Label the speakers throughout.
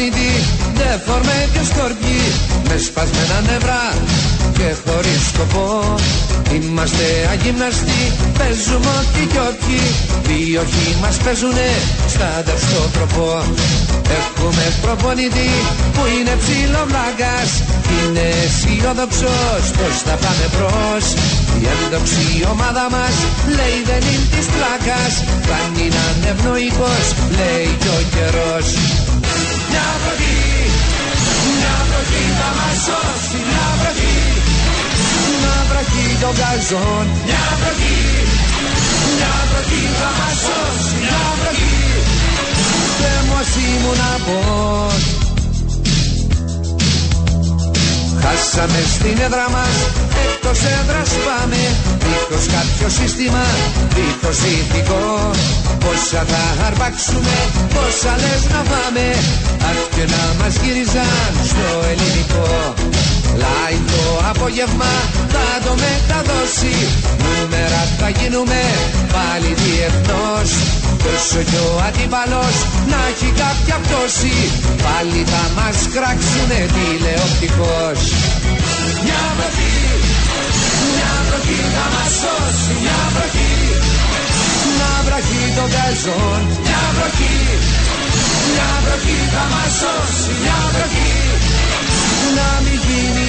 Speaker 1: προπονητή Δεφόρμε και σκορπί Με σπασμένα νευρά και χωρίς σκοπό. Είμαστε αγυμναστοί, παίζουμε ό,τι κι όποιοι. Διόχοι μας παίζουνε στα στο τρόπο Έχουμε προπονητή που είναι ψηλό βλάκας Είναι αισιόδοξος πως θα πάμε μπρος. Η έντοξη ομάδα μας λέει δεν είναι της πλάκας Κάνει να είναι ευνοϊκός λέει κι ο καιρός Μια βροχή, μια βροχή θα μας σώσει Μια βροχή, μια βροχή των καζών Μια βροχή, μια βροχή θα μας σώσει Μια βροχή, δεν μου ήμουν πώς Χάσαμε στην έδρα μας, εκτός έδρας πάμε. Δίχως κάποιο σύστημα, δίχως ηθικό. Πόσα θα αρπάξουμε, πόσα λες να πάμε Ας και να μας γύριζαν στο ελληνικό. Λάι το απόγευμα θα το μεταδώσει. Νούμερα θα γίνουμε πάλι διεθνώς Τόσο κι ο αντίπαλος να έχει κάποια πτώση Πάλι θα μας κράξουνε τηλεοπτικός Μια βροχή, μια βροχή θα μας σώσει Μια βροχή, μια βροχή των καζών Μια βροχή, μια βροχή θα μας σώσει Μια βροχή, να μην γίνει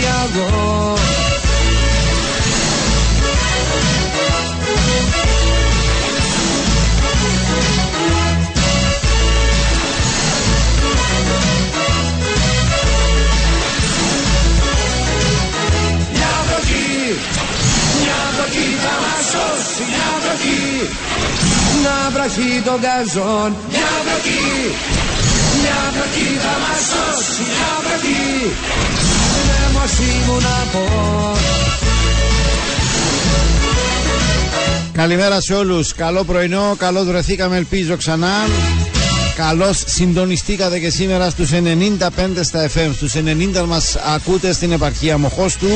Speaker 1: αγών μια βροχή Να βραχεί τον καζόν. Μια βροχή Μια βροχή θα μας σώσει. Μια βροχή Δεν μας ήμουν από
Speaker 2: Καλημέρα σε όλους, καλό πρωινό, καλώς βρεθήκαμε ελπίζω ξανά. Καλώς συντονιστήκατε και σήμερα στους 95 στα FM Στους 90 μας ακούτε στην επαρχία Μοχώστου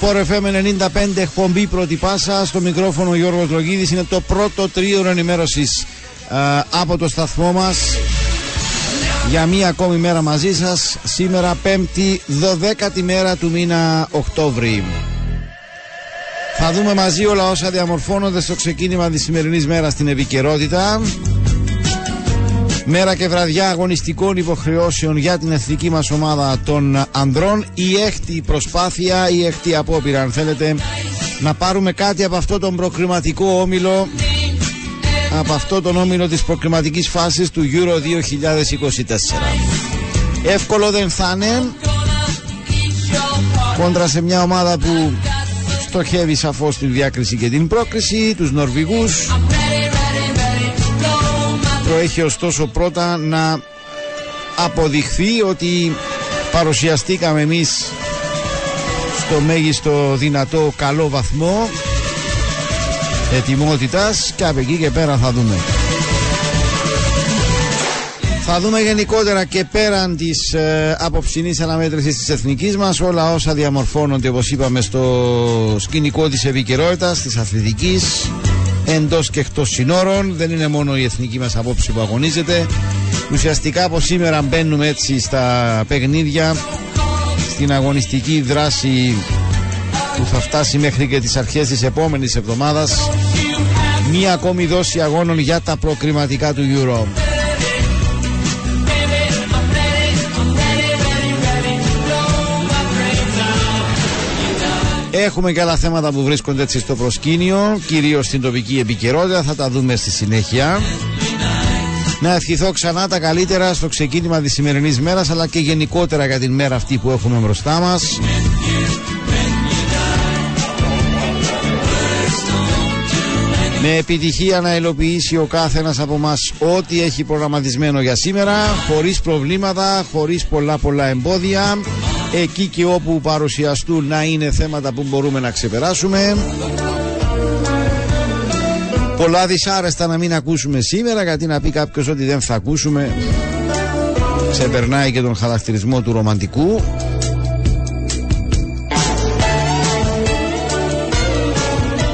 Speaker 2: Sport FM 95 εκπομπή πρώτη πάσα. Στο μικρόφωνο Γιώργος Λογίδης. Είναι το πρώτο τρίωρο ενημέρωσης ε, από το σταθμό μας. Για μία ακόμη μέρα μαζί σας σήμερα πέμπτη 12η μέρα του μήνα Οκτώβρη. Θα δούμε μαζί όλα όσα διαμορφώνονται στο ξεκίνημα της σημερινής μέρας στην επικαιρότητα Μέρα και βραδιά αγωνιστικών υποχρεώσεων για την εθνική μας ομάδα των ανδρών. Η έκτη προσπάθεια, η έκτη απόπειρα αν θέλετε να πάρουμε κάτι από αυτό τον προκριματικό όμιλο από αυτό τον όμιλο της προκριματικής φάσης του Euro 2024. Εύκολο δεν θα είναι κόντρα σε μια ομάδα που στοχεύει σαφώς την διάκριση και την πρόκριση, τους Νορβηγούς έχει ωστόσο πρώτα να αποδειχθεί ότι παρουσιαστήκαμε εμείς στο μέγιστο δυνατό καλό βαθμό ετοιμότητας και από εκεί και πέρα θα δούμε. Θα δούμε γενικότερα και πέραν της ε, απόψινής αναμέτρησης της εθνικής μας όλα όσα διαμορφώνονται όπως είπαμε στο σκηνικό της επικαιρότητας, της αθλητικής εντός και εκτός συνόρων. Δεν είναι μόνο η εθνική μας απόψη που αγωνίζεται. Ουσιαστικά από σήμερα μπαίνουμε έτσι στα παιχνίδια, στην αγωνιστική δράση που θα φτάσει μέχρι και τις αρχές της επόμενης εβδομάδας. Μία ακόμη δόση αγώνων για τα προκριματικά του Euro. Έχουμε και άλλα θέματα που βρίσκονται έτσι στο προσκήνιο, κυρίως στην τοπική επικαιρότητα, θα τα δούμε στη συνέχεια. Να ευχηθώ ξανά τα καλύτερα στο ξεκίνημα της σημερινής μέρας, αλλά και γενικότερα για την μέρα αυτή που έχουμε μπροστά μας. Με επιτυχία να υλοποιήσει ο κάθε ένας από μας ό,τι έχει προγραμματισμένο για σήμερα, χωρίς προβλήματα, χωρίς πολλά πολλά εμπόδια εκεί και όπου παρουσιαστούν να είναι θέματα που μπορούμε να ξεπεράσουμε. Πολλά δυσάρεστα να μην ακούσουμε σήμερα γιατί να πει κάποιος ότι δεν θα ακούσουμε ξεπερνάει και τον χαρακτηρισμό του ρομαντικού.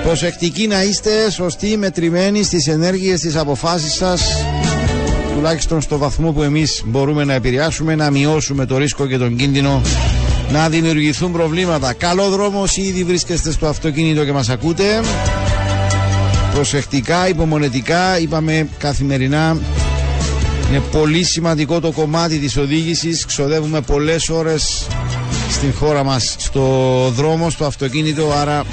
Speaker 2: Προσεκτικοί να είστε, σωστοί, μετρημένοι στις ενέργειες, στις αποφάσεις σας τουλάχιστον στο βαθμό που εμείς μπορούμε να επηρεάσουμε να μειώσουμε το ρίσκο και τον κίνδυνο να δημιουργηθούν προβλήματα. Καλό δρόμο ήδη βρίσκεστε στο αυτοκίνητο και μας ακούτε. Προσεκτικά, υπομονετικά, είπαμε καθημερινά είναι πολύ σημαντικό το κομμάτι της οδήγησης. Ξοδεύουμε πολλές ώρες στην χώρα μας στο δρόμο, στο αυτοκίνητο, άρα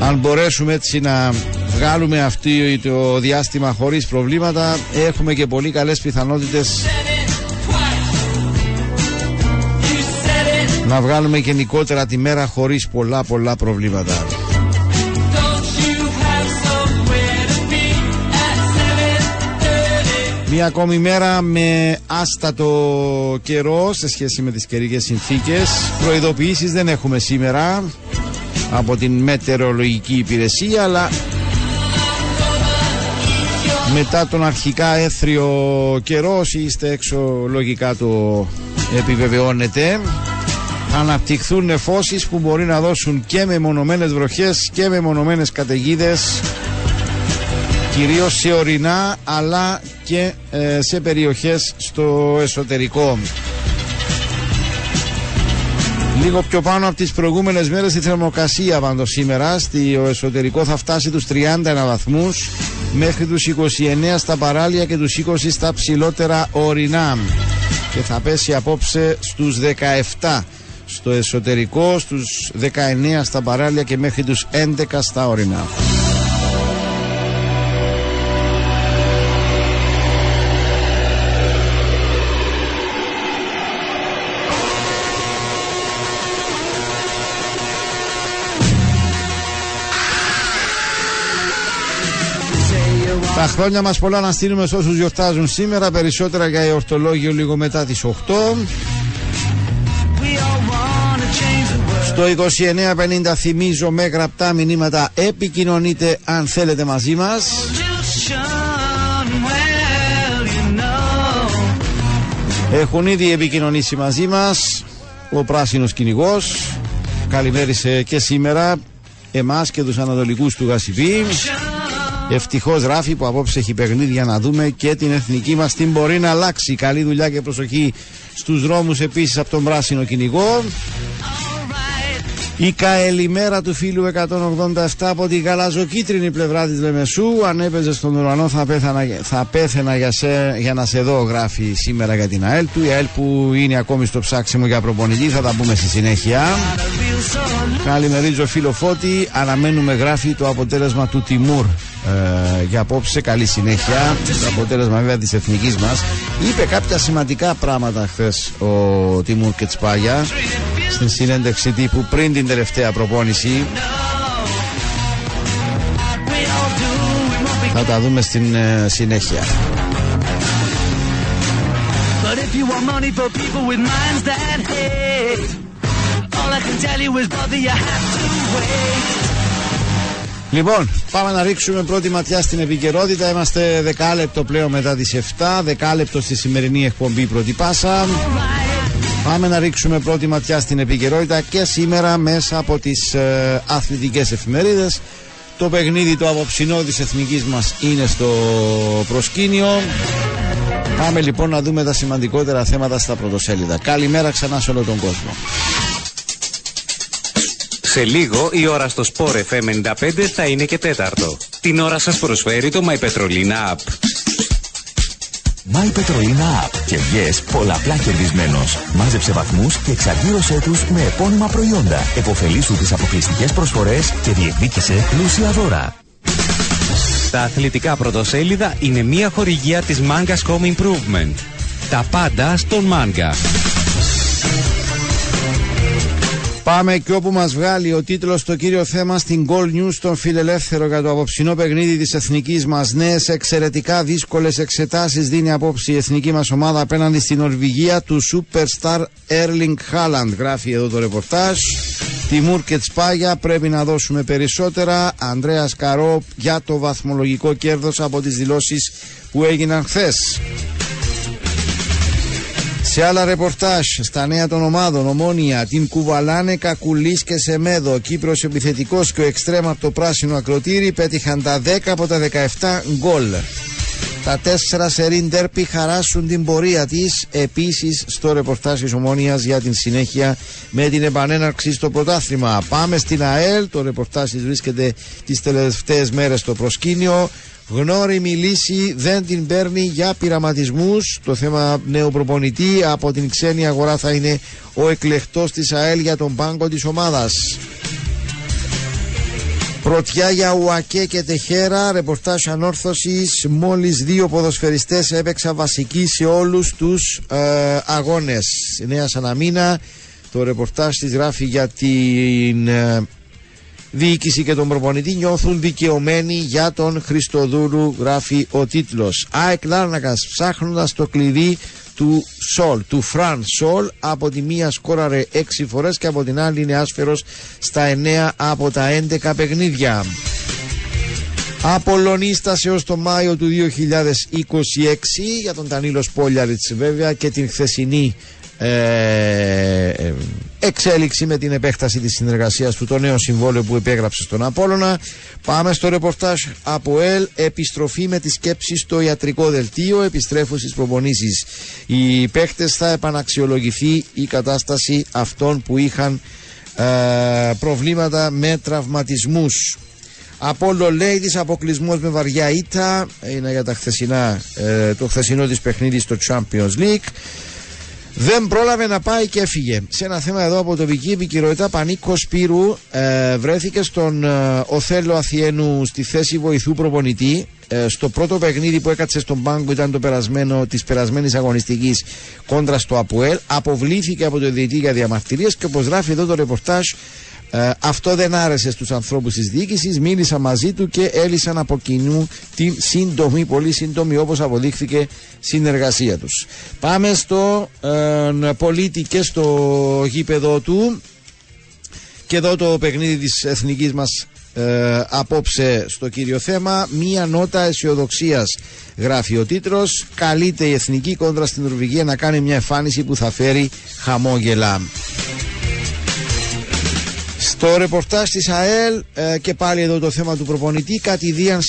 Speaker 2: αν μπορέσουμε έτσι να βγάλουμε αυτό το διάστημα χωρίς προβλήματα έχουμε και πολύ καλές πιθανότητες να βγάλουμε γενικότερα τη μέρα χωρίς πολλά πολλά προβλήματα. Μία ακόμη μέρα με άστατο καιρό σε σχέση με τις καιρικές συνθήκες. Προειδοποιήσεις δεν έχουμε σήμερα από την μετεωρολογική υπηρεσία αλλά μετά τον αρχικά έθριο καιρό όσοι είστε έξω λογικά το επιβεβαιώνεται θα αναπτυχθούν νεφώσεις που μπορεί να δώσουν και με μονομένες βροχές και με μονομένες καταιγίδες κυρίως σε ορεινά αλλά και ε, σε περιοχές στο εσωτερικό. Λίγο πιο πάνω από τις προηγούμενες μέρες η θερμοκρασία πάντως σήμερα στο εσωτερικό θα φτάσει τους 31 βαθμούς μέχρι τους 29 στα παράλια και τους 20 στα ψηλότερα ορεινά και θα πέσει απόψε στους 17 στο εσωτερικό, στους 19 στα παράλια και μέχρι τους 11 στα ορεινά. Τα χρόνια μας πολλά να στείλουμε σε όσους γιορτάζουν σήμερα Περισσότερα για εορτολόγιο λίγο μετά τις 8 Στο 2950 θυμίζω με γραπτά μηνύματα Επικοινωνείτε αν θέλετε μαζί μας. Έχουν ήδη επικοινωνήσει μαζί μας Ο πράσινος κυνηγός. Καλημέρισε και σήμερα Εμάς και τους ανατολικούς του Γασιπή Ευτυχώς γράφει που απόψε έχει παιχνίδια να δούμε και την εθνική μας την μπορεί να αλλάξει. Καλή δουλειά και προσοχή στους δρόμους επίσης από τον πράσινο κυνηγό. Η καελημέρα του φίλου 187 από τη γαλαζοκίτρινη πλευρά της Λεμεσού. Αν έπαιζε στον ουρανό θα, πέθανα, θα πέθαινα για, σε, για να σε δω γράφει σήμερα για την ΑΕΛ του. Η ΑΕΛ που είναι ακόμη στο ψάξιμο για προπονητή. Θα τα πούμε στη συνέχεια. Καλημερίζω φίλο Φώτη. Αναμένουμε γράφει το αποτέλεσμα του Τιμούρ. Ε, για απόψε καλή συνέχεια. Το αποτέλεσμα βέβαια της εθνικής μας. Είπε κάποια σημαντικά πράγματα χθες ο Τιμούρ Κετσπάγια στην συνέντευξη τύπου πριν την τελευταία προπόνηση θα τα δούμε στην ε, συνέχεια But if you want money for people with minds that hate All I can tell you is brother you have to wait Λοιπόν, πάμε να ρίξουμε πρώτη ματιά στην επικαιρότητα. Είμαστε δεκάλεπτο πλέον μετά τις 7, δεκάλεπτο στη σημερινή εκπομπή πρώτη πάσα. Πάμε να ρίξουμε πρώτη ματιά στην επικαιρότητα και σήμερα μέσα από τις ε, αθλητικές εφημερίδες. Το παιχνίδι το απόψινό της εθνικής μας είναι στο προσκήνιο. Πάμε λοιπόν να δούμε τα σημαντικότερα θέματα στα πρωτοσέλιδα. Καλημέρα ξανά σε όλο τον κόσμο.
Speaker 3: Σε λίγο η ώρα στο Sport FM 95 θα είναι και τέταρτο. Την ώρα σας προσφέρει το My Petrolina App.
Speaker 4: My Petrolina App. Και βγες πολλαπλά κερδισμένος. Μάζεψε βαθμούς και εξαργύρωσέ τους με επώνυμα προϊόντα. Εποφελήσου τις αποκλειστικές προσφορές και διεκδίκησε πλούσια δώρα.
Speaker 3: Τα αθλητικά πρωτοσέλιδα είναι μια χορηγία της Mangas Home Improvement. Τα πάντα στον Manga.
Speaker 2: Πάμε και όπου μας βγάλει ο τίτλος το κύριο θέμα στην Gold News στον φιλελεύθερο για το απόψινό παιχνίδι της εθνικής μας. Νέες εξαιρετικά δύσκολες εξετάσεις δίνει απόψη η εθνική μας ομάδα απέναντι στην Νορβηγία του Superstar Erling Haaland. Γράφει εδώ το ρεπορτάζ. Τιμούρ και Τσπάγια πρέπει να δώσουμε περισσότερα. Ανδρέας Καρό για το βαθμολογικό κέρδος από τις δηλώσεις που έγιναν χθες. Σε άλλα ρεπορτάζ, στα νέα των ομάδων, ομόνια, την κουβαλάνε Κακουλής και Σεμέδο. Κύπρος επιθετικός και ο εξτρέμα από το πράσινο ακροτήρι πέτυχαν τα 10 από τα 17 γκολ. Τα τέσσερα σερίν ντέρπι χαράσουν την πορεία της. Επίσης στο ρεπορτάζ της Ομόνιας για την συνέχεια με την επανέναρξη στο πρωτάθλημα. Πάμε στην ΑΕΛ. Το ρεπορτάζ της βρίσκεται τις τελευταίες μέρες στο προσκήνιο. Γνώριμη λύση δεν την παίρνει για πειραματισμούς. Το θέμα νέου προπονητή από την ξένη αγορά θα είναι ο εκλεκτός της ΑΕΛ για τον πάγκο της ομάδας. Πρωτιά για Ουακέ και Τεχέρα, ρεπορτάζ ανόρθωσης. Μόλις δύο ποδοσφαιριστές έπαιξαν βασικοί σε όλους τους ε, αγώνες. Νέας Αναμίνα. Το ρεπορτάζ της γράφει για την ε, διοίκηση και τον προπονητή. Νιώθουν δικαιωμένοι για τον Χριστοδούλου, γράφει ο τίτλος. ΑΕΚ Λάρνακας ψάχνοντας το κλειδί του Σολ, του Φραν Σολ. Από τη μία σκόραρε 6 φορές και από την άλλη είναι άσφαιρο στα 9 από τα 11 παιχνίδια. Απολωνίστας έως το Μάιο του 2026 για τον Τανίλο Πόλιαριτς βέβαια και την χθεσινή ε, ε, εξέλιξη με την επέκταση της συνεργασίας του το νέο συμβόλαιο που επέγραψε στον Απόλλωνα. Πάμε στο ρεπορτάζ από ΕΛ. Επιστροφή με τη σκέψη στο ιατρικό δελτίο επιστρέφουν στις προπονήσεις. Οι παίχτες θα επαναξιολογηθεί η κατάσταση αυτών που είχαν ε, προβλήματα με τραυματισμούς. Απόλο Ladies αποκλεισμός με βαριά ήττα. Είναι για τα χθεσινά, ε, το χθεσινό της παιχνίδι στο Champions League δεν πρόλαβε να πάει και έφυγε. Σε ένα θέμα εδώ από τοπική επικυρωότητα, Πανίκο Σπύρου ε, βρέθηκε στον ε, Οθέλο Αθιένου στη θέση βοηθού προπονητή. Ε, στο πρώτο παιχνίδι που έκατσε στον πάγκο ήταν το περασμένο της περασμένης αγωνιστικής κόντρα στο Απουέλ. Αποβλήθηκε από το διαιτή για διαμαρτυρίες και όπως γράφει εδώ το ρεπορτάζ, ε, αυτό δεν άρεσε στους ανθρώπους της διοίκησης, μίλησα μαζί του και έλυσαν από κοινού την σύντομη, πολύ σύντομη όπως αποδείχθηκε συνεργασία τους. Πάμε στο ε, πολίτη και στο γήπεδο του και εδώ το παιχνίδι της εθνικής μας ε, απόψε στο κύριο θέμα. Μία νότα αισιοδοξίας γράφει ο τίτλο. Καλείται η εθνική κόντρα στην Νορβηγία να κάνει μια εμφάνιση που θα φέρει χαμόγελα. Στο ρεπορτάζ της ΑΕΛ ε, και πάλι εδώ το θέμα του προπονητή κατηδίαν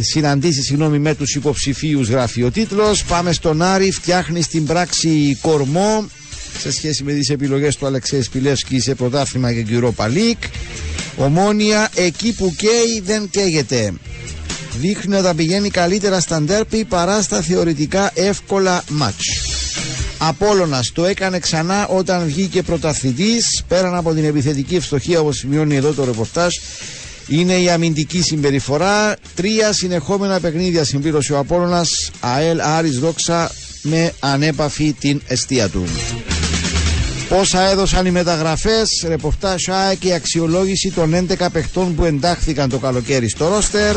Speaker 2: συναντήσεις συγγνώμη, με τους υποψηφίους γράφει ο τίτλος. Πάμε στον Άρη φτιάχνει στην πράξη κορμό σε σχέση με τις επιλογές του Αλεξέης Σπιλεύσκη σε πρωτάθλημα και Europa League. Ομόνια εκεί που καίει δεν καίγεται. Δείχνει ότι πηγαίνει καλύτερα στα ντέρπι παρά στα θεωρητικά εύκολα μάτς Απόλλωνας. Το έκανε ξανά όταν βγήκε πρωταθλητής πέραν από την επιθετική ευστοχία όπως σημειώνει εδώ το ρεπορτάζ. Είναι η αμυντική συμπεριφορά. Τρία συνεχόμενα παιχνίδια συμπλήρωσε ο Απόλλωνας. ΑΕΛ Άρης Δόξα με ανέπαφη την αιστεία του. Πόσα έδωσαν οι μεταγραφές, ρεπορτάζ ΑΕΚ και η αξιολόγηση των 11 παιχτών που εντάχθηκαν το καλοκαίρι στο ρόστερ.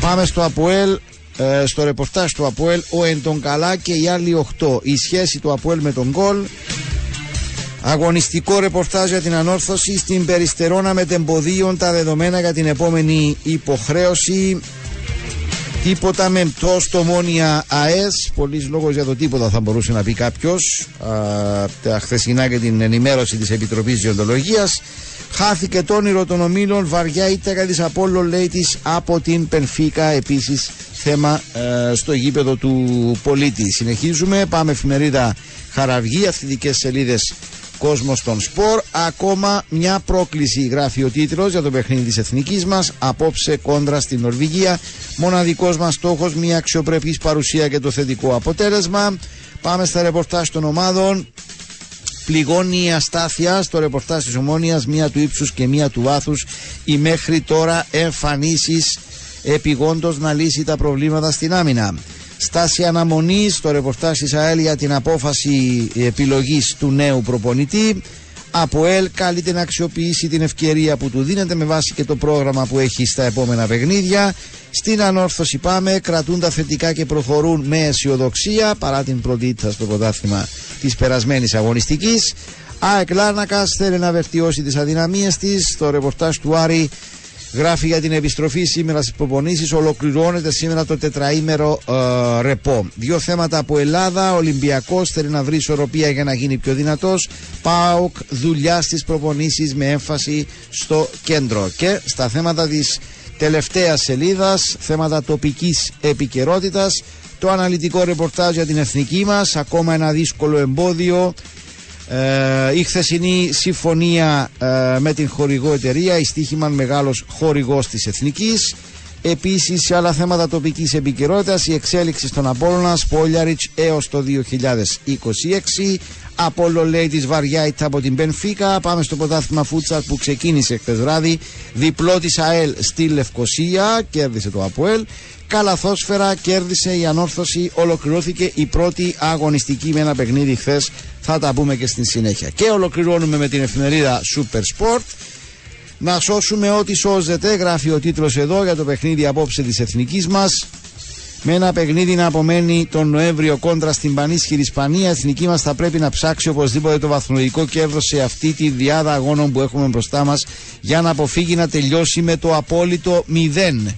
Speaker 2: Πάμε στο Αποέλ, ε, στο ρεπορτάζ του Αποέλ ο Εντογκαλά και οι άλλοι 8 η σχέση του Αποέλ με τον γκολ αγωνιστικό ρεπορτάζ για την ανόρθωση στην Περιστερώνα με τεμποδίων τα δεδομένα για την επόμενη υποχρέωση Τίποτα με το στο Μόνια ΑΕΣ. Πολλή λόγος για το τίποτα θα μπορούσε να πει κάποιος. Τα χθεσινά και την ενημέρωση της Επιτροπής Διοντολογία. Χάθηκε το όνειρο των ομίλων. Βαριά ήττα της Απόλο λέει από την Πενφύκα. Επίσης θέμα ε, στο γήπεδο του πολίτη. Συνεχίζουμε. Πάμε εφημερίδα Χαραυγή. Αθλητικέ σελίδες κόσμος των σπορ. Ακόμα μια πρόκληση γράφει ο τίτλος για το παιχνίδι της εθνικής μας. Απόψε κόντρα στην Νορβηγία. Μοναδικός μας στόχος μια αξιοπρεπής παρουσία και το θετικό αποτέλεσμα. Πάμε στα ρεπορτάζ των ομάδων. Πληγώνει η αστάθεια στο ρεπορτάζ της Ομόνιας, μία του ύψους και μία του βάθους, οι μέχρι τώρα εμφανίσεις επιγόντως να λύσει τα προβλήματα στην άμυνα. Στάση αναμονή στο ρεπορτάζ της ΑΕΛ για την απόφαση επιλογής του νέου προπονητή. Από ΕΛ καλείται να αξιοποιήσει την ευκαιρία που του δίνεται με βάση και το πρόγραμμα που έχει στα επόμενα παιχνίδια. Στην ανόρθωση πάμε, κρατούν τα θετικά και προχωρούν με αισιοδοξία παρά την πρωτήτητα στο πρωτάθλημα της περασμένης αγωνιστικής. ΑΕΚ Λάρνακας θέλει να βελτιώσει τις αδυναμίες της. Στο ρεπορτάζ του Άρη γράφει για την επιστροφή σήμερα στις προπονήσεις. Ολοκληρώνεται σήμερα το τετραήμερο ε, ρεπό. Δύο θέματα από Ελλάδα. Ο Ολυμπιακός θέλει να βρει ισορροπία για να γίνει πιο δυνατός. ΠΑΟΚ δουλειά στις προπονήσεις με έμφαση στο κέντρο. Και στα θέματα της τελευταίας σελίδας, θέματα τοπικής επικαιρότητας, το αναλυτικό ρεπορτάζ για την εθνική μας, ακόμα ένα δύσκολο εμπόδιο. Ε, η χθεσινή συμφωνία ε, με την χορηγό εταιρεία, η Στίχημαν μεγάλος χορηγός της Εθνικής. Επίσης σε άλλα θέματα τοπικής επικαιρότητας, η εξέλιξη στον Απόλλωνα, Σπόλιαριτς έως το 2026. Απόλο λέει της βαριά ήττα από την Μπενφίκα. Πάμε στο πρωτάθλημα Φούτσαρ που ξεκίνησε χθες βράδυ. Διπλό της ΑΕΛ στη Λευκοσία. Κέρδισε το Αποέλ. Καλαθόσφαιρα κέρδισε η ανόρθωση. Ολοκληρώθηκε η πρώτη αγωνιστική με ένα παιχνίδι χθες. Θα τα πούμε και στην συνέχεια. Και ολοκληρώνουμε με την εφημερίδα Super Sport. Να σώσουμε ό,τι σώζεται, γράφει ο τίτλος εδώ για το παιχνίδι απόψε της εθνικής μας με ένα παιχνίδι να απομένει τον Νοέμβριο κόντρα στην πανίσχυρη Ισπανία, η εθνική μας θα πρέπει να ψάξει οπωσδήποτε το βαθμολογικό κέρδο σε αυτή τη διάδα αγώνων που έχουμε μπροστά μας για να αποφύγει να τελειώσει με το απόλυτο μηδέν.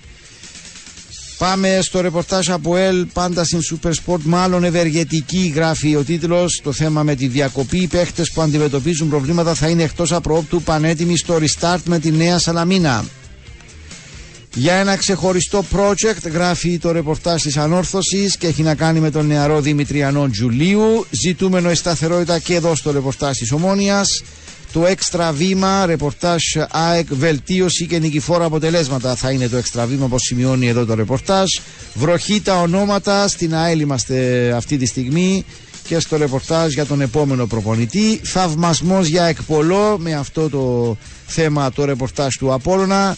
Speaker 2: Πάμε στο ρεπορτάζ από ΕΛ, πάντα στην Super Sport, μάλλον ευεργετική γράφει ο τίτλος. Το θέμα με τη διακοπή. Οι παίχτες που αντιμετωπίζουν προβλήματα θα είναι εκτός απροόπτου πανέτοιμοι στο restart με τη Νέα Σαλαμίνα. Για ένα ξεχωριστό project γράφει το ρεπορτάζ της Ανόρθωσης και έχει να κάνει με τον νεαρό Δημητριανό Τζουλίου. Ζητούμενο η σταθερότητα και εδώ στο ρεπορτάζ της Ομόνιας. Το έξτρα βήμα, ρεπορτάζ ΑΕΚ, βελτίωση και νικηφόρα αποτελέσματα θα είναι το έξτρα βήμα όπως σημειώνει εδώ το ρεπορτάζ. Βροχή τα ονόματα, στην ΑΕΛ είμαστε αυτή τη στιγμή και στο ρεπορτάζ για τον επόμενο προπονητή. Θαυμασμός για εκπολό με αυτό το θέμα το ρεπορτάζ του Απόλλωνα.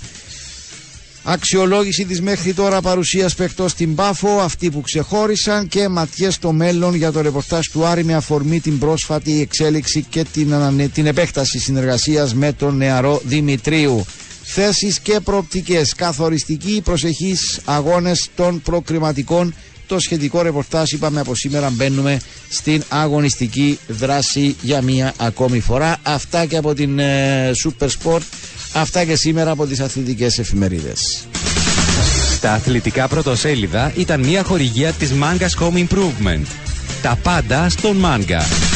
Speaker 2: Αξιολόγηση της μέχρι τώρα παρουσίας παιχτός στην Πάφο, αυτοί που ξεχώρισαν και ματιές στο μέλλον για το ρεπορτάζ του Άρη με αφορμή την πρόσφατη εξέλιξη και την, την επέκταση συνεργασίας με τον νεαρό Δημητρίου. Θέσεις και προοπτικές, καθοριστικοί προσεχείς αγώνες των προκριματικών το σχετικό ρεπορτάζ είπαμε από σήμερα μπαίνουμε στην αγωνιστική δράση για μία ακόμη φορά. Αυτά και από την ε, Super Sport Αυτά και σήμερα από τις αθλητικές εφημερίδες.
Speaker 3: Τα αθλητικά πρωτοσέλιδα ήταν μια χορηγία της Mangas Home Improvement. Τα πάντα στον Manga.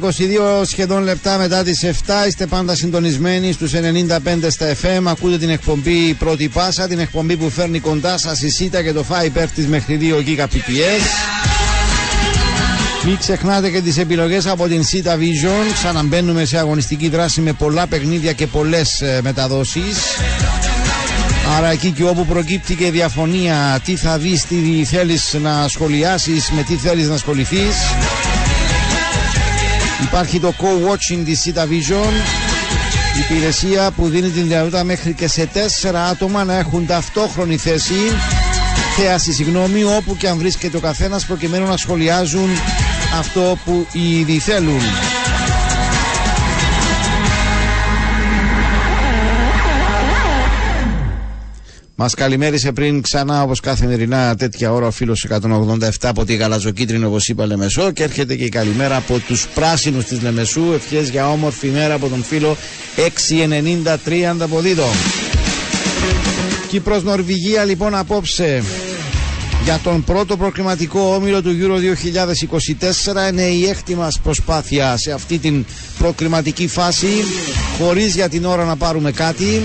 Speaker 2: 22 σχεδόν λεπτά μετά τις 7 είστε πάντα συντονισμένοι στους 95 στα FM. Ακούτε την εκπομπή Πρώτη Πάσα, την εκπομπή που φέρνει κοντά σας η ΣΥΤΑ και το ΦΑΙ υπέρ της μέχρι 2 GPPS. Μην ξεχνάτε και τις επιλογές από την Cita Vision. Ξαναμπαίνουμε σε αγωνιστική δράση με πολλά παιχνίδια και πολλές ε, μεταδόσεις. Άρα εκεί και όπου προκύπτει και διαφωνία τι θα δεις, τι θέλεις να σχολιάσεις, με τι θέλεις να ασχοληθείς. Υπάρχει το co-watching της Cita Vision υπηρεσία που δίνει την δυνατότητα μέχρι και σε τέσσερα άτομα να έχουν ταυτόχρονη θέση θέαση συγγνώμη όπου και αν βρίσκεται ο καθένας προκειμένου να σχολιάζουν αυτό που ήδη θέλουν. Μας καλημέρισε πριν ξανά όπως καθημερινά τέτοια ώρα ο φίλος 187 από τη Γαλαζοκίτρινη όπως είπα Λεμεσό και έρχεται και η καλημέρα από τους πράσινους της Λεμεσού. Ευχές για όμορφη μέρα από τον φίλο 693 ανταποδίδω. Κύπρος Νορβηγία λοιπόν απόψε για τον πρώτο προκριματικό όμιλο του Euro 2024 είναι η έκτη μας προσπάθεια σε αυτή την προκριματική φάση χωρίς για την ώρα να πάρουμε κάτι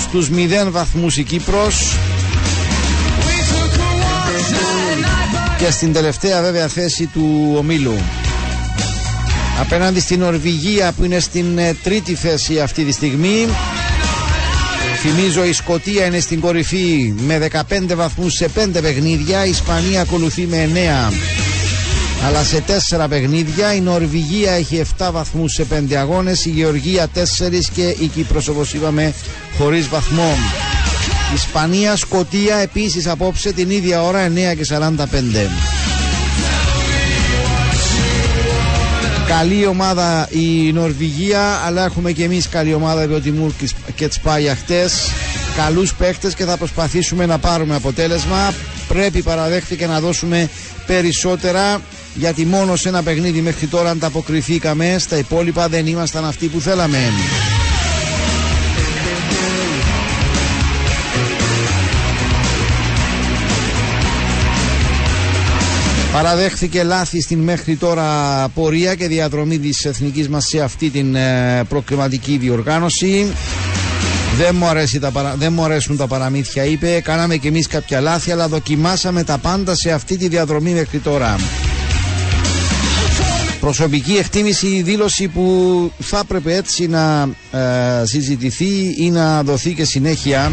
Speaker 2: στους 0 βαθμούς η Κύπρος. Και στην τελευταία βέβαια θέση του ομίλου. Απέναντι στην Νορβηγία που είναι στην ε, τρίτη θέση αυτή τη στιγμή. Θυμίζω η Σκοτία είναι στην κορυφή με 15 βαθμούς σε 5 παιχνίδια. Η Ισπανία ακολουθεί με 9 αλλά σε 4 παιχνίδια η Νορβηγία έχει 7 βαθμούς σε 5 αγώνες η Γεωργία 4 και η Κύπρος όπως είπαμε χωρίς βαθμό Ισπανία, Σκοτία επίσης απόψε την ίδια ώρα 9 και 45 Καλή ομάδα η Νορβηγία, αλλά έχουμε και εμείς καλή ομάδα διότι Μουρ και Τσπάγια χτες. Καλούς παίχτες και θα προσπαθήσουμε να πάρουμε αποτέλεσμα. Πρέπει παραδέχτηκε να δώσουμε περισσότερα γιατί μόνο σε ένα παιχνίδι μέχρι τώρα ανταποκριθήκαμε. Στα υπόλοιπα δεν ήμασταν αυτοί που θέλαμε. Παραδέχθηκε λάθη στην μέχρι τώρα πορεία και διαδρομή της εθνικής μας σε αυτή την ε, προκριματική διοργάνωση. Δεν μου, αρέσει τα παρα... δεν μου αρέσουν τα παραμύθια, είπε. Κάναμε κι εμείς κάποια λάθη, αλλά δοκιμάσαμε τα πάντα σε αυτή τη διαδρομή μέχρι τώρα. Προσωπική εκτίμηση, η δήλωση που θα έπρεπε έτσι να ε, συζητηθεί ή να δοθεί και συνέχεια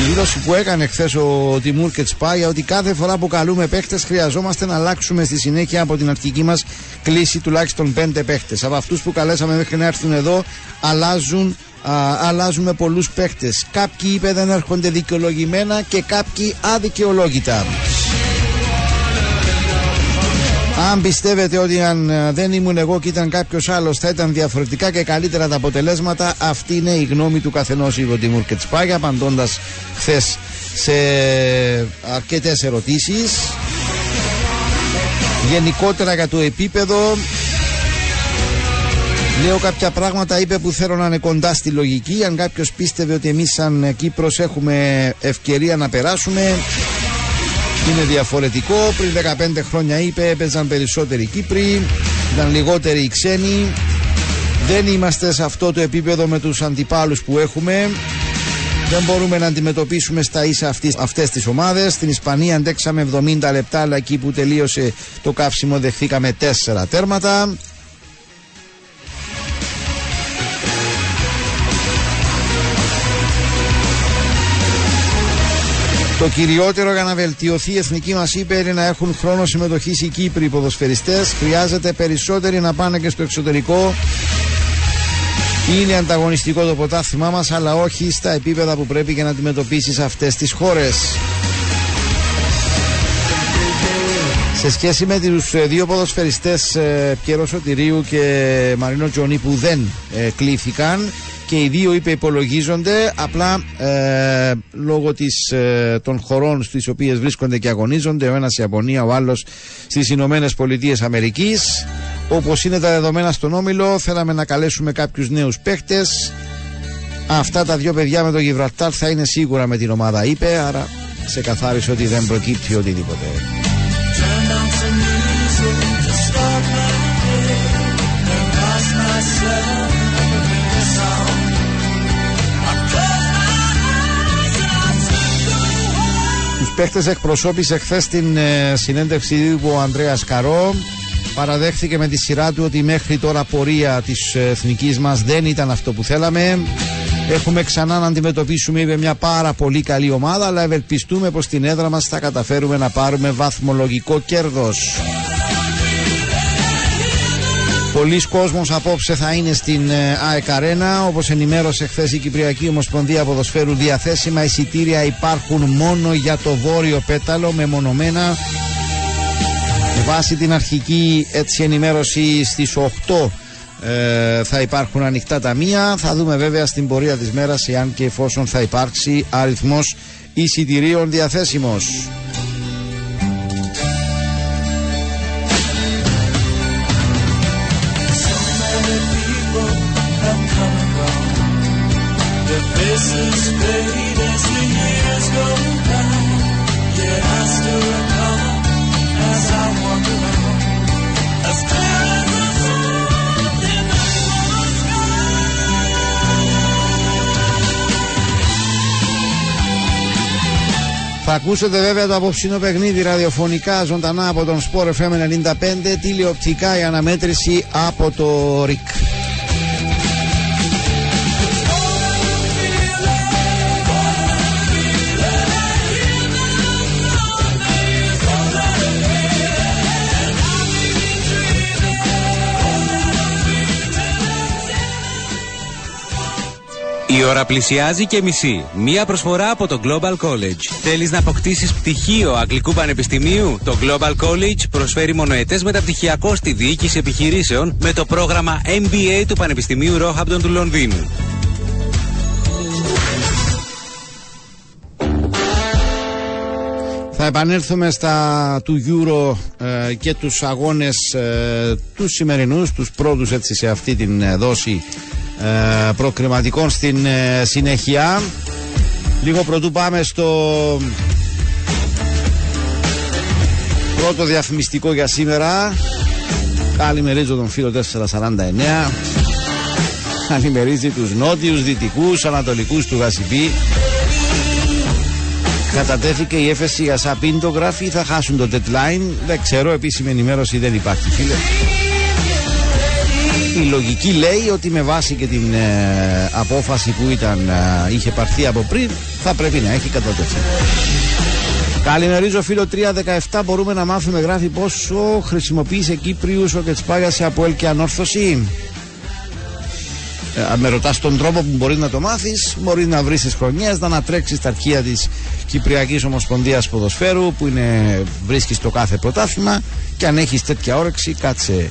Speaker 2: η δήλωση που έκανε χθες ο Τιμούρ και Τσπάγια ότι κάθε φορά που καλούμε παίχτες χρειαζόμαστε να αλλάξουμε στη συνέχεια από την αρχική μας κλίση τουλάχιστον πέντε παίχτες. Από αυτούς που καλέσαμε μέχρι να έρθουν εδώ αλλάζουν α, αλλάζουμε πολλούς παίχτες. Κάποιοι είπε δεν έρχονται δικαιολογημένα και κάποιοι αδικαιολόγητα. Αν πιστεύετε ότι αν ε, δεν ήμουν εγώ και ήταν κάποιος άλλος θα ήταν διαφορετικά και καλύτερα τα αποτελέσματα, αυτή είναι η γνώμη του καθενός, είπε ο Τιμούρ Κετσπάγια, απαντώντας χθες σε αρκετές ερωτήσεις. Γενικότερα για το επίπεδο, Λέω κάποια πράγματα, είπε που θέλω να είναι κοντά στη λογική. Αν κάποιος πίστευε ότι εμείς, σαν Κύπρος, έχουμε ευκαιρία να περάσουμε, είναι διαφορετικό. Πριν 15 χρόνια είπε έπαιζαν περισσότεροι Κύπροι, ήταν λιγότεροι οι ξένοι. Δεν είμαστε σε αυτό το επίπεδο με τους αντιπάλους που έχουμε. Δεν μπορούμε να αντιμετωπίσουμε στα ίσα αυτές, αυτές τις ομάδες. Στην Ισπανία αντέξαμε 70 λεπτά, αλλά εκεί που τελείωσε το καύσιμο δεχθήκαμε 4 τέρματα. Το κυριότερο για να βελτιωθεί η εθνική μας είπε είναι να έχουν χρόνο συμμετοχής οι Κύπροι ποδοσφαιριστές. Χρειάζεται περισσότεροι να πάνε και στο εξωτερικό. Είναι ανταγωνιστικό το ποτάθημά μας, αλλά όχι στα επίπεδα που πρέπει για να αντιμετωπίσεις αυτές τις χώρες. Σε σχέση με τους ε, δύο ποδοσφαιριστές ε, Πιέρος Σωτηρίου και Μαρίνο Τζονί που δεν ε, κλήθηκαν και οι δύο είπε υπολογίζονται. Απλά ε, λόγω της, ε, των χωρών στις οποίες βρίσκονται και αγωνίζονται ο ένας η Ιαπωνία, ο άλλος στις Ηνωμένες Πολιτείες Αμερικής. Όπως είναι τα δεδομένα στον Όμιλο θέλαμε να καλέσουμε κάποιους νέους παίχτες. Αυτά τα δύο παιδιά με το Γιβραλτάρ θα είναι σίγουρα με την ομάδα είπε άρα σε καθάρισε ότι δεν προκύπτει οτιδήποτε παίχτες εκπροσώπησε χθες την ε, συνέντευξη του ο Ανδρέας Καρό. Παραδέχθηκε με τη σειρά του ότι μέχρι τώρα πορεία της εθνικής μας δεν ήταν αυτό που θέλαμε. Έχουμε ξανά να αντιμετωπίσουμε είπε, μια πάρα πολύ καλή ομάδα, αλλά ευελπιστούμε πως στην έδρα μας θα καταφέρουμε να πάρουμε βαθμολογικό κέρδος. Πολλοί κόσμος απόψε θα είναι στην ε, ΑΕΚ Αρένα. Όπως ενημέρωσε χθες η Κυπριακή Ομοσπονδία Ποδοσφαίρου, διαθέσιμα εισιτήρια υπάρχουν μόνο για το βόρειο πέταλο μεμονωμένα. Με βάση την αρχική έτσι ενημέρωση στις 8 ε, θα υπάρχουν ανοιχτά ταμεία. Θα δούμε βέβαια στην πορεία της μέρας εάν και εφόσον θα υπάρξει αριθμός εισιτηρίων διαθέσιμος. Θα ακούσετε βέβαια το απόψινο παιχνίδι ραδιοφωνικά ζωντανά από τον Sport FM 95 τηλεοπτικά η αναμέτρηση από το ΡΙΚ.
Speaker 3: Η ώρα πλησιάζει και μισή. Μία προσφορά από το Global College. Θέλεις να αποκτήσεις πτυχίο Αγγλικού Πανεπιστημίου; Το Global College προσφέρει μονοετές μεταπτυχιακό στη διοίκηση επιχειρήσεων με το πρόγραμμα MBA του Πανεπιστημίου Roehampton του Λονδίνου.
Speaker 2: Θα επανέλθουμε στα του Euro ε, και τους αγώνες ε, τους σημερινούς, τους πρώτους έτσι σε αυτή την ε, δόση ε, προκριματικών στην ε, συνέχεια. Λίγο πρωτού πάμε στο πρώτο διαφημιστικό για σήμερα. Καλημερίζω τον φίλο 449. Καλημερίζει τους νότιους, δυτικούς, ανατολικούς του Γασιμπή. Κατατέθηκε η έφεση για Σαπίντο γράφει θα χάσουν το deadline. Δεν ξέρω, επίσημη ενημέρωση δεν υπάρχει φίλε. Η λογική λέει ότι με βάση και την ε, απόφαση που ήταν, ε, είχε πάρθει από πριν θα πρέπει να έχει κατατεθεί. Καλημερίζω φίλο 317 μπορούμε να μάθουμε γράφει πόσο χρησιμοποίησε Κύπριους ο Κετσπάγιας από ελ και ανόρθωση; Ε, με ρωτάς τον τρόπο που μπορείς να το μάθεις μπορείς να βρεις τις χρονιές να ανατρέξεις τα αρχεία της Κυπριακής Ομοσπονδίας Ποδοσφαίρου που είναι, βρίσκεις το κάθε πρωτάθλημα και αν έχεις τέτοια όρεξη κάτσε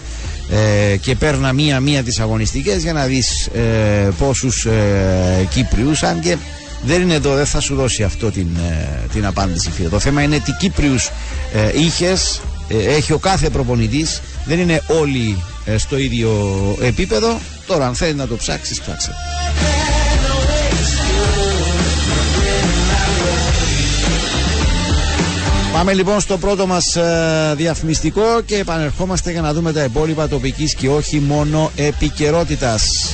Speaker 2: ε, και παίρνα μία-μία τις αγωνιστικές για να δεις ε, πόσους ε, Κύπριους αν και δεν είναι εδώ, δεν θα σου δώσει αυτό την, ε, την απάντηση φίλε. Το θέμα είναι τι Κύπριους ε, είχες, ε, έχει ο κάθε προπονητής, δεν είναι όλοι στο ίδιο επίπεδο. Τώρα αν θέλεις να το ψάξεις, ψάξε. Πάμε λοιπόν στο πρώτο μας ε, διαφημιστικό και επανερχόμαστε για να δούμε τα υπόλοιπα τοπικής και όχι μόνο επικαιρότητας.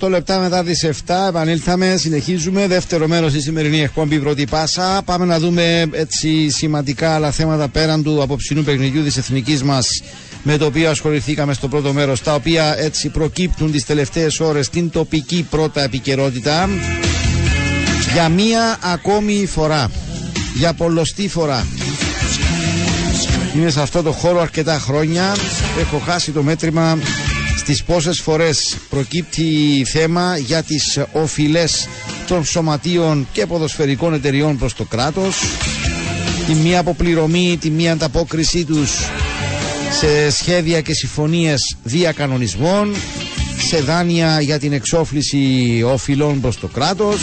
Speaker 2: 38 λεπτά μετά τις 7 επανήλθαμε, συνεχίζουμε. Δεύτερο μέρος στη σημερινή εκπομπή Πρώτη Πάσα. Πάμε να δούμε έτσι σημαντικά άλλα θέματα πέραν του απόψινού παιχνιδιού της εθνικής μας με το οποίο ασχοληθήκαμε στο πρώτο μέρος, τα οποία έτσι προκύπτουν τις τελευταίες ώρες στην τοπική πρώτα επικαιρότητα. Για μία ακόμη φορά, για πολλωστή φορά. Είμαι σε αυτό το χώρο αρκετά χρόνια. Έχω χάσει το μέτρημα στις πόσες φορές προκύπτει θέμα για τις οφειλές των σωματείων και ποδοσφαιρικών εταιριών προς το κράτος; Τη μία αποπληρωμή, τη μία ανταπόκρισή τους σε σχέδια και συμφωνίες διακανονισμών σε δάνεια για την εξόφληση οφειλών προς το κράτος;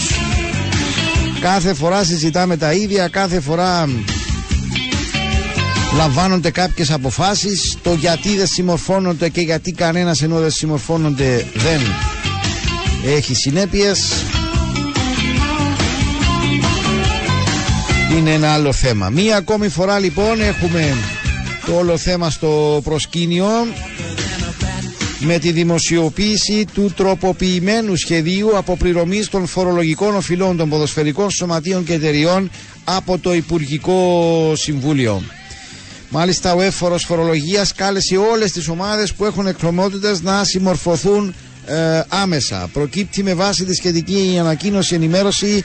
Speaker 2: Κάθε φορά συζητάμε τα ίδια κάθε φορά λαμβάνονται κάποιες αποφάσεις. Το γιατί δεν συμμορφώνονται και γιατί κανένας ενώ δεν συμμορφώνονται δεν έχει συνέπειες. Είναι ένα άλλο θέμα. Μία ακόμη φορά λοιπόν έχουμε το όλο θέμα στο προσκήνιο με τη δημοσιοποίηση του τροποποιημένου σχεδίου αποπληρωμής των φορολογικών οφειλών των ποδοσφαιρικών σωματείων και εταιριών από το Υπουργικό Συμβούλιο. Μάλιστα, ο έφορος φορολογίας κάλεσε όλες τις ομάδες που έχουν εκκρομότητε να συμμορφωθούν ε, άμεσα. Προκύπτει με βάση τη σχετική ανακοίνωση ενημέρωση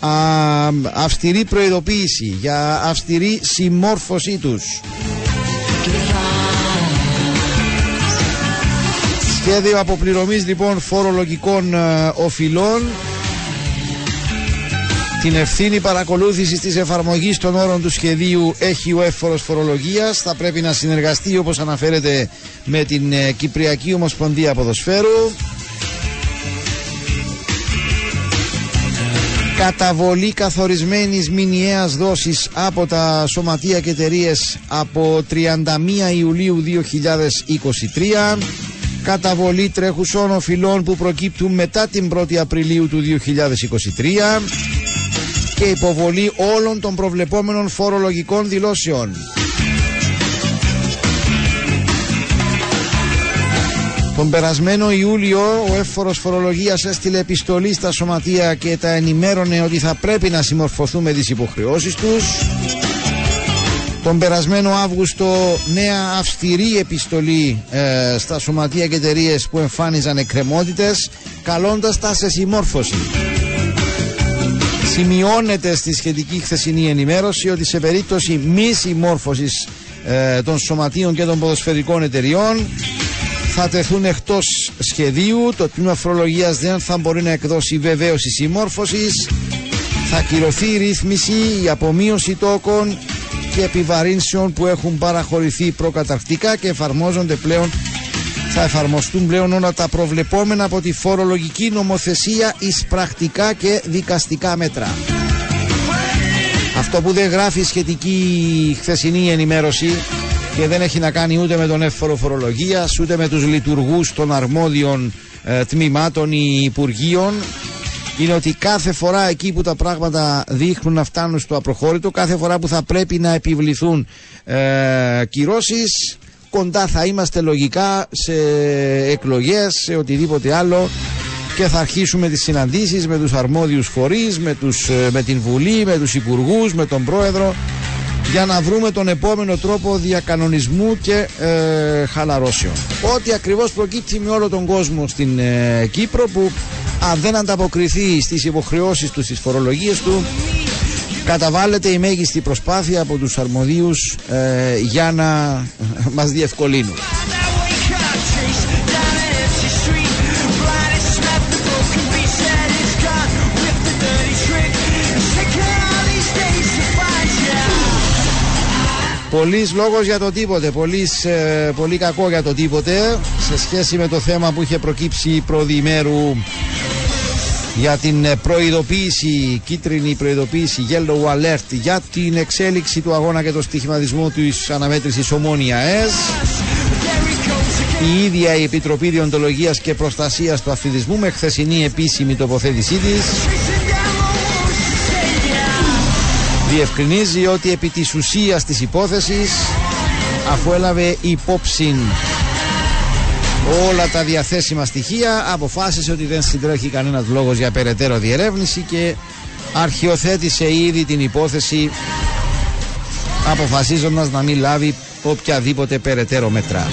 Speaker 2: α, αυστηρή προειδοποίηση για αυστηρή συμμόρφωσή τους. Σχέδιο αποπληρωμής λοιπόν φορολογικών ε, οφειλών την ευθύνη παρακολούθησης της εφαρμογής των όρων του σχεδίου έχει ο εύφορος φορολογίας. Θα πρέπει να συνεργαστεί όπως αναφέρεται με την ε, Κυπριακή Ομοσπονδία Ποδοσφαίρου. Καταβολή καθορισμένης μηνιαίας δόσης από τα σωματεία και εταιρείες από 31 Ιουλίου 2023 καταβολή τρέχουσών οφειλών που προκύπτουν μετά την 1η Απριλίου του 2023 και υποβολή όλων των προβλεπόμενων φορολογικών δηλώσεων. Τον περασμένο Ιούλιο ο εύφορος φορολογίας έστειλε επιστολή στα σωματεία και τα ενημέρωνε ότι θα πρέπει να συμμορφωθούν με τις υποχρεώσεις τους. Τον περασμένο Αύγουστο νέα αυστηρή επιστολή ε, στα σωματεία και εταιρείες που εμφάνιζαν εκκρεμότητες καλώντας τα σε συμμόρφωση. Σημειώνεται στη σχετική χθεσινή ενημέρωση ότι σε περίπτωση μη συμμόρφωσης ε, των σωματείων και των ποδοσφαιρικών εταιριών θα τεθούν εκτός σχεδίου. Το τμήμα φορολογίας δεν θα μπορεί να εκδώσει βεβαίωση συμμόρφωσης. Θα κυρωθεί η ρύθμιση, η απομείωση τόκων και επιβαρύνσεων που έχουν παραχωρηθεί προκαταρκτικά και εφαρμόζονται πλέον θα εφαρμοστούν πλέον όλα τα προβλεπόμενα από τη φορολογική νομοθεσία εις πρακτικά και δικαστικά μέτρα. Αυτό που δεν γράφει σχετική χθεσινή ενημέρωση και δεν έχει να κάνει ούτε με τον εύφορο φορολογίας, ούτε με τους λειτουργούς των αρμόδιων ε, τμήματων ή υπουργείων είναι ότι κάθε φορά εκεί που τα πράγματα δείχνουν να φτάνουν στο απροχώρητο, κάθε φορά που θα πρέπει να επιβληθούν ε, κυρώσεις κοντά θα είμαστε λογικά σε εκλογές, σε οτιδήποτε άλλο και θα αρχίσουμε τις συναντήσεις με τους αρμόδιους φορείς, με, τους, ε, με την Βουλή, με τους Υπουργούς, με τον Πρόεδρο για να βρούμε τον επόμενο τρόπο διακανονισμού και ε, χαλαρώσεων. Ό,τι ακριβώς προκύπτει με όλο τον κόσμο στην ε, Κύπρο που αν δεν ανταποκριθεί στις υποχρεώσεις του, στις φορολογίες του καταβάλλεται η μέγιστη προσπάθεια από τους αρμοδίους ε, για να μας διευκολύνουν. Πολλής λόγος για το τίποτε, πολλής, ε, πολύ κακό για το τίποτε σε σχέση με το θέμα που είχε προκύψει προδιημέρου για την ε, προειδοποίηση, κίτρινη προειδοποίηση Yellow Alert για την εξέλιξη του αγώνα και το στοιχηματισμό της αναμέτρησης Ομόνια ΕΣ. Η ίδια η Επιτροπή Διοντολογίας και Προστασίας του Αθλητισμού με χθεσινή επίσημη τοποθέτησή της διευκρινίζει ότι επί της ουσίας της υπόθεσης αφού έλαβε υπόψη όλα τα διαθέσιμα στοιχεία αποφάσισε ότι δεν συντρέχει κανένας λόγος για περαιτέρω διερεύνηση και αρχιοθέτησε ήδη την υπόθεση αποφασίζοντας να μην λάβει οποιαδήποτε περαιτέρω μετρά.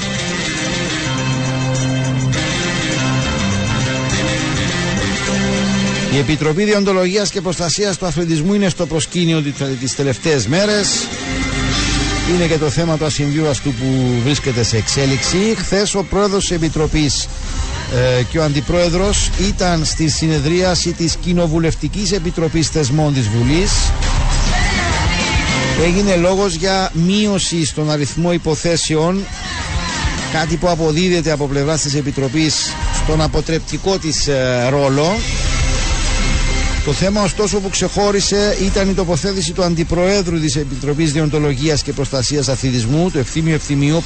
Speaker 2: Η Επιτροπή Διοντολογίας και Προστασίας του Αθλητισμού είναι στο προσκήνιο τις τελευταίες μέρες. Είναι και το θέμα του ασυμβίβαστου που βρίσκεται σε εξέλιξη. Χθες ο πρόεδρος της Επιτροπής ε, και ο αντιπρόεδρος ήταν στη συνεδρίαση της Κοινοβουλευτικής Επιτροπής Θεσμών της Βουλής. Έγινε λόγος για μείωση στον αριθμό υποθέσεων κάτι που αποδίδεται από πλευράς της Επιτροπής στον αποτρεπτικό της ε, ρόλο το θέμα ωστόσο που ξεχώρισε ήταν η τοποθέτηση του Αντιπροέδρου της Επιτροπής Διοντολογίας και Προστασίας Αθλητισμού, του Ευθύμιου Ευθυμίου, ο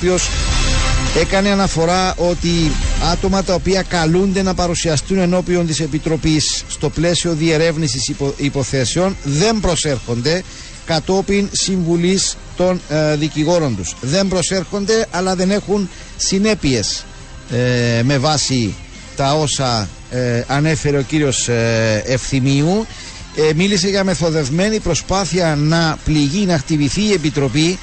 Speaker 2: έκανε αναφορά ότι άτομα τα οποία καλούνται να παρουσιαστούν ενώπιον της Επιτροπής στο πλαίσιο διερεύνησης υποθέσεων δεν προσέρχονται κατόπιν συμβουλής των ε, δικηγόρων τους. Δεν προσέρχονται αλλά δεν έχουν συνέπειες ε, με βάση τα όσα ε, ανέφερε ο κύριος ε, Ευθυμίου. Ε, μίλησε για μεθοδευμένη προσπάθεια να πληγεί, να χτυπηθεί η Επιτροπή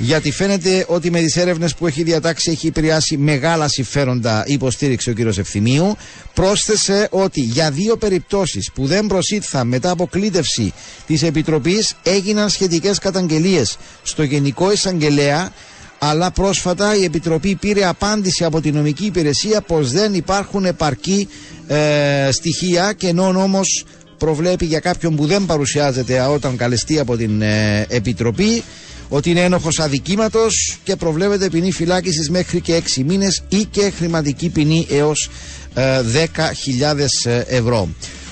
Speaker 2: γιατί φαίνεται ότι με τις έρευνες που έχει διατάξει έχει επηρεάσει μεγάλα συμφέροντα υποστήριξε ο κύριος Ευθυμίου. Πρόσθεσε ότι για δύο περιπτώσεις που δεν προσήλθαν μετά από κλήτευση της Επιτροπής έγιναν σχετικές καταγγελίες. Στο Γενικό Εισαγγελέα αλλά πρόσφατα η Επιτροπή πήρε απάντηση από την νομική υπηρεσία πως δεν υπάρχουν επαρκή ε, στοιχεία και ενώ όμως προβλέπει για κάποιον που δεν παρουσιάζεται όταν καλεστεί από την ε, Επιτροπή ότι είναι ένοχος αδικήματος και προβλέπεται ποινή φυλάκισης μέχρι και 6 μήνες ή και χρηματική ποινή έως 10.000 ε, ευρώ.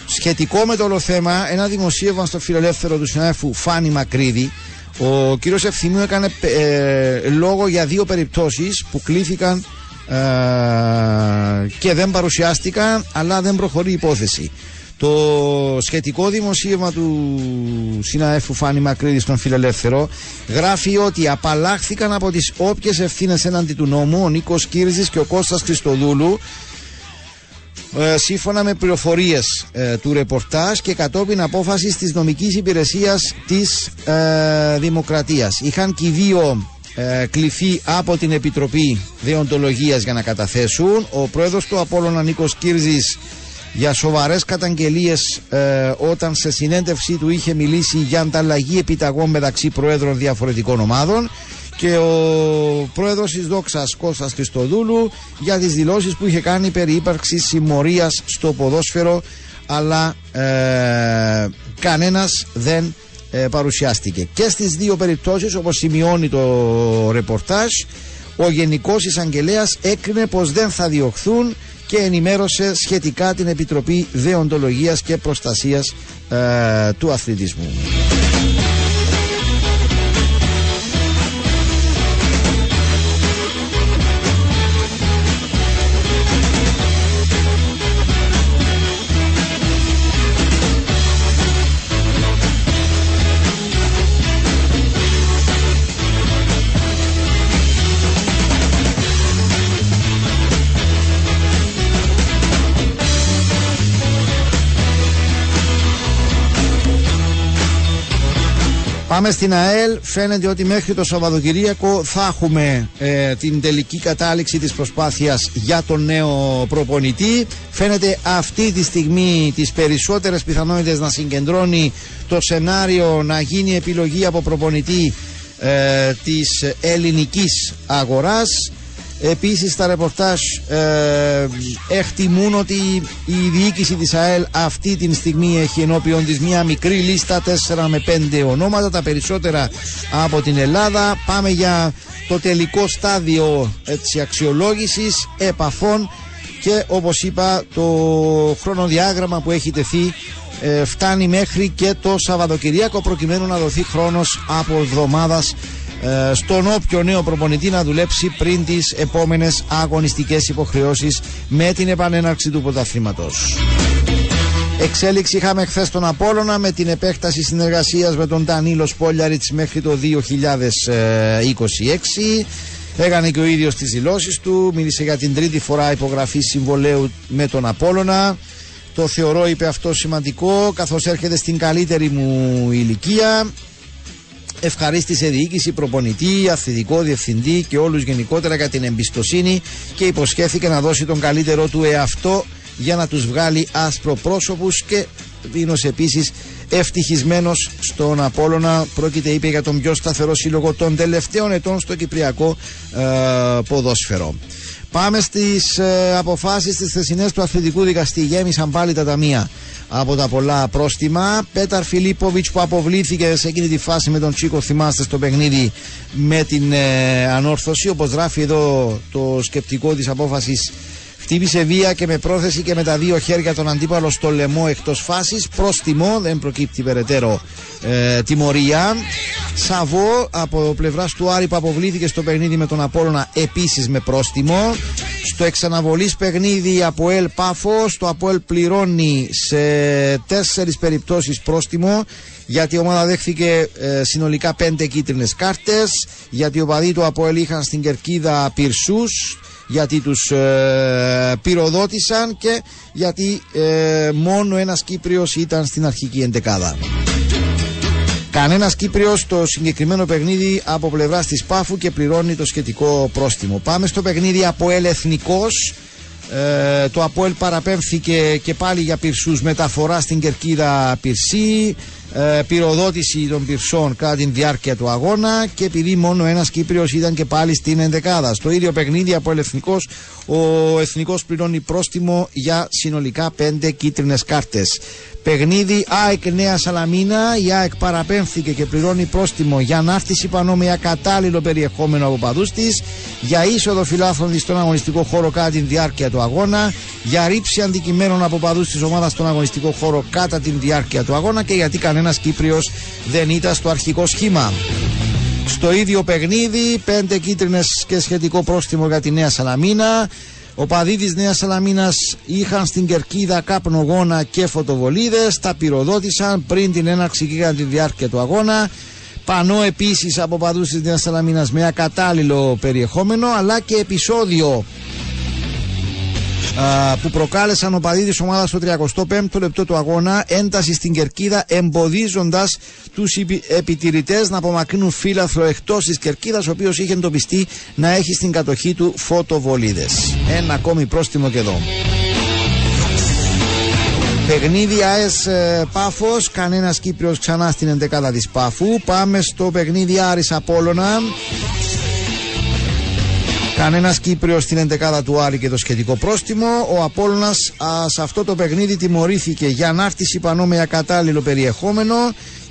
Speaker 2: Σχετικό με το όλο θέμα, ένα δημοσίευμα στο φιλελεύθερο του συνάδελφου Φάνη Μακρύδη ο κύριος Ευθυμίου έκανε ε, λόγο για δύο περιπτώσεις που κλήθηκαν ε, και δεν παρουσιάστηκαν αλλά δεν προχωρεί η υπόθεση. Το σχετικό δημοσίευμα του συναέφου Φάνη Μακρύδη στον Φιλελεύθερο γράφει ότι απαλλάχθηκαν από τις όποιες ευθύνες έναντι του νόμου ο Νίκος Κύρζης και ο Κώστας Χριστοδούλου ε, σύμφωνα με πληροφορίες ε, του ρεπορτάζ και κατόπιν απόφασης της νομικής υπηρεσίας της ε, Δημοκρατίας. Είχαν και οι δύο ε, κληθεί από την Επιτροπή Δεοντολογίας για να καταθέσουν. Ο πρόεδρος του Απόλλωνα Νίκος Κύρζης για σοβαρές καταγγελίες όταν σε συνέντευξή του είχε μιλήσει για ανταλλαγή επιταγών μεταξύ προέδρων διαφορετικών ομάδων και ο πρόεδρος της Δόξας Κώστας Χριστοδούλου για τις δηλώσεις που είχε κάνει περί ύπαρξης συμμορίας στο ποδόσφαιρο αλλά ε, κανένας δεν ε, παρουσιάστηκε. Και στις δύο περιπτώσεις όπως σημειώνει το ρεπορτάζ ο Γενικός Εισαγγελέας έκρινε πως δεν θα διωχθούν και ενημέρωσε σχετικά την Επιτροπή Δεοντολογίας και Προστασίας ε, του Αθλητισμού. Πάμε στην ΑΕΛ. Φαίνεται ότι μέχρι το Σαββατοκυριακό θα έχουμε ε, την τελική κατάληξη της προσπάθειας για τον νέο προπονητή. Φαίνεται αυτή τη στιγμή τις περισσότερες πιθανότητες να συγκεντρώνει το σενάριο να γίνει επιλογή από προπονητή ε, της ελληνικής αγοράς. Επίσης τα ρεπορτάζ ε, εκτιμούν ότι η διοίκηση της ΑΕΛ αυτή τη στιγμή έχει ενώπιον της μια μικρή λίστα 4 με 5 ονόματα τα περισσότερα από την Ελλάδα. Πάμε για το τελικό στάδιο έτσι, αξιολόγησης επαφών και όπως είπα το χρονοδιάγραμμα που έχει τεθεί ε, φτάνει μέχρι και το Σαββατοκυριακό προκειμένου να δοθεί χρόνος από εβδομάδας ε, στον όποιο νέο προπονητή να δουλέψει πριν τις επόμενες αγωνιστικές υποχρεώσεις με την επανέναρξη του πρωταθλήματος. Εξέλιξη είχαμε χθες τον Απόλλωνα με την επέκταση συνεργασίας με τον Τανίλο Σπόλιαριτς μέχρι το 2026. Έκανε και ο ίδιος τις δηλώσεις του. Μίλησε για την τρίτη φορά υπογραφή συμβολέου με τον Απόλωνα. Το θεωρώ, είπε αυτό σημαντικό, καθώς έρχεται στην καλύτερη μου ηλικία. Ευχαρίστησε διοίκηση, προπονητή, αθλητικό διευθυντή και όλους γενικότερα για την εμπιστοσύνη και υποσχέθηκε να δώσει τον καλύτερό του εαυτό για να τους βγάλει άσπροπρόσωπους και Δίνος επίσης ευτυχισμένος στον Απόλλωνα. Πρόκειται είπε για τον πιο σταθερό σύλλογο των τελευταίων ετών στο Κυπριακό ε, ποδόσφαιρο Πάμε στις ε, αποφάσεις της θεσινές του αθλητικού δικαστή γέμισαν πάλι τα ταμεία από τα πολλά πρόστιμα. Πέταρ Φιλίπποβιτς που αποβλήθηκε σε εκείνη τη φάση με τον Τσίκο, θυμάστε στο παιχνίδι με την ε, ανόρθωση. Όπως γράφει εδώ το σκεπτικό της απόφασης Χτύπησε βία και με πρόθεση και με τα δύο χέρια τον αντίπαλο στο λαιμό εκτός φάσης. Πρόστιμο, δεν προκύπτει περαιτέρω ε, τιμωρία. Σαβό από πλευράς του Άρη που αποβλήθηκε στο παιχνίδι με τον Απόλωνα επίσης με πρόστιμο. Στο εξαναβολής παιχνίδι από Ελ Πάφο, το Αποέλ πληρώνει σε τέσσερις περιπτώσεις πρόστιμο γιατί η ομάδα δέχθηκε ε, συνολικά πέντε κίτρινες κάρτες γιατί ο παδί του Αποέλ είχαν στην κερκίδα πυρσούς γιατί τους ε, πυροδότησαν και γιατί ε, μόνο ένας Κύπριος ήταν στην αρχική εντεκάδα. Κανένας Κύπριος στο συγκεκριμένο παιχνίδι από πλευράς της Πάφου και πληρώνει το σχετικό πρόστιμο. Πάμε στο παιχνίδι από Εθνικός. Ε, το Αποέλ παραπέμφθηκε και πάλι για πυρσούς μεταφορά στην κερκίδα Πυρσή ε, πυροδότηση των πυρσών κατά τη διάρκεια του αγώνα και επειδή μόνο ένας Κύπριος ήταν και πάλι στην ενδεκάδα. Στο ίδιο παιχνίδι από Εθνικός, ο Εθνικός πληρώνει πρόστιμο για συνολικά πέντε κίτρινες κάρτες. Παιχνίδι ΑΕΚ Νέας Σαλαμίνα. Η ΑΕΚ παραπέμφθηκε και πληρώνει πρόστιμο για ανάρτηση πανόμοια κατάλληλο περιεχόμενο από παδούς της, για είσοδο φιλάθλων στον αγωνιστικό χώρο κατά τη διάρκεια του αγώνα, για ρήψη αντικειμένων από παδούς της ομάδας στον αγωνιστικό χώρο κατά τη διάρκεια του αγώνα και γιατί κανένας Κύπριος δεν ήταν στο αρχικό σχήμα. Στο ίδιο παιχνίδι, πέντε κίτρινες και σχετικό πρόστιμο για τη Νέα Σαλαμίνα. Ο παδί της Νέας Σαλαμίνας είχαν στην κερκίδα καπνογόνα και φωτοβολίδες, τα πυροδότησαν πριν την έναρξη και για τη διάρκεια του αγώνα. Πανώ επίσης από παδούς της Νέας Σαλαμίνας με ακατάλληλο περιεχόμενο αλλά και επεισόδιο που προκάλεσαν ο παδί της ομάδας στο 35ο λεπτό του αγώνα ένταση στην κερκίδα εμποδίζοντας τους επιτηρητές να απομακρύνουν φύλαθρο εκτός της κερκίδας ο οποίος είχε εντοπιστεί να έχει στην κατοχή του φωτοβολίδες. Ένα ακόμη πρόστιμο και εδώ. Παιχνίδι ΑΕΣ ε, Πάφος, κανένας Κύπριος ξανά στην 11 της Πάφου. Πάμε στο παιχνίδι Άρης Απόλλωνα. Κανένας Κύπριος στην 11 του Άρη και το σχετικό πρόστιμο. Ο Απόλλωνας σε αυτό το παιχνίδι τιμωρήθηκε για ανάρτηση πανόμοια κατάλληλο περιεχόμενο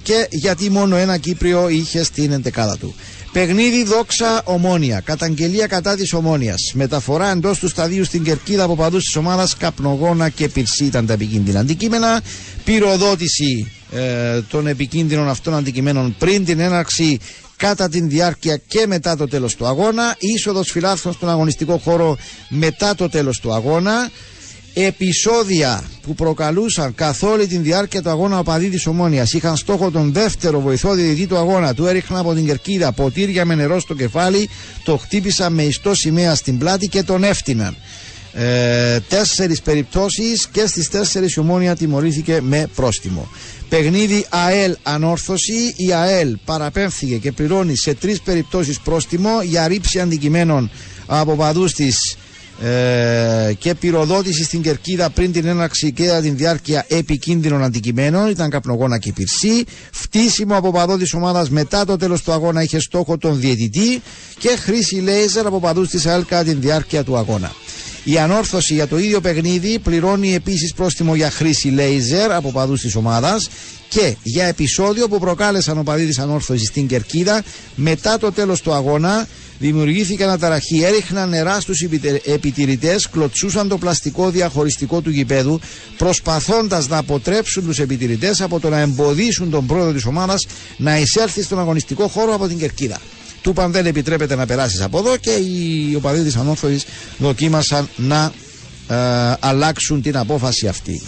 Speaker 2: και γιατί μόνο ένα Κύπριο είχε στην 11 του. Παιχνίδι δόξα ομόνια. Καταγγελία κατά της ομόνιας. Μεταφορά εντός του σταδίου στην κερκίδα από παδού τη ομάδα. Καπνογόνα και πυρσί ήταν τα επικίνδυνα αντικείμενα. Πυροδότηση ε, των επικίνδυνων αυτών αντικειμένων πριν την έναρξη κατά την διάρκεια και μετά το τέλος του αγώνα, είσοδος φιλάθλων στον αγωνιστικό χώρο μετά το τέλος του αγώνα, επεισόδια που προκαλούσαν καθ' όλη την διάρκεια του αγώνα οπαδί της Ομόνιας. Είχαν στόχο τον δεύτερο βοηθό διαιτητή του αγώνα του. Έριχναν από την κερκίδα ποτήρια με νερό στο κεφάλι. Το χτύπησαν με ιστό σημαία στην πλάτη και τον έφτυναν. Ε, τέσσερις περιπτώσεις και στις τέσσερις η Ομόνια τιμωρήθηκε με πρόστιμο Παιχνίδι ΑΕΛ ανόρθωση. Η ΑΕΛ παραπέμφθηκε και πληρώνει σε τρεις περιπτώσεις πρόστιμο για ρήψη αντικειμένων από παδού της ε, και πυροδότηση στην κερκίδα πριν την έναρξη και την διάρκεια επικίνδυνων αντικειμένων. Ήταν καπνογόνα και πυρσί. Φτύσιμο από παδό της ομάδας μετά το τέλος του αγώνα είχε στόχο τον διαιτητή και χρήση λέιζερ από παδού της ΑΕΛ κατά την διάρκεια του αγώνα. Η ανόρθωση για το ίδιο παιχνίδι πληρώνει επίσης πρόστιμο για χρήση λέιζερ από παδούς της ομάδας και για επεισόδιο που προκάλεσαν ο παδί της ανόρθωσης στην Κερκίδα μετά το τέλος του αγώνα δημιουργήθηκε αναταραχή, έριχναν νερά στους επιτηρητές, κλωτσούσαν το πλαστικό διαχωριστικό του γηπέδου προσπαθώντας να αποτρέψουν τους επιτηρητές από το να εμποδίσουν τον πρόεδρο της ομάδας να εισέλθει στον αγωνιστικό χώρο από την Κερκίδα. Του είπαν δεν επιτρέπεται να περάσεις από εδώ και οι οπαδοί της Ανώφοη δοκίμασαν να ε, αλλάξουν την απόφαση αυτή.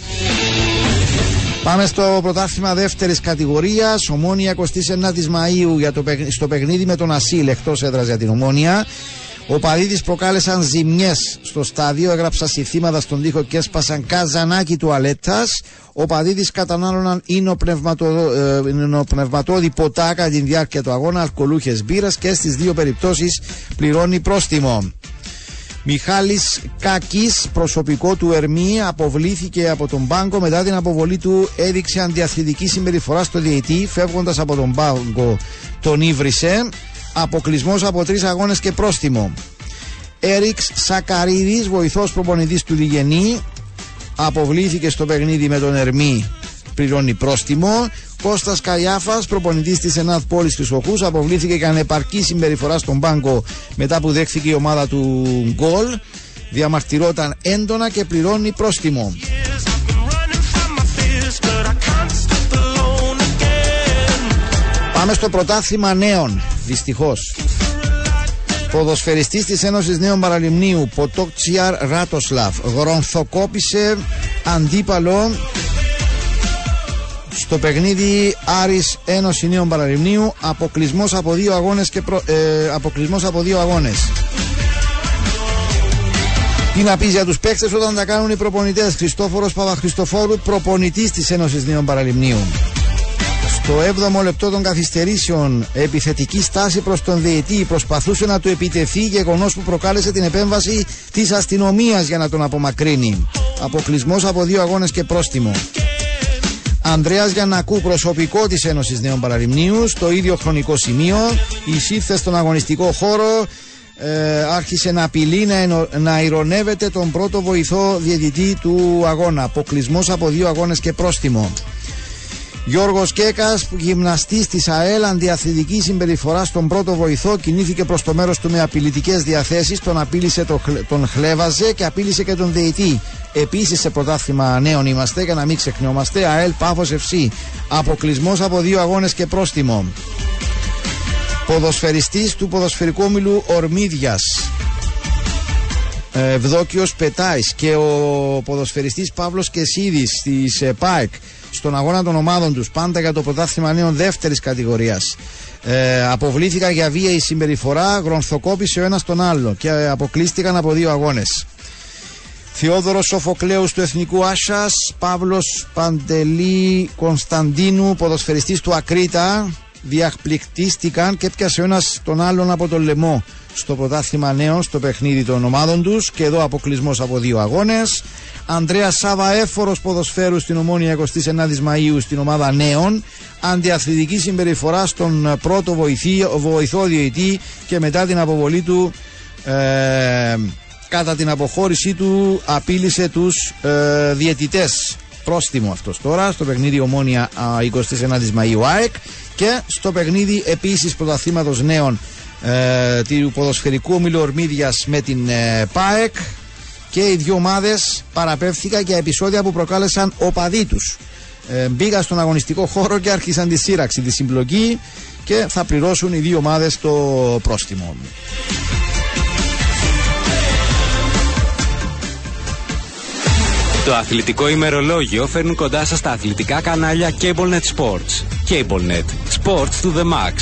Speaker 2: Πάμε στο πρωτάθλημα δεύτερης κατηγορίας. Ομόνια 29η Μαου για το, στο παιχνίδι με τον Ασίλ εκτός έδρας για την Ομόνια. Ο παδί προκάλεσαν ζημιές στο στάδιο, έγραψαν συθήματα στον τοίχο και έσπασαν καζανάκι τουαλέτας. Ο παδί κατανάλωναν υνοπνευματόδη ε, ποτά κατά τη διάρκεια του αγώνα, αλκοολούχες μπύρα και στις δύο περιπτώσεις πληρώνει πρόστιμο. Μιχάλης Κάκης, προσωπικό του Ερμή, αποβλήθηκε από τον πάγκο μετά την αποβολή του έδειξε αντιαθλητική συμπεριφορά στο διαιτή, φεύγοντας από τον πάγκο τον Ήβρισε. Αποκλεισμός από τρεις αγώνες και πρόστιμο. Έριξ Σακαρίδης, βοηθός προπονητής του Διγενή, αποβλήθηκε στο παιχνίδι με τον Ερμή, πληρώνει πρόστιμο. Κώστας Καλιάφα, προπονητής της ΕΝΑΘ Πόλης Χρυσοχού, αποβλήθηκε για ανεπαρκή συμπεριφορά στον πάγκο μετά που δέχθηκε η ομάδα του γκολ. Διαμαρτυρόταν έντονα και πληρώνει πρόστιμο. Πάμε στο πρωτάθλημα νέων, δυστυχώς. Ποδοσφαιριστής της Ένωσης Νέων Παραλιμνίου Ποτόκτσιαρ Ράτοσλαβ γρονθοκόπησε αντίπαλο στο παιχνίδι Άρης Ένωση Νέων Παραλιμνίου αποκλεισμός από δύο αγώνες και προ... ε, αποκλεισμός από δύο αγώνες τι να πεις για τους παίκτες όταν τα κάνουν οι προπονητές Χριστόφορος Παπαχριστοφόρου προπονητής της Ένωσης Νέων Παραλιμνίου στο 7ο λεπτό των καθυστερήσεων, επιθετική στάση προς τον διετή προσπαθούσε να του επιτεθεί, γεγονός που προκάλεσε την επέμβαση της αστυνομίας για να τον απομακρύνει. Αποκλεισμός από δύο αγώνες και πρόστιμο. Ανδρέας Γιαννακού, προσωπικό της Ένωσης Νέων Παραλιμνίους, στο ίδιο χρονικό σημείο, εισήφθε στον αγωνιστικό χώρο, ε, άρχισε να απειλεί να, να ηρωνεύεται τον πρώτο βοηθό διαιτητή του αγώνα. Αποκλεισμός από δύο αγώνες και πρόστιμο. Γιώργος Κέκας, γυμναστής της ΑΕΛ, αντιαθλητική συμπεριφορά στον πρώτο βοηθό, κινήθηκε προς το μέρος του με απειλητικές διαθέσεις, τον απείλησε, τον χλέβαζε και απείλησε και τον δεητή. Επίσης σε πρωτάθλημα νέων είμαστε, για να μην ξεχνιόμαστε. ΑΕΛ Πάφο Ευσύ. Αποκλεισμός από δύο αγώνες και πρόστιμο. Ποδοσφαιριστής του ποδοσφαιρικού όμιλου Ορμίδιας. Ευδόκιος Πετάης και ο ποδοσφαιριστής Παύλος Κεσίδης της ΠΑΕΚ στον αγώνα των ομάδων τους. Πάντα για το πρωτάθλημα νέων δεύτερης κατηγορίας. Ε, αποβλήθηκαν για βίαιη συμπεριφορά γρονθοκόπησε ο ένας τον άλλο και αποκλείστηκαν από δύο αγώνες. Θεόδωρος Σοφοκλέους του Εθνικού Άσας Παύλος Παντελή Κωνσταντίνου ποδοσφαιριστής του Ακρίτα διαχπληκτίστηκαν και έπιασε ο ένας τον άλλον από τον λαιμό στο πρωτάθλημα νέων στο παιχνίδι των ομάδων τους και εδώ αποκλεισμός από δύο αγώνες Ανδρέας Σάβα, έφορος ποδοσφαίρου στην Ομόνια 29η Μαου στην ομάδα νέων. Αντιαθλητική συμπεριφορά στον πρώτο βοηθή, βοηθό διαιτή και μετά την αποβολή του. Ε, κατά την αποχώρησή του απείλησε τους ε, διαιτητές πρόστιμο αυτός τώρα στο παιχνίδι Ομόνια 29η Μαΐου ΑΕΚ και στο παιχνίδι επίσης πρωταθλήματος νέων ε, του ποδοσφαιρικού ομίλου με την ε, ΠΑΕΚ και οι δύο ομάδες παραπέμφθηκαν για επεισόδια που προκάλεσαν οπαδοί τους. Ε, μπήκαν στον αγωνιστικό χώρο και άρχισαν τη σύραξη, τη συμπλοκή και θα πληρώσουν οι δύο ομάδες το πρόστιμο.
Speaker 3: Το αθλητικό ημερολόγιο φέρνουν κοντά σας τα αθλητικά κανάλια CableNet Sports. CableNet. Sports to the max.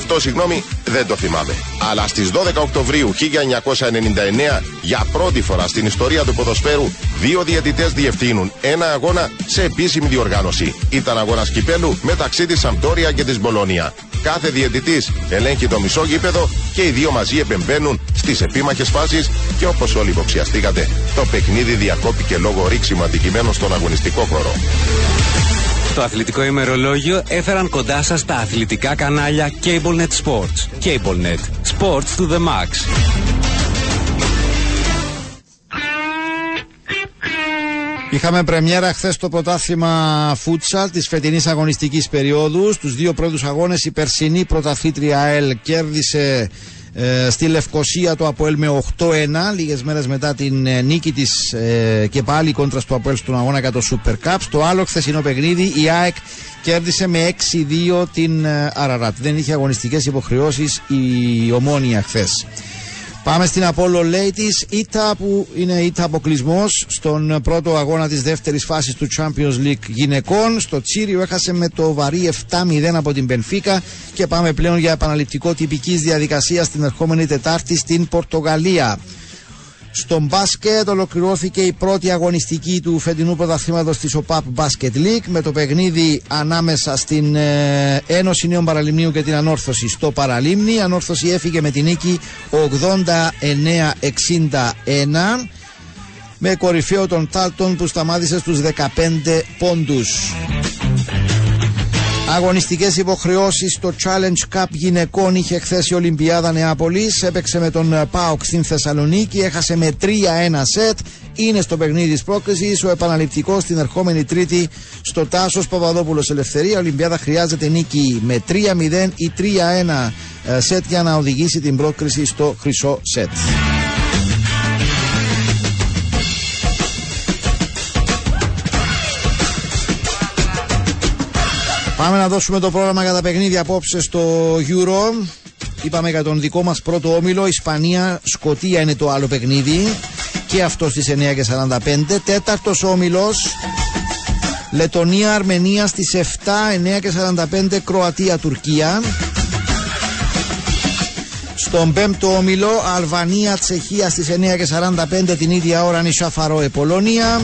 Speaker 5: Αυτό, συγγνώμη, δεν το θυμάμαι. Αλλά στις 12 Οκτωβρίου 1999, για πρώτη φορά στην ιστορία του ποδοσφαίρου, δύο διαιτητές διευθύνουν ένα αγώνα σε επίσημη διοργάνωση. Ήταν αγώνας κυπέλου μεταξύ της Σαμπτόρια και της Μπολόνια. Κάθε διαιτητής ελέγχει το μισό γήπεδο και οι δύο μαζί επεμβαίνουν στις επίμαχες φάσεις και όπως όλοι υποψιαστήκατε, το παιχνίδι διακόπηκε λόγω ρίξιμου αντικειμένου στον αγωνιστικό χώρο.
Speaker 3: Το αθλητικό ημερολόγιο έφεραν κοντά σας τα αθλητικά κανάλια CableNet Sports. CableNet. Sports to the max.
Speaker 2: Είχαμε πρεμιέρα χθες το πρωτάθλημα φούτσαλ της φετινής αγωνιστικής περίοδου. Στους δύο πρώτους αγώνες η περσινή πρωταθλήτρια ΑΕΛ κέρδισε ε, στη Λευκοσία το Αποέλ με 8-1 λίγες μέρες μετά την ε, νίκη της ε, και πάλι κόντρας στο Αποέλ στον αγώνα για το Super Cup στο άλλο χθεσινό παιχνίδι η ΑΕΚ κέρδισε με 6-2 την Αραράτ δεν είχε αγωνιστικές υποχρεώσεις η Ομόνια χθες. Πάμε στην Apollo Ladies, ήττα που είναι ήττα αποκλεισμός στον πρώτο αγώνα της δεύτερης φάσης του Champions League γυναικών. Στο Τσίριο έχασε με το βαρύ 7-0 από την Πενφύκα και πάμε πλέον για επαναληπτικό τυπικής διαδικασίας την ερχόμενη Τετάρτη στην Πορτογαλία. Στο μπάσκετ ολοκληρώθηκε η πρώτη αγωνιστική του φετινού πρωταθλήματος της ΟΠΑΠ Basket League με το παιχνίδι ανάμεσα στην ε, Ένωση Νέων Παραλιμνίου και την Ανόρθωση στο Παραλίμνη. Η Ανόρθωση έφυγε με την νίκη 89-61 με κορυφαίο τον Τάλτον που σταμάτησε στους 15 πόντους. Αγωνιστικές υποχρεώσεις στο Challenge Cup γυναικών είχε χθες η Ολυμπιάδα Νεάπολης. Έπαιξε με τον Πάοκ στην Θεσσαλονίκη. Έχασε με 3-1 σετ. Είναι στο παιχνίδι της πρόκληση. Ο επαναληπτικός την ερχόμενη Τρίτη στο Τάσος Παπαδόπουλος Ελευθερία. Η Ολυμπιάδα χρειάζεται νίκη με 3-0 ή 3-1 ε, σετ για να οδηγήσει την πρόκριση στο χρυσό σετ. Πάμε να δώσουμε το πρόγραμμα για τα παιχνίδια απόψε στο Euro. Είπαμε για τον δικό μας πρώτο όμιλο. Ισπανία, Σκοτία είναι το άλλο παιχνίδι. Και αυτός στις 9.45. Τέταρτος όμιλος. Λετωνία, Αρμενία στις 7, 9.45. Κροατία, Τουρκία. Στον πέμπτο όμιλο, Αλβανία, Τσεχία στις 9.45 την ίδια ώρα Νησάφαρο, Πολώνια.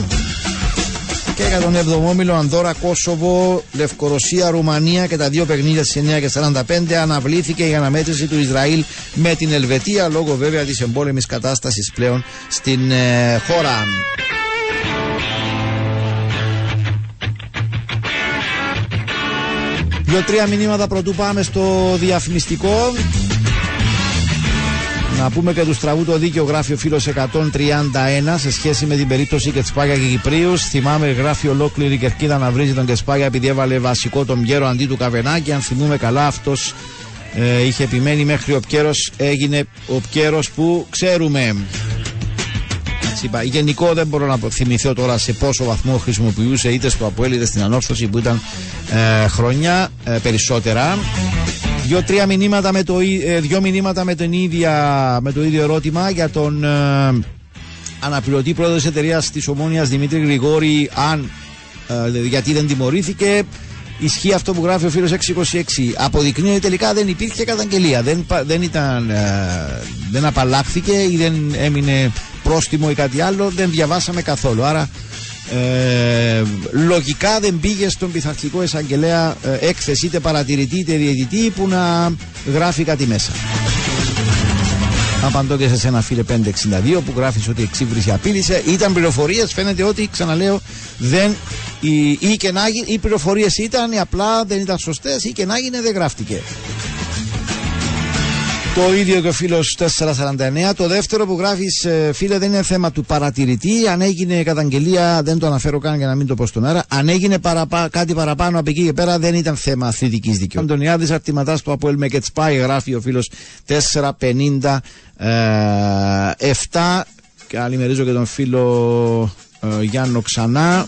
Speaker 2: Και για τον 7ο όμιλο Ανδώρα, Κόσοβο, Λευκορωσία, Ρουμανία και τα δύο παιχνίδια στις 9 και 45 αναβλήθηκε η αναμέτρηση του Ισραήλ με την Ελβετία λόγω βέβαια της εμπόλεμης κατάστασης πλέον στην ε, χώρα. Δύο-τρία μηνύματα πρωτού πάμε στο διαφημιστικό. Να πούμε και τους στραβού το δίκαιο γράφει ο φίλος 131 σε σχέση με την περίπτωση Κετσπάγια και Κυπρίους. Θυμάμαι, γράφει ολόκληρη η κερκίδα να βρίζει τον Κετσπάγια επειδή έβαλε βασικό τον Πιέρο αντί του Καβενάκη. Αν θυμούμε καλά, αυτός ε, είχε επιμένει μέχρι ο Πιέρος έγινε ο Πιέρος που ξέρουμε. Είπα, γενικό δεν μπορώ να θυμηθώ τώρα σε πόσο βαθμό χρησιμοποιούσε είτε στο Αποέλ είτε στην Ανόρθωση που ήταν ε, χρόνια ε, περισσότερα. Δύο-τρία μηνύματα με το, ε, δύο μηνύματα με, τον ίδια, με το ίδιο ερώτημα για τον ε, αναπληρωτή πρόεδρος της εταιρείας της Ομόνιας Δημήτρη Γρηγόρη, αν ε, γιατί δεν τιμωρήθηκε. Ισχύει αυτό που γράφει ο φίλος 626. Αποδεικνύει τελικά δεν υπήρχε καταγγελία. Δεν, δεν, ήταν, ε, δεν απαλλάχθηκε ή δεν έμεινε πρόστιμο ή κάτι άλλο. Δεν διαβάσαμε καθόλου. Άρα ε, λογικά δεν πήγε στον πειθαρχικό εισαγγελέα ε, έκθεση είτε παρατηρητή είτε διαιτητή που να γράφει κάτι μέσα. Απαντώ και σε ένα φίλε 562 που γράφεις ότι εξύβριση απείλησε. Ήταν πληροφορίες, φαίνεται ότι ξαναλέω δεν. Ή, ή και να οι πληροφορίες ήταν, απλά δεν ήταν σωστές ή και να γίνει δεν γράφτηκε. Το ίδιο και ο φίλος 449. Το δεύτερο που γράφεις, ε, φίλε, δεν είναι θέμα του παρατηρητή. Αν έγινε καταγγελία, δεν το αναφέρω καν για να μην το πω στον αέρα. Αν έγινε παραπά, κάτι παραπάνω από εκεί και πέρα, δεν ήταν θέμα αθλητικής δικαιοσύνη. Αντωνιάδης Αρτηματάς του Αποέλ Μεκετσπάι, γράφει ο φίλος 457. Και αλλημερίζω και τον φίλο ε, Γιάννο ξανά.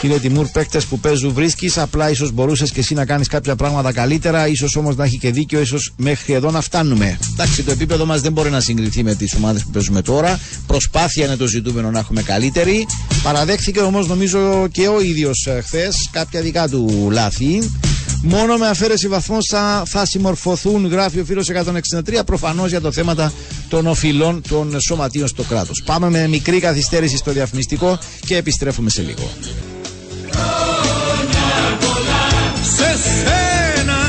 Speaker 2: Κύριε Τιμούρ, παίκτες που παίζουν βρίσκεις. Απλά ίσως μπορούσες και εσύ να κάνεις κάποια πράγματα καλύτερα. σω όμως να έχει και δίκιο. ίσως μέχρι εδώ να φτάνουμε. Εντάξει, το επίπεδο μας δεν μπορεί να συγκριθεί με τις ομάδες που παίζουμε τώρα. Προσπάθεια είναι το ζητούμενο να έχουμε καλύτερη. Παραδέχθηκε όμως νομίζω και ο ίδιος ε, χθες κάποια δικά του λάθη. Μόνο με αφαίρεση βαθμών θα, θα συμμορφωθούν, γράφει ο φίλος 163, προφανώς για το θέμα των οφειλών των σωματείων στο κράτος. Πάμε με μικρή καθυστέρηση στο διαφημιστικό και επιστρέφουμε σε λίγο. Σε σένα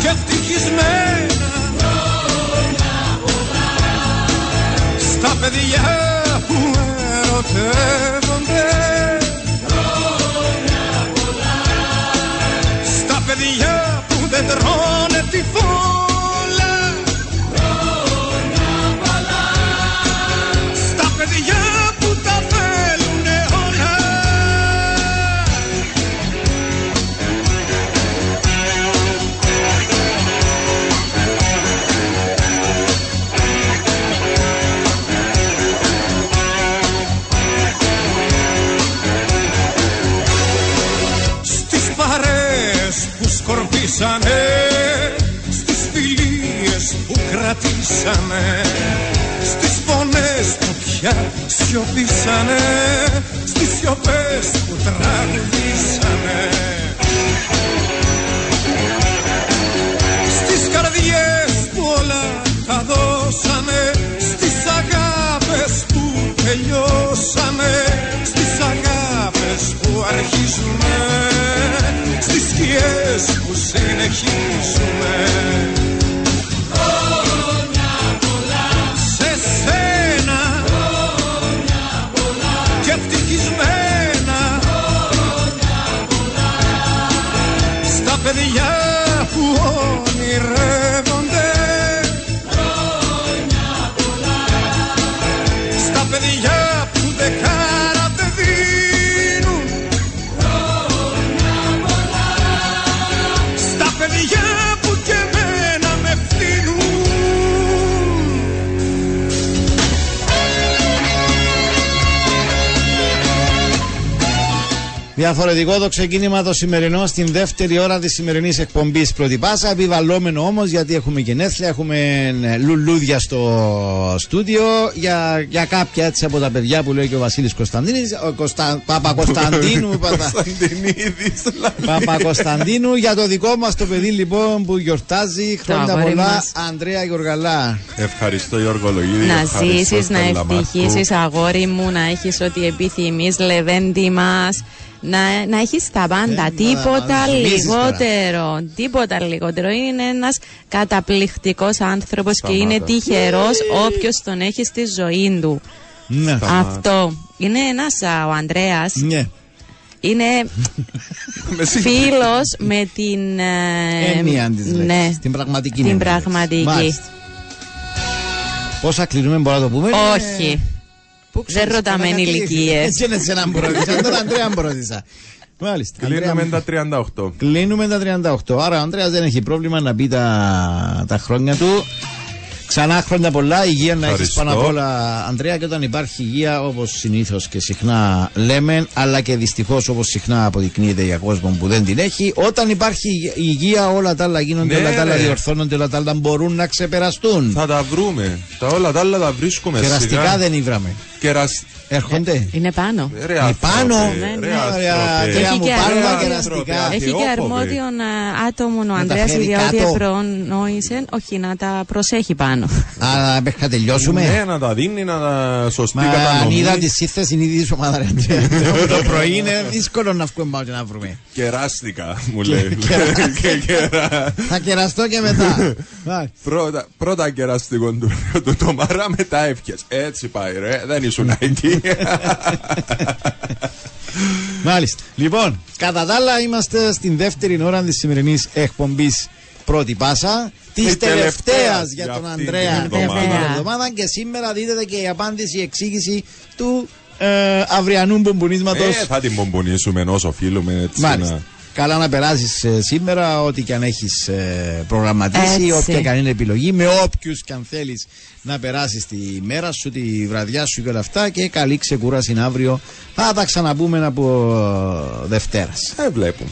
Speaker 2: και ευτυχισμένα. Στα παιδιά που ερωτεύονται
Speaker 1: σιωπήσανε Στις σιωπές που τραγουδήσανε Στις καρδιές που όλα τα δώσανε. Στις αγάπες που τελειώσανε. Στις αγάπες που αρχίζουμε Στις σκιές που συνεχίζουμε
Speaker 2: Διαφορετικό το ξεκίνημα το σημερινό στην δεύτερη ώρα της σημερινής εκπομπής Πρώτη Πάσα. Επιβαλλόμενο όμως γιατί έχουμε γενέθλια, έχουμε ε, λουλούδια στο στούντιο για, για κάποια έτσι από τα παιδιά που λέει και ο Βασίλης Κωνσταντίνης. Ο Κωνστα... Παπα Κωνσταντίνου. Παπα... Παπα Κωνσταντίνου για το δικό μας το παιδί λοιπόν που γιορτάζει. Χρόνια
Speaker 6: αγόρι
Speaker 2: πολλά,
Speaker 6: μας.
Speaker 2: Αντρέα Γιοργαλά.
Speaker 7: Ευχαριστώ Γιώργο Λογίδη.
Speaker 6: Να
Speaker 7: ευχαριστώ
Speaker 6: ζήσεις, να
Speaker 7: Στέλλα Μάρκου.
Speaker 6: ευτυχήσει, αγόρι μου, να έχεις ό,τι επιθυμείς, λεβέντι μας. Να, να έχεις τα πάντα.
Speaker 2: Ε,
Speaker 6: τίποτα
Speaker 2: να- να ζουμίζεις
Speaker 6: λιγότερο. Τίποτα λιγότερο. Είναι ένας καταπληκτικός άνθρωπος και
Speaker 7: Σταμάτα.
Speaker 6: είναι τυχερό όποιος τον έχει στη ζωή του.
Speaker 2: Ναι.
Speaker 6: Αυτό. Είναι ένας ο Ανδρέας.
Speaker 2: Ναι.
Speaker 6: Είναι
Speaker 7: Με συγχωρείτε.
Speaker 6: φίλος με την. ε,
Speaker 2: Έννοια της
Speaker 6: ναι,
Speaker 2: Την πραγματική
Speaker 6: την
Speaker 2: έννοια της.
Speaker 6: πραγματική.
Speaker 2: Μάλιστα. Πόσα κλείνουμε, μπορούμε να το πούμε;
Speaker 6: Όχι.
Speaker 2: Πού
Speaker 6: Δεν
Speaker 2: ξέρεις,
Speaker 6: ρωτάμε
Speaker 2: κανένα κάτι-
Speaker 6: ηλικίες.
Speaker 2: Έτσι είναι σε έναν πρόδεισα. Τον Αντρέα πρόδεισα. Μάλιστα.
Speaker 7: Κλείνουμε
Speaker 2: Ανδρέα,
Speaker 7: τα 38.
Speaker 2: Κλείνουμε τα 38. Άρα ο Ανδρέας δεν έχει πρόβλημα να πει τα, τα χρόνια του. Ξανά χρόνια πολλά, υγεία να έχεις
Speaker 7: Ευχαριστώ.
Speaker 2: πάνω απ' όλα, Ανδρέα. Και όταν υπάρχει υγεία, όπως συνήθως και συχνά λέμε, αλλά και δυστυχώς όπως συχνά αποδεικνύεται για κόσμο που δεν την έχει, όταν υπάρχει υγεία, όλα τα άλλα γίνονται,
Speaker 7: Ναι,
Speaker 2: όλα τα άλλα
Speaker 7: ρε.
Speaker 2: διορθώνονται, όλα τα άλλα μπορούν να ξεπεραστούν.
Speaker 7: Θα τα βρούμε. Τα όλα τα άλλα τα βρίσκουμε
Speaker 2: Κεραστικά
Speaker 7: σιγά.
Speaker 2: δεν ήβραμε.
Speaker 7: Κερασ...
Speaker 2: Έρχονται.
Speaker 6: Είναι πάνω.
Speaker 7: Ρε
Speaker 2: Ε,
Speaker 7: άνθρωπε,
Speaker 2: πάνω.
Speaker 6: Ναι, ναι.
Speaker 7: ρε
Speaker 2: Ωραία,
Speaker 7: άνθρωπε.
Speaker 2: τρία
Speaker 6: Έχει
Speaker 2: μου
Speaker 6: και
Speaker 2: πάνω τα
Speaker 6: αρμόδιο.
Speaker 2: κεραστικά.
Speaker 6: Έχει και
Speaker 7: Θεόφοβε.
Speaker 6: αρμόδιον α, άτομο ο
Speaker 2: τα
Speaker 6: Ανδρέας
Speaker 2: φέρει
Speaker 6: διότι
Speaker 2: κάτω.
Speaker 6: προνόησε όχι να τα προσέχει πάνω.
Speaker 2: Άρα μέχρι να τελειώσουμε.
Speaker 7: Ναι, να τα δίνει, να τα σωστή
Speaker 2: Μα αν
Speaker 7: κατανομή.
Speaker 2: είδα τη σύνθεση είναι ήδη ομάδα ρε Αντρέα. Το πρωί είναι δύσκολο να βγούμε πάνω και να βρούμε.
Speaker 7: Κεράστηκα, μου λέει.
Speaker 2: κεράστηκα.
Speaker 7: Και κερα-
Speaker 2: Θα κεραστώ και μετά. Μάλιστα.
Speaker 7: Πρώτα, πρώτα κεραστικό του, του το μαρά, μετά έφυγες. Έτσι πάει, ρε. Δεν ήσουν εκεί.
Speaker 2: Μάλιστα. Λοιπόν, κατά τα άλλα είμαστε στην δεύτερη ώρα της σημερινής εκπομπής Πρώτη Πάσα. Της
Speaker 7: Η
Speaker 2: τελευταία
Speaker 7: τελευταίας
Speaker 2: για
Speaker 7: για
Speaker 2: τον
Speaker 7: αυτήν
Speaker 2: Ανδρέα
Speaker 7: την
Speaker 2: αυτήν την
Speaker 6: εβδομάδα.
Speaker 2: εβδομάδα και σήμερα δίδεται και η απάντηση, η εξήγηση του ε, αυριανού μπομπονίσματος.
Speaker 7: ε, θα την μπομπονίσουμε όσο οφείλουμε έτσι
Speaker 2: Μάλιστα.
Speaker 7: να...
Speaker 2: Καλά να περάσεις σήμερα, ό,τι και αν έχεις προγραμματίσει,
Speaker 6: Έτσι.
Speaker 2: όποια και αν είναι επιλογή, με όποιους και αν θέλεις να περάσει τη μέρα σου, τη βραδιά σου και όλα αυτά. Και καλή ξεκούραση αύριο. Θα τα ξαναπούμε από Δευτέρας.
Speaker 7: Ε, βλέπουμε.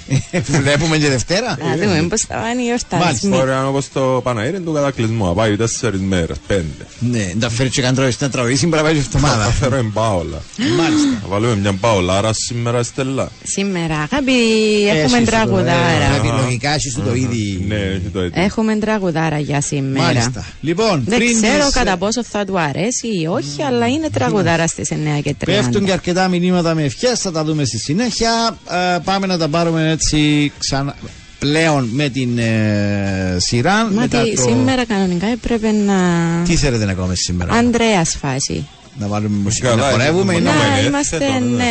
Speaker 2: Βλέπουμε και Δευτέρα.
Speaker 6: Να δούμε πώς θα πάνε οι γιορτασμοί.
Speaker 2: Μάλιστα.
Speaker 7: Μπορεί να είναι όπως το Παναήρι του κατακλυσμού. Να πάει τέσσερις μέρες, πέντε.
Speaker 2: ναι, να φέρει και καντρό στην τραγουδίση, μπορεί να πάει
Speaker 7: Θα
Speaker 2: εβδομάδα.
Speaker 7: φέρω εμπάολα.
Speaker 2: Μάλιστα.
Speaker 7: Θα βάλουμε μια μπαολάρα σήμερα Στέλλα.
Speaker 6: Σήμερα, αγάπη, έχουμε
Speaker 2: Έχεις το-
Speaker 6: τραγουδάρα.
Speaker 2: Πρέπει λογικά έχει σου το ήδη.
Speaker 7: Ναι, έχει το έτοιμο.
Speaker 6: Έχουμε τραγουδάρα για σήμερα.
Speaker 2: Μάλιστα. Λοιπόν,
Speaker 6: Δεν
Speaker 2: πριν
Speaker 6: ξέρω
Speaker 2: τις,
Speaker 6: κατά πόσο θα του αρέσει ή όχι, αλλά είναι τραγουδάρα στις 9 και 30.
Speaker 2: Πέφτουν και αρκετά μηνύματα με ευχές, θα τα δούμε στη συνέχεια. Ε, πάμε να τα πάρουμε έτσι ξανά πλέον με την ε, σειρά.
Speaker 6: Μα
Speaker 2: μετά
Speaker 6: τι,
Speaker 2: το-
Speaker 6: σήμερα κανονικά έπρεπε να.
Speaker 2: Τι θέλετε να κάνουμε σήμερα,
Speaker 6: Ανδρέας φάση.
Speaker 2: να βάλουμε μουσική,
Speaker 7: Καλά,
Speaker 2: να χορεύουμε ή
Speaker 7: είναι
Speaker 2: να...
Speaker 7: μόνο
Speaker 6: Να
Speaker 7: είναι
Speaker 6: είμαστε,
Speaker 7: τώρα, ναι.
Speaker 6: ναι,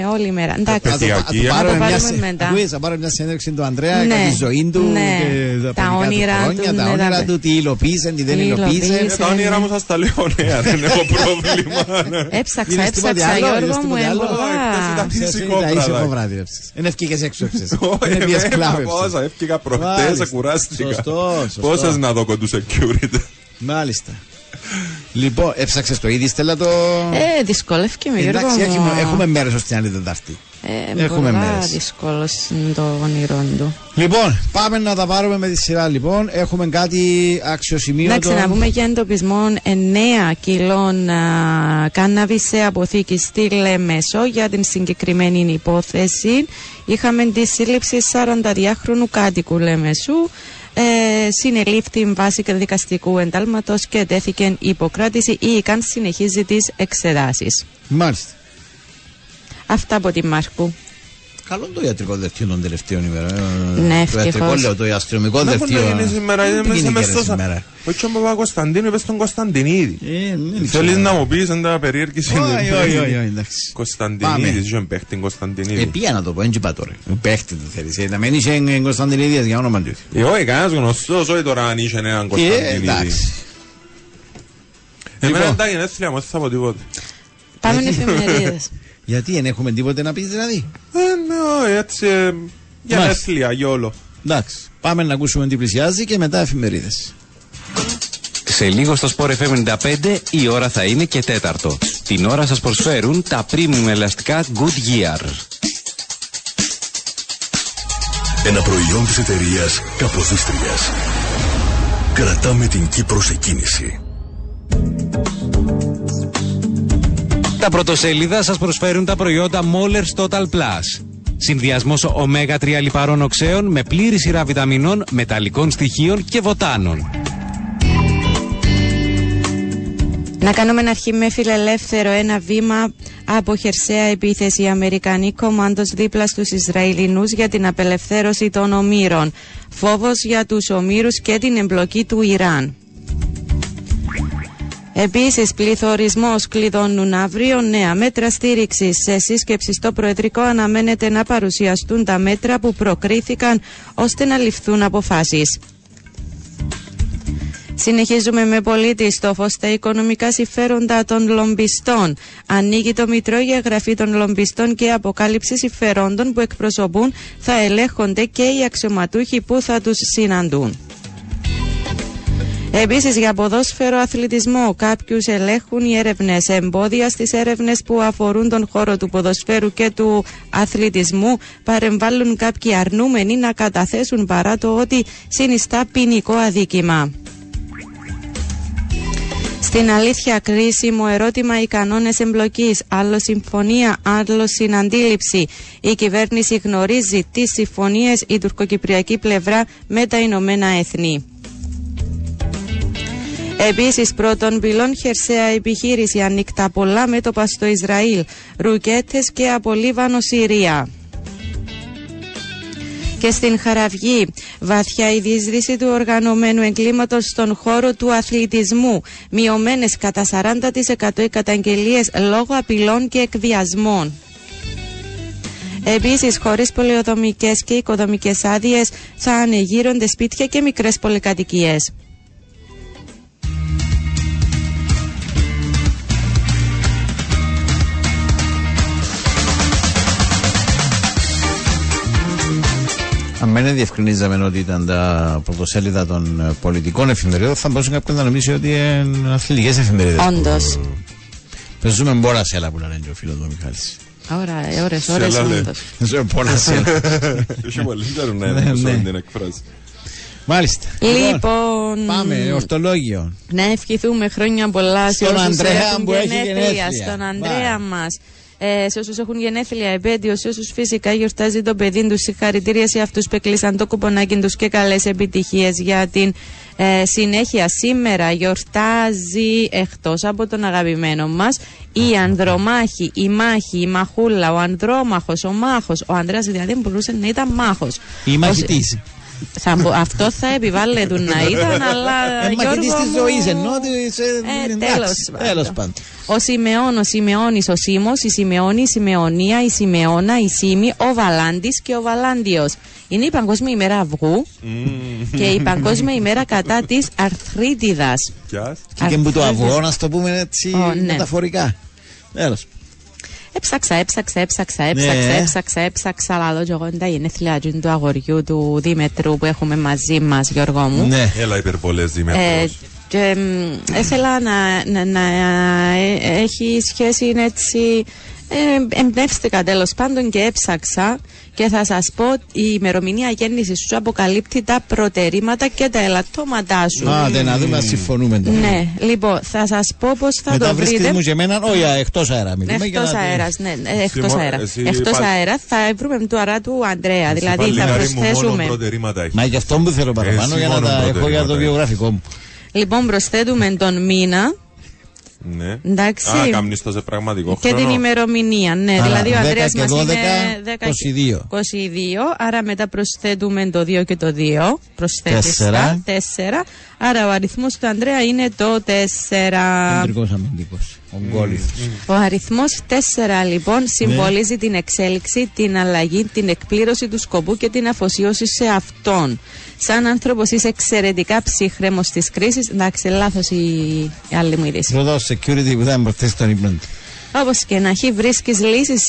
Speaker 6: ε, όλη η μέρα. Εντάξει.
Speaker 2: Θα το, θα το
Speaker 7: Επαιτειακή,
Speaker 2: πάρουμε
Speaker 6: να το
Speaker 2: μια,
Speaker 6: πάρουμε
Speaker 2: σε-
Speaker 6: μετά.
Speaker 2: ακούεις, θα πάρουμε μια συνέντευξη του Ανδρέα
Speaker 6: Ναι,
Speaker 2: για τη ζωή του
Speaker 6: ναι.
Speaker 2: και
Speaker 6: Τα
Speaker 2: παιδικά
Speaker 6: όνειρά
Speaker 2: χρόνια,
Speaker 6: τους,
Speaker 2: τα
Speaker 6: ναι,
Speaker 2: όνειρα
Speaker 6: τα-
Speaker 2: του, τι υλοποίησε, τι δεν
Speaker 6: Τι
Speaker 2: υλοποίησε.
Speaker 6: υλοποίησε.
Speaker 7: Ε, Τα όνειρά μου σας τα λέω νέα, δεν έχω πρόβλημα.
Speaker 6: Έψαξα,
Speaker 2: Είδες τίποτε
Speaker 6: έψαξα,
Speaker 2: άλλο, είδες
Speaker 6: Γιώργο μου,
Speaker 2: τίποτε άλλο;
Speaker 6: έμποδα.
Speaker 7: Εκτός ήταν
Speaker 2: Ξέρεις,
Speaker 7: Φυσικό
Speaker 2: είναι τα ήσυχο
Speaker 7: βράδυ.
Speaker 2: βράδυ. ρε, ψες. Είναι ευκήκες έξω ψες.
Speaker 7: Όχι,
Speaker 2: Είναι πιες
Speaker 7: εμένα
Speaker 2: κλάβευσες.
Speaker 7: πόσα, έφυγα προχτές,
Speaker 2: Μάλιστα.
Speaker 7: κουράστηκα.
Speaker 2: Σωστό, σωστό.
Speaker 7: Πόσες να δω κοντού security.
Speaker 2: Μάλιστα. Λοιπόν, έψαξες το ήδη, Στέλλα το.
Speaker 6: Ε, δυσκολεύει με Γιώργο
Speaker 2: Εντάξει,
Speaker 6: μου.
Speaker 2: έχουμε, έχουμε μέρες ως την άλλη Τετάρτη.
Speaker 6: Ε,
Speaker 2: έχουμε
Speaker 6: πολλά
Speaker 2: μέρες.
Speaker 6: δύσκολο είναι το όνειρό του.
Speaker 2: Λοιπόν, πάμε να τα πάρουμε με τη σειρά λοιπόν. Έχουμε κάτι αξιοσημείωτο.
Speaker 6: Εντάξει, να πούμε για εντοπισμό 9 κιλών κάναβης σε αποθήκη στη Λεμεσό για την συγκεκριμένη υπόθεση. Είχαμε τη σύλληψη 42χρονου κάτοικου Λεμεσού. Ε, συνελήφθη βάση δικαστικού εντάλματος και τέθηκε υποκράτηση ή η ΚΑΝ συνεχίζει τις εξετάσεις.
Speaker 2: Μάλιστα.
Speaker 6: Αυτά από τη Μάρκου.
Speaker 2: Καλό είναι το ιατρικό δελτίο των τελευταίων ημερών. Ε,
Speaker 6: Ναι,
Speaker 2: Το ιατρικό
Speaker 6: ευτυχώς.
Speaker 2: λέω, το αστυνομικό
Speaker 7: Να μπορεί
Speaker 2: δελτίο.
Speaker 7: να γίνει σήμερα, είναι
Speaker 2: Τι
Speaker 7: μέσα
Speaker 2: γίνεται
Speaker 7: μες
Speaker 2: ρε
Speaker 7: στο
Speaker 2: σήμερα.
Speaker 7: Όχι ο Παπα-Κωνσταντίνου, είπες τον Κωνσταντινίδη.
Speaker 2: Ε, δεν
Speaker 7: Θέλεις
Speaker 2: ξέρω.
Speaker 7: να μου πεις αν τα περίεργη
Speaker 2: Όχι, όχι, όχι, όχι, εντάξει.
Speaker 7: Κωνσταντινίδης, είχε παίχτης Κωνσταντινίδη.
Speaker 2: Ε, πήγα να το πω, έτσι είπα τώρα. Παίχτη το θέλεις. Ε, Να μην είσαι εν Κωνσταντινίδης για όνομα του.
Speaker 7: Ε, όχι, κανένας γνωστός, όχι τώρα αν είχε έναν
Speaker 2: Ε,
Speaker 7: Κωνσταντινίδη.
Speaker 2: εντάξει.
Speaker 7: Εμένα
Speaker 2: Λοιπόν.
Speaker 7: τα γενέθλια μου, δεν θα πω τίποτε.
Speaker 6: Πάμε εφημερίδες.
Speaker 2: Γιατί δεν έχουμε τίποτε να πεις δηλαδή;
Speaker 7: Ε, ναι, όχι, έτσι, ε, γενέθλια, γιόλο.
Speaker 2: Εντάξει. Πάμε να ακούσουμε τι πλησιάζει και μετά εφημερίδες.
Speaker 3: Σε λίγο στο Sport FM 95 η ώρα θα είναι και τέταρτο. Την ώρα σας προσφέρουν τα premium ελαστικά Goodyear.
Speaker 8: Ένα προϊόν της εταιρείας Καποδίστριας. Κρατάμε την Κύπρο σε κίνηση.
Speaker 3: Τα πρωτοσέλιδα σας προσφέρουν τα προϊόντα Mollers Total Plus. Συνδυασμός ω3 λιπαρών οξέων με πλήρη σειρά βιταμινών, μεταλλικών στοιχείων και βοτάνων.
Speaker 6: Να κάνουμε ένα αρχή με φιλελεύθερο ένα βήμα από χερσαία επίθεση. Οι Αμερικανοί κομμάντος δίπλα στους Ισραηλινούς για την απελευθέρωση των ομήρων. Φόβος για τους ομήρους και την εμπλοκή του Ιράν. Επίσης, πληθωρισμός κλειδώνουν αύριο νέα μέτρα στήριξης. Σε σύσκεψη στο Προεδρικό αναμένεται να παρουσιαστούν τα μέτρα που προκρίθηκαν ώστε να ληφθούν αποφάσεις. Συνεχίζουμε με πολίτη στο φως στα οικονομικά συμφέροντα των λομπιστών. Ανοίγει το Μητρό για εγγραφή των λομπιστών και αποκάλυψη συμφερόντων που εκπροσωπούν θα ελέγχονται και οι αξιωματούχοι που θα τους συναντούν. Επίσης για ποδόσφαιρο αθλητισμό κάποιους ελέγχουν οι έρευνες εμπόδια στις έρευνες που αφορούν τον χώρο του ποδοσφαίρου και του αθλητισμού παρεμβάλλουν κάποιοι αρνούμενοι να καταθέσουν παρά το ότι συνιστά ποινικό αδίκημα. Στην αλήθεια κρίσιμο ερώτημα οι κανόνες εμπλοκής, άλλο συμφωνία, άλλο συναντήληψη. Η κυβέρνηση γνωρίζει τις συμφωνίες η τουρκοκυπριακή πλευρά με τα Ηνωμένα Έθνη. Επίσης, πρώτον πυλών χερσαία επιχείρηση ανοιχτά πολλά μέτωπα στο Ισραήλ, ρουκέτες και από Λίβανο Συρία. Και στην Χαραυγή, βαθιά η διείσδυση του οργανωμένου εγκλήματος στον χώρο του αθλητισμού, μειωμένες κατά 40% οι καταγγελίες λόγω απειλών και εκβιασμών. Επίσης, χωρίς πολεοδομικές και οικοδομικές άδειες θα ανεγείρονται σπίτια και μικρές πολυκατοικίες.
Speaker 2: Αν δεν διευκρινίζαμε ότι ήταν τα πρωτοσέλιδα των ε, πολιτικών εφημερίδων, θα μπορούσε κάποιος να νομίζει ότι είναι αθλητικές εφημερίδες.
Speaker 6: Όντως.
Speaker 2: Παίζουμε μπόρα σέλα που λένε και ο φίλος μου Μιχάλης.
Speaker 6: Ωραία, ώρες, ώρες,
Speaker 7: Σέλα, λέει.
Speaker 6: όντως.
Speaker 2: Παίζουμε μπόρα σέλα.
Speaker 7: Έχει πολύ ξέρουν να
Speaker 2: Ναι,
Speaker 7: είναι
Speaker 2: ναι.
Speaker 7: την εκφράση.
Speaker 2: Μάλιστα.
Speaker 6: Λοιπόν,
Speaker 2: Πάμε, ορτολόγιο.
Speaker 6: να ευχηθούμε χρόνια πολλά σε
Speaker 2: Στον
Speaker 6: όσους
Speaker 2: Ανδρέα
Speaker 6: έχουν
Speaker 2: που έχει
Speaker 6: γενέθλια,
Speaker 2: γενέθλια.
Speaker 6: Στον
Speaker 2: Μπράβο.
Speaker 6: Ανδρέα μας. Ε, σε όσους έχουν γενέθλια, επέτειος, σε όσους φυσικά γιορτάζει το παιδί τους, συγχαρητήρια σε αυτούς που έκλεισαν το κουπονάκι τους και καλές επιτυχίες για την ε, συνέχεια. Σήμερα γιορτάζει εκτός από τον αγαπημένο μας η Ανδρομάχη, η Μάχη, η Μαχούλα, ο Ανδρόμαχος, ο Μάχος. Ο Ανδρέας δηλαδή μπορούσε να ήταν μάχος.
Speaker 2: Ή μαχητή.
Speaker 6: Θα μπο- αυτό θα επιβάλλεται να ήταν, αλλά.
Speaker 2: Ε, μαχητή
Speaker 6: Γιώργο
Speaker 2: της
Speaker 6: μου,
Speaker 2: ζωής εννοώ. ότι σε-
Speaker 6: Ε,
Speaker 2: εντάξει,
Speaker 6: τέλος πάντων.
Speaker 2: τέλος πάντων.
Speaker 6: Ο Σιμεών, ο Σιμεώνης, ο Σίμος, η Σιμεώνη, η Σιμεωνία, η Σιμεώνα, η Σίμη, ο Βαλάντης και ο Βαλάντιος. Είναι η Παγκόσμια ημέρα αυγού και η Παγκόσμια ημέρα κατά της αρθρίτιδας.
Speaker 7: Ποιας;
Speaker 2: Και, και που το αυγό, να το πούμε έτσι
Speaker 6: Ω, ναι.
Speaker 2: μεταφορικά. Τέλος.
Speaker 6: Έψαξα, έψαξα, έψαξα, έψαξα,
Speaker 2: Ναι.
Speaker 6: έψαξα, έψαξα, λαλό και εγώ είναι τα γενέθλια του αγοριού του Δήμετρου που έχουμε μαζί μας, Γιώργο μου.
Speaker 2: Ναι.
Speaker 7: Έλα υπερβολές
Speaker 6: Ε,
Speaker 7: Δήμετρος.
Speaker 6: Και μ, ήθελα να, να, να ε, έχει σχέση έτσι. Ε, εμπνεύστηκα τέλος πάντων και έψαξα και θα σας πω η ημερομηνία γέννησης σου αποκαλύπτει τα προτερήματα και τα ελαττώματά σου.
Speaker 2: Άντε να δούμε αν συμφωνούμε τώρα.
Speaker 6: Ναι, λοιπόν, θα σας πω πώς θα
Speaker 2: Μετά
Speaker 6: το
Speaker 2: βρίσκεται
Speaker 6: βρείτε.
Speaker 2: μου και εμένα, όχι εκτός αέρα μιλούμε. για
Speaker 6: Εκτό
Speaker 2: να-
Speaker 6: αέρας, ναι, ναι, εκτός
Speaker 7: Εσύ,
Speaker 6: αέρα.
Speaker 7: εσύ
Speaker 6: Εκτός
Speaker 7: πάλι-
Speaker 6: αέρα θα βρούμε του αρά του Αντρέα. Δηλαδή θα
Speaker 7: Παλικάρι μου, μόνο
Speaker 6: προσθέσουμε.
Speaker 7: προτερήματα έχεις.
Speaker 2: Μα γι' αυτό που θέλω παραπάνω
Speaker 7: Εσύ
Speaker 2: για να
Speaker 7: μόνο
Speaker 2: τα έχω για το
Speaker 7: προτερήματα
Speaker 2: βιογραφικό μου.
Speaker 6: Λοιπόν, προσθέτουμε τον μήνα
Speaker 7: Ναι.
Speaker 6: Εντάξει.
Speaker 7: Α, κάμνεις το σε πραγματικό
Speaker 6: και
Speaker 7: χρόνο.
Speaker 6: την ημερομηνία. Ναι,
Speaker 2: Άρα,
Speaker 6: δηλαδή ο
Speaker 2: 10
Speaker 6: Ανδρέας
Speaker 2: και
Speaker 6: μας
Speaker 2: 12,
Speaker 6: είναι 10 και
Speaker 2: 22.
Speaker 6: 22. Άρα μετά προσθέτουμε το 2 και το 2. Προσθέτεις
Speaker 2: Τέσσερα.
Speaker 6: τα 4. Άρα ο αριθμός του Ανδρέα είναι το 4.
Speaker 2: Κεντρικός αμυντικός. Ο γκόλιθο.
Speaker 6: Ο αριθμός 4 λοιπόν συμβολίζει την εξέλιξη, την αλλαγή, την εκπλήρωση του σκοπού και την αφοσίωση σε αυτόν. Σαν άνθρωπος είσαι εξαιρετικά ψύχρεμος τη κρίση. Εντάξει, λάθος η, η άλλη μου είδηση.
Speaker 2: Ρωτάω security που ήταν προχθέ στον ύπνο του.
Speaker 6: Όπως και να έχει, βρίσκεις λύσεις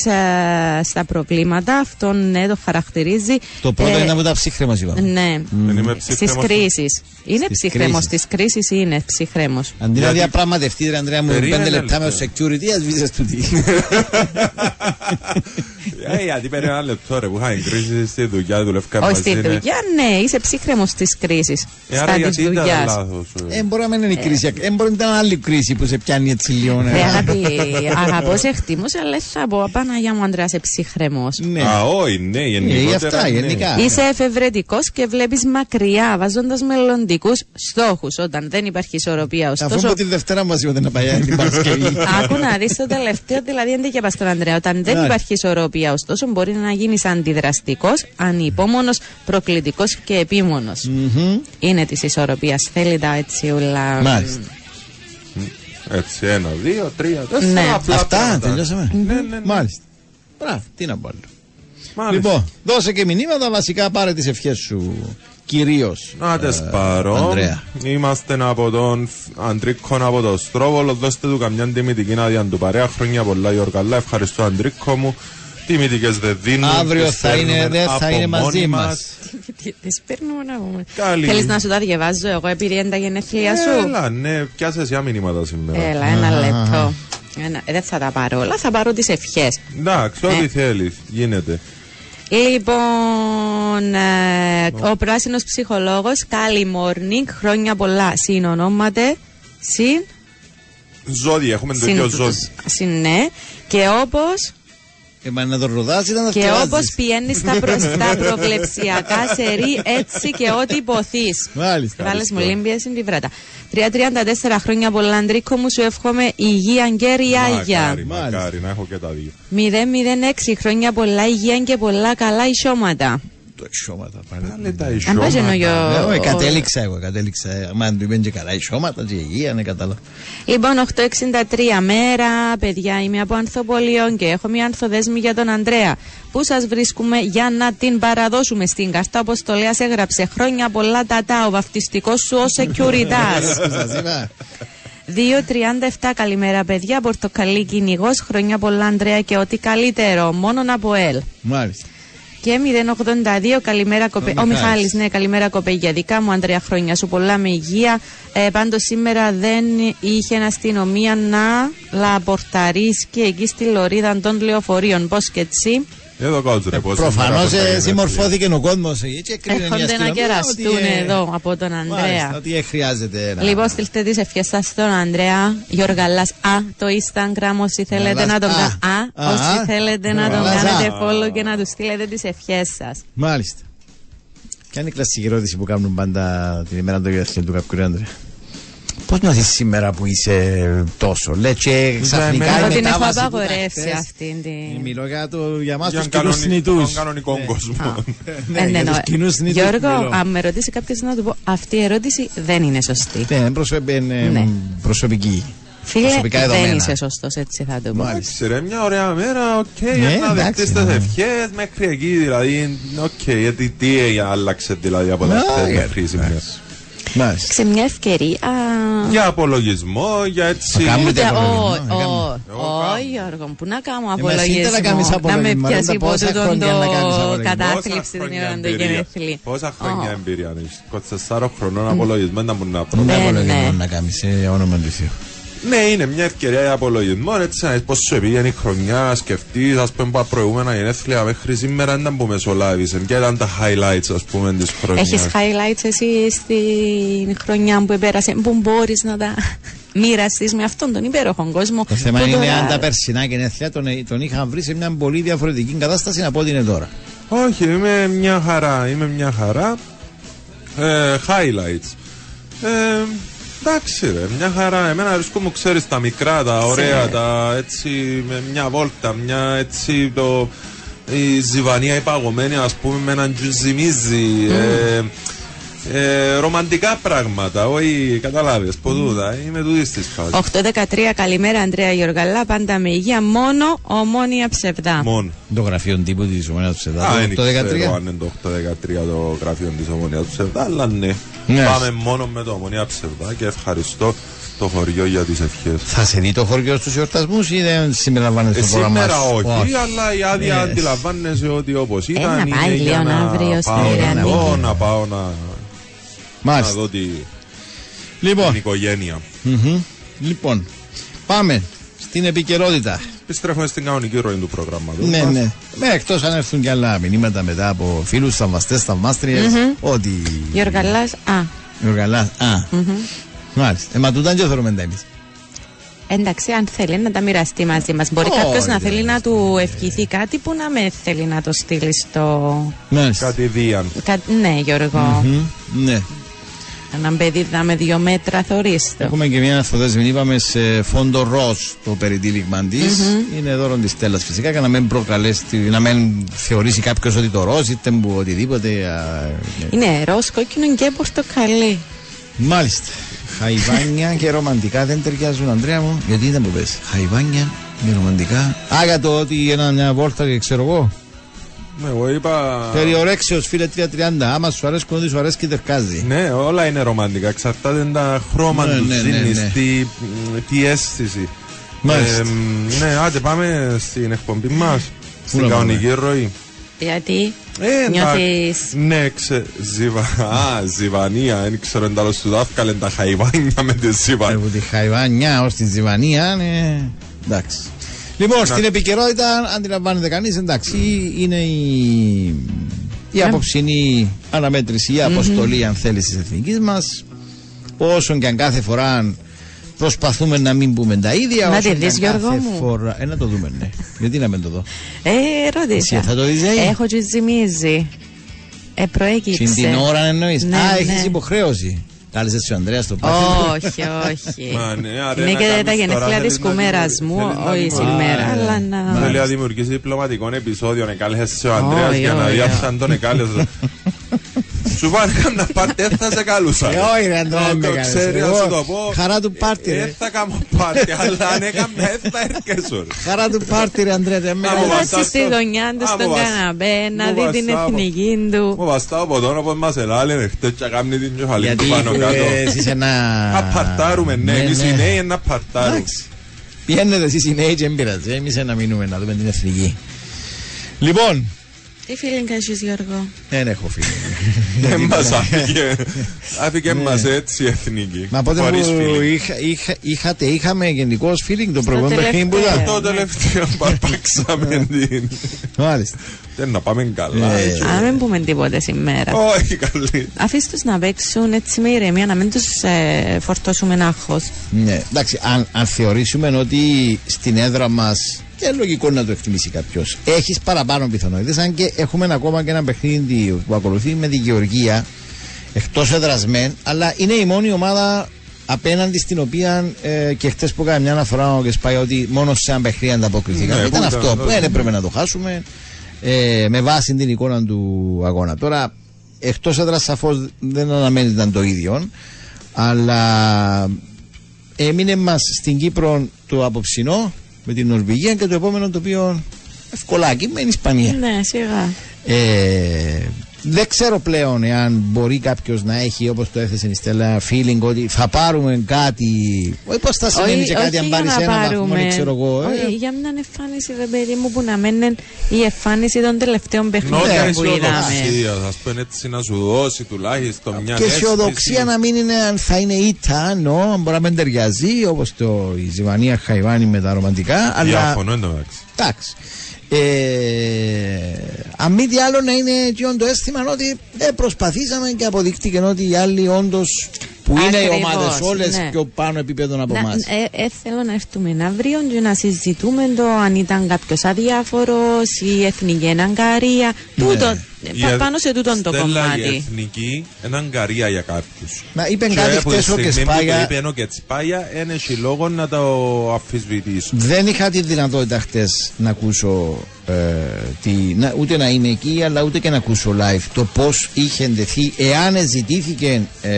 Speaker 6: στα προβλήματα. Αυτό ναι, το χαρακτηρίζει.
Speaker 2: Το πρώτο
Speaker 6: Ε,
Speaker 2: είναι από τα ψύχρεμα, είπαμε.
Speaker 6: Ναι,
Speaker 7: Δεν είμαι
Speaker 6: στις
Speaker 7: ψύχρεμος.
Speaker 6: κρίσεις. Είναι
Speaker 2: Στις
Speaker 6: ψυχρέμο
Speaker 2: κρίσεις.
Speaker 6: τη κρίση ή είναι ψυχρέμο.
Speaker 2: Αντί να
Speaker 7: Γιατί-
Speaker 2: διαπραγματευτεί, ρε Ανδρέα μου,
Speaker 7: Περίμενε
Speaker 2: πέντε λεπτά με
Speaker 7: λεπτό.
Speaker 2: το security, ας βίζε του τι.
Speaker 7: Ε, γιατί παίρνει ένα λεπτό ρε που είχα κρίση στη δουλειά, δουλεύκα
Speaker 6: Όχι
Speaker 7: μαζί.
Speaker 6: στη
Speaker 7: ναι.
Speaker 6: δουλειά, ναι, είσαι ψύχρεμος τη κρίση.
Speaker 7: Ε, άρα
Speaker 6: Στα της
Speaker 7: γιατί ήταν
Speaker 6: δουλειάς.
Speaker 7: λάθος. ε.
Speaker 2: Ε, μπορεί να μην είναι η κρίση. Ε, μπορεί να ήταν άλλη κρίση που σε πιάνει έτσι λίγο. ε.
Speaker 6: Ρε αγάπη, αγαπώ σε χτίμω, αλλά δεν θα πω Παναγία μου Αντρέα, είσαι ψυχρεμό.
Speaker 2: Ναι.
Speaker 7: Α, όχι, ναι,
Speaker 2: Ε,
Speaker 7: γενικότερα.
Speaker 2: γι' αυτά,
Speaker 7: ναι.
Speaker 2: γενικά.
Speaker 6: Είσαι εφευρετικός και βλέπεις μακριά, βάζοντας μελλοντικούς στόχους. Όταν δεν υπάρχει ισορροπία,
Speaker 2: Αφού
Speaker 6: ωστόσο.
Speaker 2: από τη Δευτέρα μα είπατε να πάει την Παρασκευή.
Speaker 6: Άκου να δεις το τελευταίο, δηλαδή δεν και στον Ανδρέα. Όταν δεν
Speaker 2: Ναι.
Speaker 6: υπάρχει ισορροπία, ωστόσο μπορεί να γίνεις αντιδραστικός, ανυπόμονος, προκλητικός και επίμονος.
Speaker 2: Μμμ.
Speaker 6: Είναι της ισορροπίας. Θέλει τα έτσι όλα.
Speaker 2: Μάλιστα.
Speaker 7: Έτσι, ένα, δύο, τρία, τέσσερα.
Speaker 6: Ναι.
Speaker 7: απλά
Speaker 2: Αυτά,
Speaker 7: πράγματα.
Speaker 2: τελειώσαμε.
Speaker 7: Ναι, ναι, ναι.
Speaker 2: Μάλιστα. Μπράβο, τι να πω άλλο.
Speaker 7: Μάλιστα.
Speaker 2: Λοιπόν, δώσε και μηνύματα, βασικά πάρε τις ευχές σου κυρίως.
Speaker 7: Να τες πάρω.
Speaker 2: Ανδρέα.
Speaker 7: Είμαστε από τον Αντρίκο από το Στρόβολο. Δώστε του καμιά τιμητική άδεια του παρέα. Χρόνια πολλά Γιώργα. Ευχαριστώ Αντρίκο μου. Τιμητικέ δεν δίνουν.
Speaker 2: Αύριο
Speaker 7: τις
Speaker 2: θα είναι,
Speaker 7: φέρνουμε
Speaker 2: δεν θα
Speaker 7: από
Speaker 2: είναι μαζί
Speaker 7: μόνοι
Speaker 2: μας.
Speaker 7: μας.
Speaker 6: Τις παίρνουμε να πούμε.
Speaker 7: Καλή.
Speaker 6: Θέλεις να σου τα διαβάζω εγώ επειδή είναι τα γενέθλια σου;
Speaker 7: Έλα, ναι, πιάσες για μηνύματα σήμερα.
Speaker 6: Έλα, ένα λεπτό. Ένα, ε, δεν θα τα πάρω όλα, θα πάρω τις ευχές.
Speaker 7: Εντάξει, ό,τι
Speaker 6: Ε.
Speaker 7: θέλεις, γίνεται.
Speaker 6: Λοιπόν, ε, ο πράσινος ψυχολόγος, καλή morning, χρόνια πολλά. Συνονόματε. Συν.
Speaker 7: Ζώδια, έχουμε το ίδιο ζώδιο.
Speaker 6: συν, ναι. Και όπως
Speaker 2: Ε, μα να το ροδάς ήταν να
Speaker 6: και
Speaker 2: θυκευάζεις.
Speaker 6: όπως πηγαίνει στα, προ, στα προβλεψιακά σερή, έτσι και ό,τι υποθείς.
Speaker 2: Μάλιστα.
Speaker 6: Βάλες μου λίμπια στην τη βράτα. 3-34 χρόνια πολλά, Αντρίκο μου, σου εύχομαι υγεία και ριάγια.
Speaker 7: Μακάρι,
Speaker 2: Μάλιστα.
Speaker 7: μακάρι, να έχω και τα δύο.
Speaker 6: 0-0-6 χρόνια πολλά, υγεία και πολλά καλά ισόματα.
Speaker 2: Το ισόματα πάλι.
Speaker 7: Πάλι τα
Speaker 6: Αν πας εννοώ
Speaker 7: ισόματα.
Speaker 6: ο-
Speaker 2: Ναι, όχι,
Speaker 6: ο-
Speaker 2: κατέληξα εγώ, κατέληξα. Μα αν του είπαν και καλά ισόματα, και υγεία, ναι, κατάλαβα.
Speaker 6: Λοιπόν, 8.63 μέρα, παιδιά, είμαι από Ανθοπολίων και έχω μια ανθοδέσμη για τον Ανδρέα. Πού σας βρίσκουμε για να την παραδώσουμε στην καρτά αποστολέα. Έγραψε χρόνια πολλά τατά ο βαφτιστικός σου ω securitas.
Speaker 2: Σας είπα.
Speaker 6: 2.37 καλημέρα, παιδιά. Πορτοκαλί κυνηγός. Χρόνια πολλά, Ανδρέα, και ό,τι καλύτερο. Μόνον από ελ.
Speaker 2: Μάλιστα.
Speaker 6: Και 082, καλημέρα κοπέ.
Speaker 2: Ο
Speaker 6: Ο
Speaker 2: Μιχάλης.
Speaker 6: Μιχάλης, ναι, καλημέρα κοπέγια. Δικά μου, Ανδρέα, χρόνια σου πολλά με υγεία. Ε, Πάντως σήμερα δεν είχε αστυνομία να λαπορταρίσκει εκεί στη λωρίδα των λεωφορείων. Πώς και έτσι.
Speaker 7: Εδώ κάτω ρε πώς
Speaker 2: Προφανώς
Speaker 7: σήμερα από τα
Speaker 2: συμμορφώθηκε ο κόσμος έτσι. έκρινε η
Speaker 6: Έρχονται να
Speaker 2: αστυνομία
Speaker 6: κεραστούν
Speaker 2: ότι, ε,
Speaker 6: εδώ από τον
Speaker 2: Μάλιστα,
Speaker 6: Ανδρέα.
Speaker 2: ότι ε, χρειάζεται να.
Speaker 6: Λοιπόν, στείλτε τις ευχές σας στον Ανδρέα Γιώργαλας Α, το Instagram όσοι θέλετε
Speaker 2: Γαλάς
Speaker 6: να τον
Speaker 2: Α.
Speaker 6: κάνετε. Α,
Speaker 2: Α,
Speaker 6: όσοι
Speaker 2: α.
Speaker 6: θέλετε να τον
Speaker 2: Γαλάς
Speaker 6: κάνετε
Speaker 2: Α.
Speaker 6: follow και να τους στείλετε τις ευχές σας.
Speaker 2: Μάλιστα. Ποια είναι η κλασική ερώτηση που κάνουν πάντα την ημέρα των γενεθλίων του κάποιου άντρε. Πώς νιώθεις σήμερα που είσαι τόσο, λέει και ξαφνικά
Speaker 7: εμένα-
Speaker 2: η
Speaker 6: Εγώ την έχω
Speaker 2: μετάβαση που
Speaker 6: απαγορεύσει
Speaker 2: είχα χθες.
Speaker 6: αυτήν την.
Speaker 2: Μιλώ για, το, για εμάς
Speaker 7: Για
Speaker 2: τους κοινούς
Speaker 7: κανονι-
Speaker 2: θνητούς.
Speaker 7: τον κανονικό κόσμο.
Speaker 2: Ναι,
Speaker 6: Ε,
Speaker 2: για
Speaker 6: ναι,
Speaker 2: τους
Speaker 6: ναι.
Speaker 2: κοινούς θνητούς
Speaker 6: Γιώργο,
Speaker 2: μιλώ.
Speaker 6: αν με ρωτήσει κάποιος να του πω αυτή η ερώτηση δεν είναι σωστή.
Speaker 2: Ναι, είναι προσωπ- είναι,
Speaker 6: Ναι.
Speaker 2: προσωπική.
Speaker 6: Φίλε,
Speaker 2: προσωπικά
Speaker 6: δεν
Speaker 2: δεδομένα.
Speaker 6: είσαι σωστός, έτσι θα το πω.
Speaker 2: Μάλιστα.
Speaker 7: Εντάξει ρε, μια ωραία μέρα, οκ, για να
Speaker 2: εντάξει,
Speaker 7: δεχτείς τις
Speaker 2: ναι.
Speaker 7: ευχές μέχρι εκεί, δηλαδή, οκ, γιατί τι άλλαξε δηλαδή από τα
Speaker 2: Ναι,
Speaker 7: χτες
Speaker 2: γιατί,
Speaker 7: μέχρι σήμερα.
Speaker 2: Εντάξει. Μάλιστα.
Speaker 6: Σε μια ευκαιρία.
Speaker 7: Για απολογισμό, για έτσι.
Speaker 2: Θα κάνουμε
Speaker 6: Ούτε-
Speaker 2: απολογισμό,
Speaker 6: ω-
Speaker 2: έκαμε.
Speaker 6: ω-
Speaker 7: Εγώ
Speaker 6: Όχι, Γιώργο, πού να κάνω
Speaker 2: εσύ
Speaker 6: απολογισμό.
Speaker 2: είτε να κάνεις
Speaker 6: Να
Speaker 2: απολογισμό,
Speaker 6: με
Speaker 2: ρε,
Speaker 6: πιάσει
Speaker 2: τα
Speaker 6: από
Speaker 2: πόσα
Speaker 6: τούτον
Speaker 2: χρόνια να κάνεις
Speaker 6: το
Speaker 2: απολογισμό.
Speaker 6: κατάθλιψη την
Speaker 7: χρόνια
Speaker 6: ώρα του
Speaker 7: εμπειρία.
Speaker 6: γενέθλι.
Speaker 7: Πόσα χρόνια
Speaker 6: Ω.
Speaker 7: εμπειρία έχεις; 24 χρονών απολογισμένα που να
Speaker 2: Δεν
Speaker 7: προβάλλει.
Speaker 6: Ναι,
Speaker 2: απολογισμό
Speaker 6: ναι.
Speaker 2: να κάνεις σε όνομα του Θεού.
Speaker 7: Ναι, είναι μια ευκαιρία για απολογισμό. Έτσι, να δεις πώς σου πήγαινε η χρονιά, να σκεφτείς, ας πούμε, τα προηγούμενα γενέθλια μέχρι σήμερα ήταν που μεσολάβησε. Και ήταν τα highlights, ας πούμε, της χρονιάς;
Speaker 6: Έχεις highlights εσύ στην χρονιά που πέρασε που μπορείς να τα μοιραστείς με αυτόν τον υπέροχο κόσμο.
Speaker 2: Το θέμα
Speaker 6: που
Speaker 2: είναι
Speaker 6: τώρα-
Speaker 2: αν τα περσινά γενέθλια τον, τον είχαν βρει σε μια πολύ διαφορετική κατάσταση από ό,τι είναι τώρα.
Speaker 7: Όχι, είμαι μια χαρά. Είμαι μια χαρά. Ε, highlights. Ε, εντάξει ρε, μια χαρά. Εμένα αρέσκω μου ξέρεις τα μικρά, τα ωραία, τα έτσι με μια βόλτα, μια έτσι το... Η ζυβανία η παγωμένη ας πούμε με έναν τζουζιμίζι. Ε, ε, ρομαντικά πράγματα, όχι καταλάβεις, ποτούτα, είμαι τούτης της φάσης.
Speaker 6: 8-13, καλημέρα Αντρέα Γιοργαλά, πάντα με υγεία, μόνο ομόνια ψευδά.
Speaker 7: Μόνο.
Speaker 2: Το γραφείο τύπου της Ομονία του Ψεδά.
Speaker 7: Α, δεν
Speaker 2: Το
Speaker 7: ξέρω
Speaker 2: 13.
Speaker 7: αν είναι το 8-13 το γραφείο της Ομονίας του Ψευδάς, αλλά ναι.
Speaker 2: Ναι.
Speaker 7: Πάμε μόνο με το Ομονία Ψευδά και ευχαριστώ το χωριό για τις ευχές.
Speaker 2: Θα σε δει το χωριό στους εορτασμού ή δεν συμπεριλαμβάνεται
Speaker 7: Ε,
Speaker 2: στο πρόγραμμα
Speaker 7: σήμερα
Speaker 2: σου;
Speaker 7: όχι, αλλά η άδεια
Speaker 2: Yes.
Speaker 7: αντιλαμβάνεσαι ότι όπως ήταν
Speaker 6: να
Speaker 7: είναι
Speaker 6: πάει
Speaker 7: για
Speaker 6: λίγο
Speaker 7: να
Speaker 6: αύριο στην
Speaker 7: πάω
Speaker 6: Ιρανή.
Speaker 7: εγώ, να πάω να, να
Speaker 2: Μάλιστα.
Speaker 7: δω τη- την
Speaker 2: Λοιπόν,
Speaker 7: οικογένεια.
Speaker 2: μμμ. λοιπόν, πάμε στην επικαιρότητα.
Speaker 7: Επιστρέφουμε στην κανονική ροή του προγράμματος
Speaker 2: Ναι,
Speaker 7: μας.
Speaker 2: ναι. Με εκτός αν έρθουν και άλλα μηνύματα μετά από φίλους, θαυμαστές, θαυμάστριες. Ότι.
Speaker 6: Γιοργαλάς, α,
Speaker 2: Γιοργαλάς. Α. Μάλιστα. Ε, μα τούταν και θέλουμε τα εμείς.
Speaker 6: εντάξει, αν θέλει να τα μοιραστεί μαζί μας. Μπορεί
Speaker 2: Όχι,
Speaker 6: κάποιος να
Speaker 2: δεν
Speaker 6: θέλει να του ευχηθεί κάτι που να με θέλει να το στείλει στο...
Speaker 2: Μάλιστα.
Speaker 7: Κάτι δίαν.
Speaker 6: Κα... Ναι, Γιώργο.
Speaker 2: Μμ, Ναι.
Speaker 6: Έναν παιδί να με δύο μέτρα θωρίστο.
Speaker 2: Έχουμε και μια ανθοδέσμη, είπαμε σε φόντο ροζ το περιτύλιγμα της. Είναι δώρο της Στέλλα φυσικά για να μην προκαλέσει, να μην θεωρήσει κάποιος ότι το ροζ είτε που οτιδήποτε. α, ναι.
Speaker 6: Είναι ροζ, κόκκινο και πορτοκαλί.
Speaker 2: Μάλιστα. Χαϊβάνια και ρομαντικά δεν ταιριάζουν, Αντρέα μου. Γιατί ήταν που πες. Χαϊβάνια και ρομαντικά. Α, για το ότι ένα μια βόλτα και ξέρω εγώ.
Speaker 7: Ναι, Εγώ είπα...
Speaker 2: Περιορέξεως φίλε 330. Άμα σου αρέσκουν ότι σου αρέσει και τερκάζει.
Speaker 7: Ναι, όλα είναι ρομαντικά. Εξαρτάται τα χρώμα
Speaker 2: Ναι,
Speaker 7: τους
Speaker 2: ναι, ναι,
Speaker 7: ζήνης,
Speaker 2: ναι.
Speaker 7: τι, τι αίσθηση.
Speaker 2: Μάλιστα.
Speaker 7: Ε, ναι, άντε πάμε στην εκπομπή μας. Στην
Speaker 2: να πάμε;
Speaker 7: κανονική ροή.
Speaker 6: Γιατί
Speaker 7: Ε,
Speaker 6: νιώθεις...
Speaker 7: Ναι, ξε... Ζιβα... Α, ζιβανία. Δεν ξέρω αν τα σου δάφκαλε τα χαϊβάνια με τη ζιβανία.
Speaker 2: Από τη Χαϊβάνια ως τη Ζιβανία, ναι. Εντάξει. Λοιπόν, στην επικαιρότητα, αντιλαμβάνεται κανείς, εντάξει, είναι η, η απόψινή αναμέτρηση, η αποστολή, αν θέλεις, της εθνικής μας. Όσον και αν κάθε φορά προσπαθούμε να μην πούμε τα ίδια.
Speaker 6: Να
Speaker 2: όσον
Speaker 6: τη
Speaker 2: και
Speaker 6: δεις,
Speaker 2: αν
Speaker 6: Γιώργο
Speaker 2: κάθε
Speaker 6: μου.
Speaker 2: Φορά... Ε, να το δούμε, ναι. Γιατί να μην το δω;
Speaker 6: Ε, ρώτησα.
Speaker 2: Εσύ θα το δεις, ε;
Speaker 6: Έχω τζιζιμίζει. Ε, προέκυψε.
Speaker 2: Συν την ώρα εννοείς.
Speaker 6: Ναι,
Speaker 2: Α,
Speaker 6: ναι.
Speaker 2: έχει υποχρέωση. Κάλεσε ο Ανδρέας στο πάρτι.
Speaker 6: Όχι, όχι.
Speaker 7: Μα ναι, άρα
Speaker 6: Είναι
Speaker 7: να
Speaker 6: και
Speaker 7: κάνεις
Speaker 6: τα
Speaker 7: τώρα,
Speaker 6: γενέθλια
Speaker 7: θέλεις
Speaker 6: της
Speaker 7: να
Speaker 6: κουμέρα
Speaker 7: δημιουργήσεις-
Speaker 6: μου,
Speaker 7: θέλεις να
Speaker 6: όχι
Speaker 7: δημιουργήσεις-
Speaker 6: σήμερα,
Speaker 2: Α,
Speaker 6: αλλά
Speaker 2: ναι.
Speaker 6: να.
Speaker 7: Θέλει να δημιουργήσει διπλωματικό επεισόδιο, να κάλεσε ο Ανδρέας
Speaker 6: Όχι,
Speaker 7: για να
Speaker 6: όχι,
Speaker 7: δει
Speaker 6: όχι.
Speaker 7: αν τον εκάλεσε. Σου πάνε να πάρτι, δεν θα σε καλούσα.
Speaker 2: Ε, όχι, ρε, Ανδρέα,
Speaker 7: Να
Speaker 2: με
Speaker 7: το
Speaker 2: κάνεις.
Speaker 7: ξέρεις, να
Speaker 2: Εγώ,
Speaker 7: σου το πω.
Speaker 2: χαρά του πάρτι, ρε.
Speaker 7: Δεν θα κάνω πάρτι, αλλά αν έκαμε, δεν θα έρχεσαι. ρε.
Speaker 2: Χαρά του πάρτι, ρε Ανδρέα. δεν με
Speaker 7: Να μου
Speaker 2: κάνεις.
Speaker 7: βαστάς
Speaker 6: Κάτσει στη
Speaker 7: το-
Speaker 6: γωνιά του
Speaker 7: Α,
Speaker 6: στον
Speaker 7: μου βασ-
Speaker 6: καναπέ, να
Speaker 7: μου
Speaker 6: δει την
Speaker 7: βαστάω.
Speaker 6: εθνική του.
Speaker 7: Μου βαστάω από τώρα όπως μας ελάλε, χτες και κάμνει την κεφαλή
Speaker 2: Γιατί
Speaker 7: του πάνω κάτω.
Speaker 2: ε, εσείς ένα...
Speaker 7: Να παρτάρουμε, ναι, εμείς οι νέοι να παρτάρουμε.
Speaker 2: Εντάξει. Πιένετε εσείς οι νέοι και δεν πειράζει. Εμείς να μείνουμε να δούμε την εθνική. Λοιπόν,
Speaker 6: Τι feeling έχεις Γιώργο;
Speaker 2: δεν έχω φίλο.
Speaker 7: Δεν μας άφηκε, άφηκε μας έτσι η εθνική.
Speaker 2: Ναι. Μα πότε
Speaker 7: χωρίς
Speaker 2: που
Speaker 7: feeling.
Speaker 2: είχα, είχα, είχατε, είχαμε γενικώ feeling το προηγούμενο παιχνίδι που
Speaker 6: τελευταίο.
Speaker 2: ήταν.
Speaker 7: Το τελευταίο που αρπάξαμε την...
Speaker 2: Μάλιστα.
Speaker 7: Δεν να πάμε καλά.
Speaker 2: Ε,
Speaker 7: έτσι.
Speaker 6: Α, μην πούμε τίποτε σήμερα.
Speaker 7: Όχι καλή.
Speaker 6: Αφήστε τους να παίξουν έτσι με ηρεμία, να μην τους ε, φορτώσουμε άγχος.
Speaker 2: Ναι, εντάξει, αν, αν θεωρήσουμε ότι στην έδρα μας και λογικό να το εκτιμήσει κάποιος. Έχεις παραπάνω πιθανότητες, αν και έχουμε ακόμα και ένα παιχνίδι που ακολουθεί με τη Γεωργία εκτός έδρασμεν, αλλά είναι η μόνη ομάδα απέναντι στην οποία ε, και χτες που έκανε μια αναφορά ο Κεσπάη ότι μόνο σε ένα παιχνίδι ανταποκριθήκαμε.
Speaker 7: Ναι,
Speaker 2: ήταν
Speaker 7: που
Speaker 2: αυτό
Speaker 7: ήταν,
Speaker 2: που δεν έπρεπε να το χάσουμε ε, με βάση την εικόνα του αγώνα. Τώρα, εκτός έδρας σαφώς δεν αναμένεται να ήταν το ίδιο, αλλά έμεινε μας στην Κύπρο το απόψινό με την Νορβηγία και το επόμενο το οποίο ευκολάκι με την Ισπανία.
Speaker 6: Ναι, σιγά.
Speaker 2: Ε, δεν ξέρω πλέον εάν μπορεί κάποιος να έχει όπως το έθεσε η Στέλλα feeling ότι θα πάρουμε κάτι. Όχι πώ θα σημαίνει και κάτι αν πάρεις ένα βαθμό, δεν ξέρω εγώ.
Speaker 6: Όχι, για μια εμφάνιση, δεν παιδί μου, που να μένει η εμφάνιση των τελευταίων παιχνίδων που είδαμε.
Speaker 7: Α πούμε έτσι να σου δώσει τουλάχιστον μια
Speaker 2: Και αισιοδοξία να μην είναι αν θα είναι ήττα, νο, μπορεί να μην ταιριάζει όπως το η Ζιβανία Χαϊβάνη με τα ρομαντικά.
Speaker 7: Διαφωνώ εντάξει.
Speaker 2: Εντάξει. Ε, αν μη τι άλλο να είναι και το αίσθημα ότι ε, προσπαθήσαμε και αποδείχτηκε ότι οι άλλοι όντως που είναι οι ομάδες όλες ναι. πιο πάνω επίπεδο από εμάς.
Speaker 6: Ε, ε, θέλω να έρθουμε αύριο και να συζητούμε το αν ήταν κάποιος αδιάφορος, η εθνική εναγκαρία. Ναι. Τούτο, πα, πάνω σε τούτον το κομμάτι.
Speaker 7: Η εθνική εναγκαρία για κάποιους.
Speaker 2: Μα είπε κάτι χτες ο Κεσπάγια.
Speaker 7: Είπε ο Κεσπάγια, είναι λόγο να το αφισβητήσω.
Speaker 2: Δεν είχα τη δυνατότητα χτες να ακούσω ε, τη, να, ούτε να είμαι εκεί αλλά ούτε και να ακούσω live το πως είχε εντεθεί εάν ζητήθηκε ε,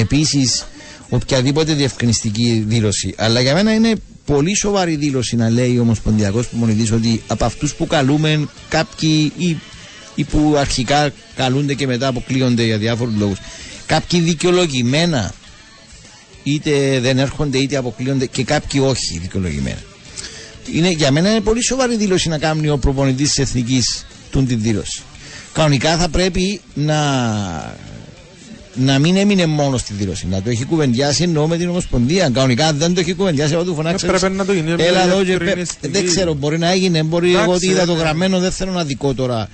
Speaker 2: επίσης οποιαδήποτε διευκρινιστική δήλωση. Αλλά για μένα είναι πολύ σοβαρή δήλωση να λέει ο Ομοσπονδιακός Προμονητής ότι από αυτούς που καλούμε κάποιοι ή, ή που αρχικά καλούνται και μετά αποκλείονται για διάφορους λόγους κάποιοι δικαιολογημένα είτε δεν έρχονται είτε αποκλείονται και κάποιοι όχι δικαιολογημένα είναι, για μένα είναι πολύ σοβαρή δήλωση να κάνει ο προπονητής της εθνικής του την δήλωση. Κανονικά θα πρέπει να, να μην έμεινε μόνος στη δήλωση. Να το έχει κουβεντιάσει εννοώ με την Ομοσπονδία. Κανονικά δεν το έχει κουβεντιάσει. Εγώ του φωνάξα.
Speaker 7: Πρέπει να το γίνει.
Speaker 2: Έλα εδώ και Δεν ξέρω, μπορεί να έγινε. Μπορεί εγώ ότι είδα το γραμμένο, δεν θέλω να δικό τώρα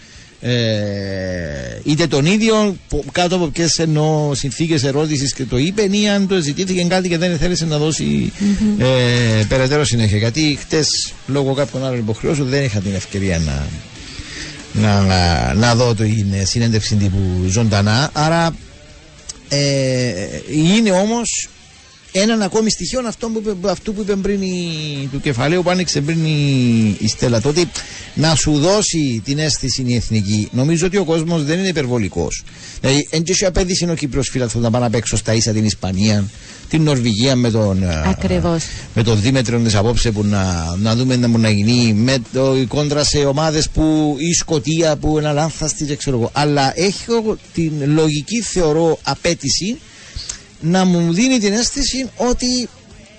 Speaker 2: ε, είτε τον ίδιο κάτω από ποιες εννοώ συνθήκες ερώτησης και το είπε, ή αν το ζητήθηκε κάτι και δεν θέλησε να δώσει mm-hmm. ε, περαιτέρω συνέχεια. Γιατί χτες λόγω κάποιων άλλων υποχρεώσεων δεν είχα την ευκαιρία να, να, να, να δω το είναι συνέντευξη τύπου ζωντανά. Άρα ε, είναι όμως έναν ακόμη στοιχείο αυτό που, είπε, αυτού που είπε πριν η, του κεφαλαίου που άνοιξε πριν η, η Στέλλα. Το ότι να σου δώσει την αίσθηση η εθνική, νομίζω ότι ο κόσμος δεν είναι υπερβολικός. Δηλαδή, εν και απέδειξε ο Κύπρος φίλαθρο να πάνε απ' έξω στα ίσα την Ισπανία, την Νορβηγία με τον,
Speaker 6: Ακριβώς.
Speaker 2: με τον Δήμετρο της απόψε που να, να δούμε να μπορεί να γίνει, με το η κόντρα σε ομάδες που η Σκοτία που είναι αλάνθαστη, ξέρω εγώ. Αλλά έχω την λογική θεωρώ απέτηση να μου δίνει την αίσθηση ότι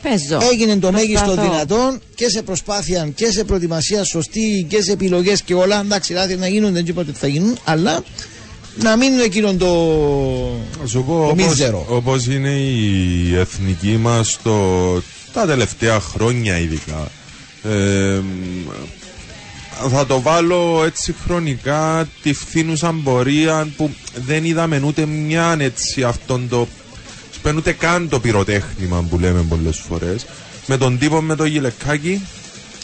Speaker 6: Παίζω.
Speaker 2: έγινε το μέγιστο δυνατόν και σε προσπάθεια και σε προετοιμασία σωστή και σε επιλογές και όλα. Εντάξει, λάθη να γίνουν, δεν είπα ότι θα γίνουν, αλλά να μείνουν εκείνον το,
Speaker 7: Σου πω,
Speaker 2: το
Speaker 7: όπως, όπως είναι η εθνική μας το, τα τελευταία χρόνια ειδικά. Ε, θα το βάλω έτσι χρονικά τη φθήνουσα πορεία που δεν είδαμε ούτε μια έτσι αυτόν το παίρνουν ούτε καν το πυροτέχνημα που λέμε πολλές φορές. Με τον τύπο με το γυλεκάκι.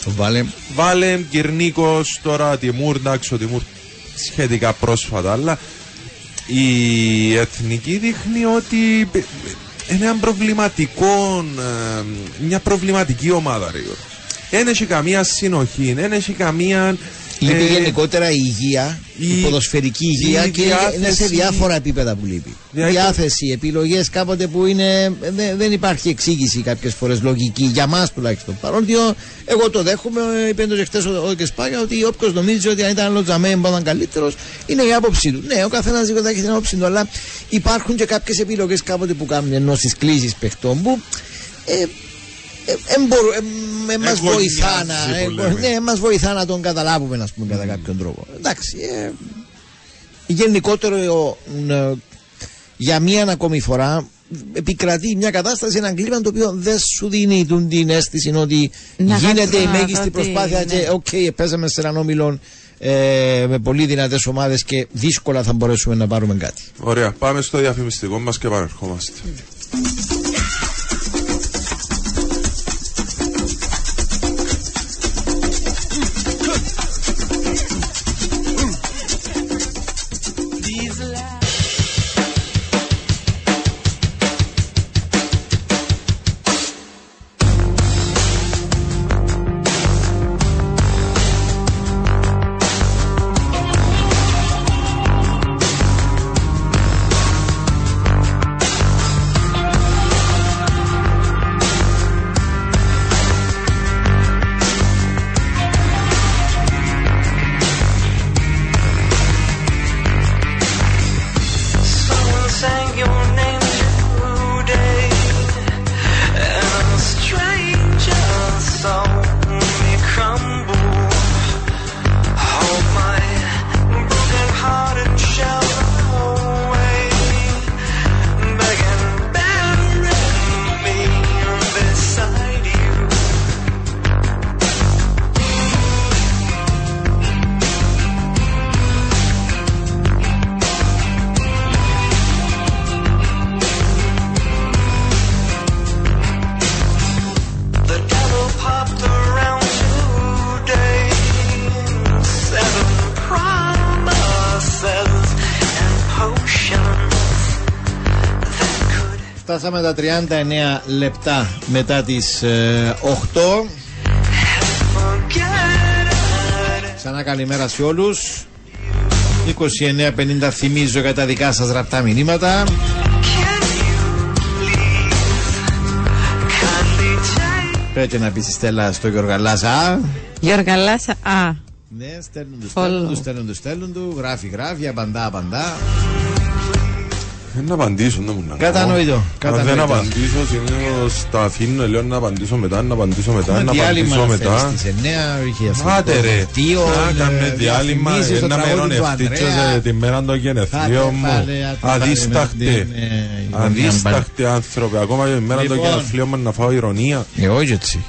Speaker 2: Βάλε.
Speaker 7: Βάλε, Κυρνίκος, τώρα Τιμούρ, εντάξει, ο Τιμούρ σχετικά πρόσφατα, αλλά η εθνική δείχνει ότι είναι ένα προβληματικό, ε, μια προβληματική ομάδα, ρε Δεν έχει καμία συνοχή, δεν έχει καμία
Speaker 2: Λείπει ε, γενικότερα η υγεία, η, ποδοσφαιρική υγεία και είναι σε διάφορα επίπεδα που λείπει. Διάθεση, επιλογές κάποτε που είναι, δεν, υπάρχει εξήγηση κάποιες φορές λογική για μας τουλάχιστον. Παρότι εγώ το δέχομαι, είπε το χτε ο, ο Κεσπάγια ότι όποιος νομίζει ότι αν ήταν άλλο τζαμέ ήταν καλύτερος, είναι η άποψή του. Ναι, ο καθένας θα έχει την άποψή του, αλλά υπάρχουν και κάποιες επιλογές κάποτε που κάνουν ενώ στι κλήσεις παιχτών που ε, ε, μας βοηθά να, ε, ναι, μας βοηθά να τον καταλάβουμε να πούμε κατά κάποιον τρόπο εντάξει ε, γενικότερο ε, για μία ακόμη φορά επικρατεί μια κατάσταση, ένα κλίμα το οποίο δεν σου δίνει την αίσθηση ότι να γίνεται η μέγιστη προσπάθεια ναι. και ok, okay, παίζαμε σε έναν όμιλο ε, με πολύ δυνατές ομάδες και δύσκολα θα μπορέσουμε να πάρουμε κάτι.
Speaker 7: Ωραία. Πάμε στο διαφημιστικό μας και επανερχόμαστε.
Speaker 2: 39 λεπτά μετά τις ε, 8. Ξανά καλημέρα σε όλους. 29.50 θυμίζω για τα δικά σας ραπτά μηνύματα. Πρέπει να πεις η Στέλλα στο Γιωργαλάζα.
Speaker 6: Γιώργα α.
Speaker 2: Ναι, στέλνουν τους, στέλνουν τους, στέλνουν τους, στέλνουν τους, γράφει, γράφει, απαντά, απαντά.
Speaker 7: Δεν να απαντήσω, δεν μου να
Speaker 2: Κατανοητό,
Speaker 7: Αν
Speaker 2: κατανοητό.
Speaker 7: δεν απαντήσω, συνήθως τα αφήνω, λέω να απαντήσω μετά, να απαντήσω μετά, να
Speaker 2: Έχουμε διάλειμμα
Speaker 7: απαντήσω
Speaker 2: να
Speaker 7: μετά.
Speaker 2: φέρεις στις 9, είχε αυτό
Speaker 7: Άντε
Speaker 2: το
Speaker 7: ρε,
Speaker 2: δελτίο,
Speaker 7: να
Speaker 2: ε,
Speaker 7: κάνουμε διάλειμμα,
Speaker 2: διαφημίσεις, το
Speaker 7: να με
Speaker 2: τραγούδι του
Speaker 7: ειρωνευτείς
Speaker 2: Ανδρέα.
Speaker 7: και τη μέρα των γενεθλίων μου.
Speaker 2: Πάτε, πάτε, πάτε,
Speaker 7: Αδίσταχτε,
Speaker 2: με την, ε, ηρωνία
Speaker 7: αδίσταχτε άνθρωποι, ακόμα και τη μέρα των
Speaker 2: Λοιπόν.
Speaker 7: γενεθλίων μου να φάω ηρωνία.
Speaker 2: Ε, όχι έτσι.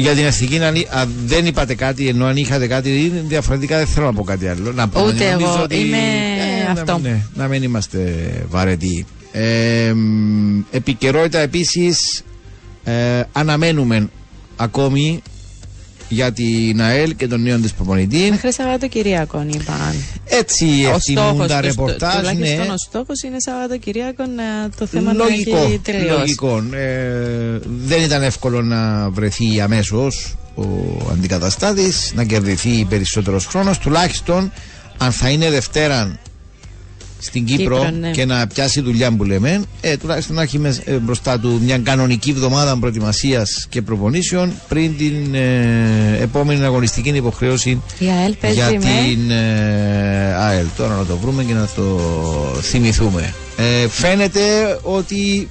Speaker 2: Για την αστική, αν, αν δεν είπατε κάτι, ενώ αν είχατε κάτι, είναι διαφορετικά δεν θέλω να πω κάτι άλλο. Να πω,
Speaker 6: Ούτε
Speaker 2: νομίζω
Speaker 6: εγώ.
Speaker 2: ότι-
Speaker 6: Είμαι
Speaker 2: να
Speaker 6: αυτό.
Speaker 2: μην- ναι, να μην είμαστε βαρετοί. Ε, μ, επικαιρότητα επίσης ε, αναμένουμε ακόμη για την ΑΕΛ και τον νέο της προπονητή.
Speaker 6: Μέχρι Σαββατοκυριακό είπαν.
Speaker 2: Έτσι
Speaker 6: Ο
Speaker 2: ευθυμούν
Speaker 6: στόχος
Speaker 2: τα
Speaker 6: τους,
Speaker 2: ρεπορτάζ.
Speaker 6: τουλάχιστον
Speaker 2: Ναι.
Speaker 6: ο στόχος είναι Σαββατοκυριακό να το θέμα
Speaker 2: Λογικό,
Speaker 6: να έχει τελειώσει.
Speaker 2: λογικό. Ε, δεν ήταν εύκολο να βρεθεί αμέσως ο αντικαταστάτης, να κερδιθεί περισσότερος χρόνος. Τουλάχιστον αν θα είναι Δευτέρα στην Κύπρο,
Speaker 6: Κύπρο, ναι.
Speaker 2: και να πιάσει δουλειά που λέμε, ε, τουλάχιστον να έχει μες- ε, μπροστά του μια κανονική εβδομάδα προετοιμασίας και προπονήσεων πριν την ε, επόμενη αγωνιστική υποχρέωση
Speaker 6: Η ΑΕΛ παίζει
Speaker 2: για
Speaker 6: με.
Speaker 2: την ε, ΑΕΛ. Τώρα να το βρούμε και να το θυμηθούμε. Ε, φαίνεται ότι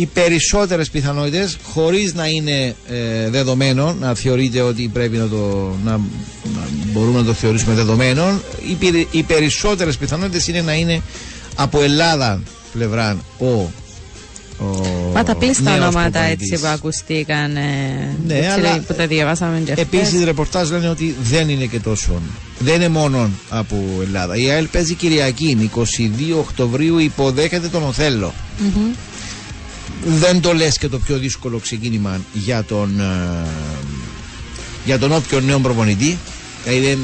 Speaker 2: οι περισσότερες πιθανότητες χωρίς να είναι ε, δεδομένο να θεωρείται ότι πρέπει να το να, να μπορούμε να το θεωρήσουμε δεδομένο οι, πυρι- οι περισσότερες πιθανότητες είναι να είναι από Ελλάδα πλευρά ο, ο
Speaker 6: Μα τα πλήστα
Speaker 2: νέος
Speaker 6: ονόματα
Speaker 2: προπονητής.
Speaker 6: έτσι που ακούστηκαν. ε,
Speaker 2: Ναι,
Speaker 6: έτσι,
Speaker 2: αλλά
Speaker 6: που τα διαβάσαμε και
Speaker 2: Επίσης,
Speaker 6: χθες.
Speaker 2: οι ρεπορτάζ λένε ότι δεν είναι και τόσο. Δεν είναι μόνο από Ελλάδα. Η ΑΕΛ παίζει Κυριακή, 22 Οκτωβρίου, υποδέχεται τον Οθέλο.
Speaker 6: Μμμ.
Speaker 2: Δεν το λες και το πιο δύσκολο ξεκίνημα για τον, ε, για τον όποιον νέο προπονητή. Δηλαδή δεν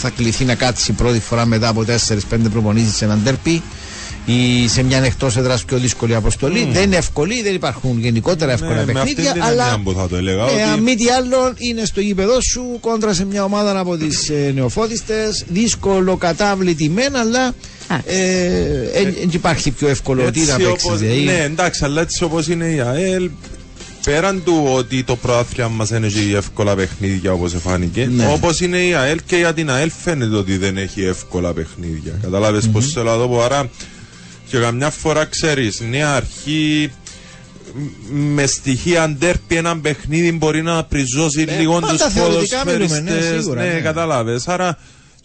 Speaker 2: θα κληθεί να κάτσει πρώτη φορά μετά από 4-5 προπονήσεις σε έναν τέρπι ή σε μια εκτός έδρας πιο δύσκολη αποστολή. Δεν είναι εύκολη, δεν υπάρχουν γενικότερα εύκολα
Speaker 7: Ναι, με αυτή
Speaker 2: παιχνίδια.
Speaker 7: την
Speaker 2: αλλά
Speaker 7: έννοια που θα το έλεγα.
Speaker 2: ναι, αν
Speaker 7: ότι
Speaker 2: μη τι άλλο, είναι στο γήπεδο σου κόντρα σε μια ομάδα από τις ε, νεοφώτιστες. Δύσκολο κατάβλητη μεν, αλλά δεν υπάρχει πιο εύκολο τι να
Speaker 7: έτσι
Speaker 2: παίξει.
Speaker 7: όπως-
Speaker 2: δηλαδή.
Speaker 7: Ναι, εντάξει, αλλά έτσι όπως είναι η ΑΕΛ, πέραν του ότι το προάθλια μας είναι και εύκολα παιχνίδια όπως εφάνηκε,
Speaker 2: Ναι.
Speaker 7: όπως είναι η ΑΕΛ και για την ΑΕΛ φαίνεται ότι δεν έχει εύκολα παιχνίδια. Καταλάβες πώς θέλω να το πω. Άρα και καμιά φορά ξέρεις, νέα αρχή μ- με στοιχεία αντέρπει έναν παιχνίδι μπορεί να πριζώσει
Speaker 2: Ε,
Speaker 7: λίγο
Speaker 2: πάντα
Speaker 7: τους
Speaker 2: θεωρητικά μιλούμε, ναι,
Speaker 7: ποδοσφαιριστές.
Speaker 2: σίγουρα,
Speaker 7: Ναι,
Speaker 2: ναι.
Speaker 7: κατάλαβες. Άρα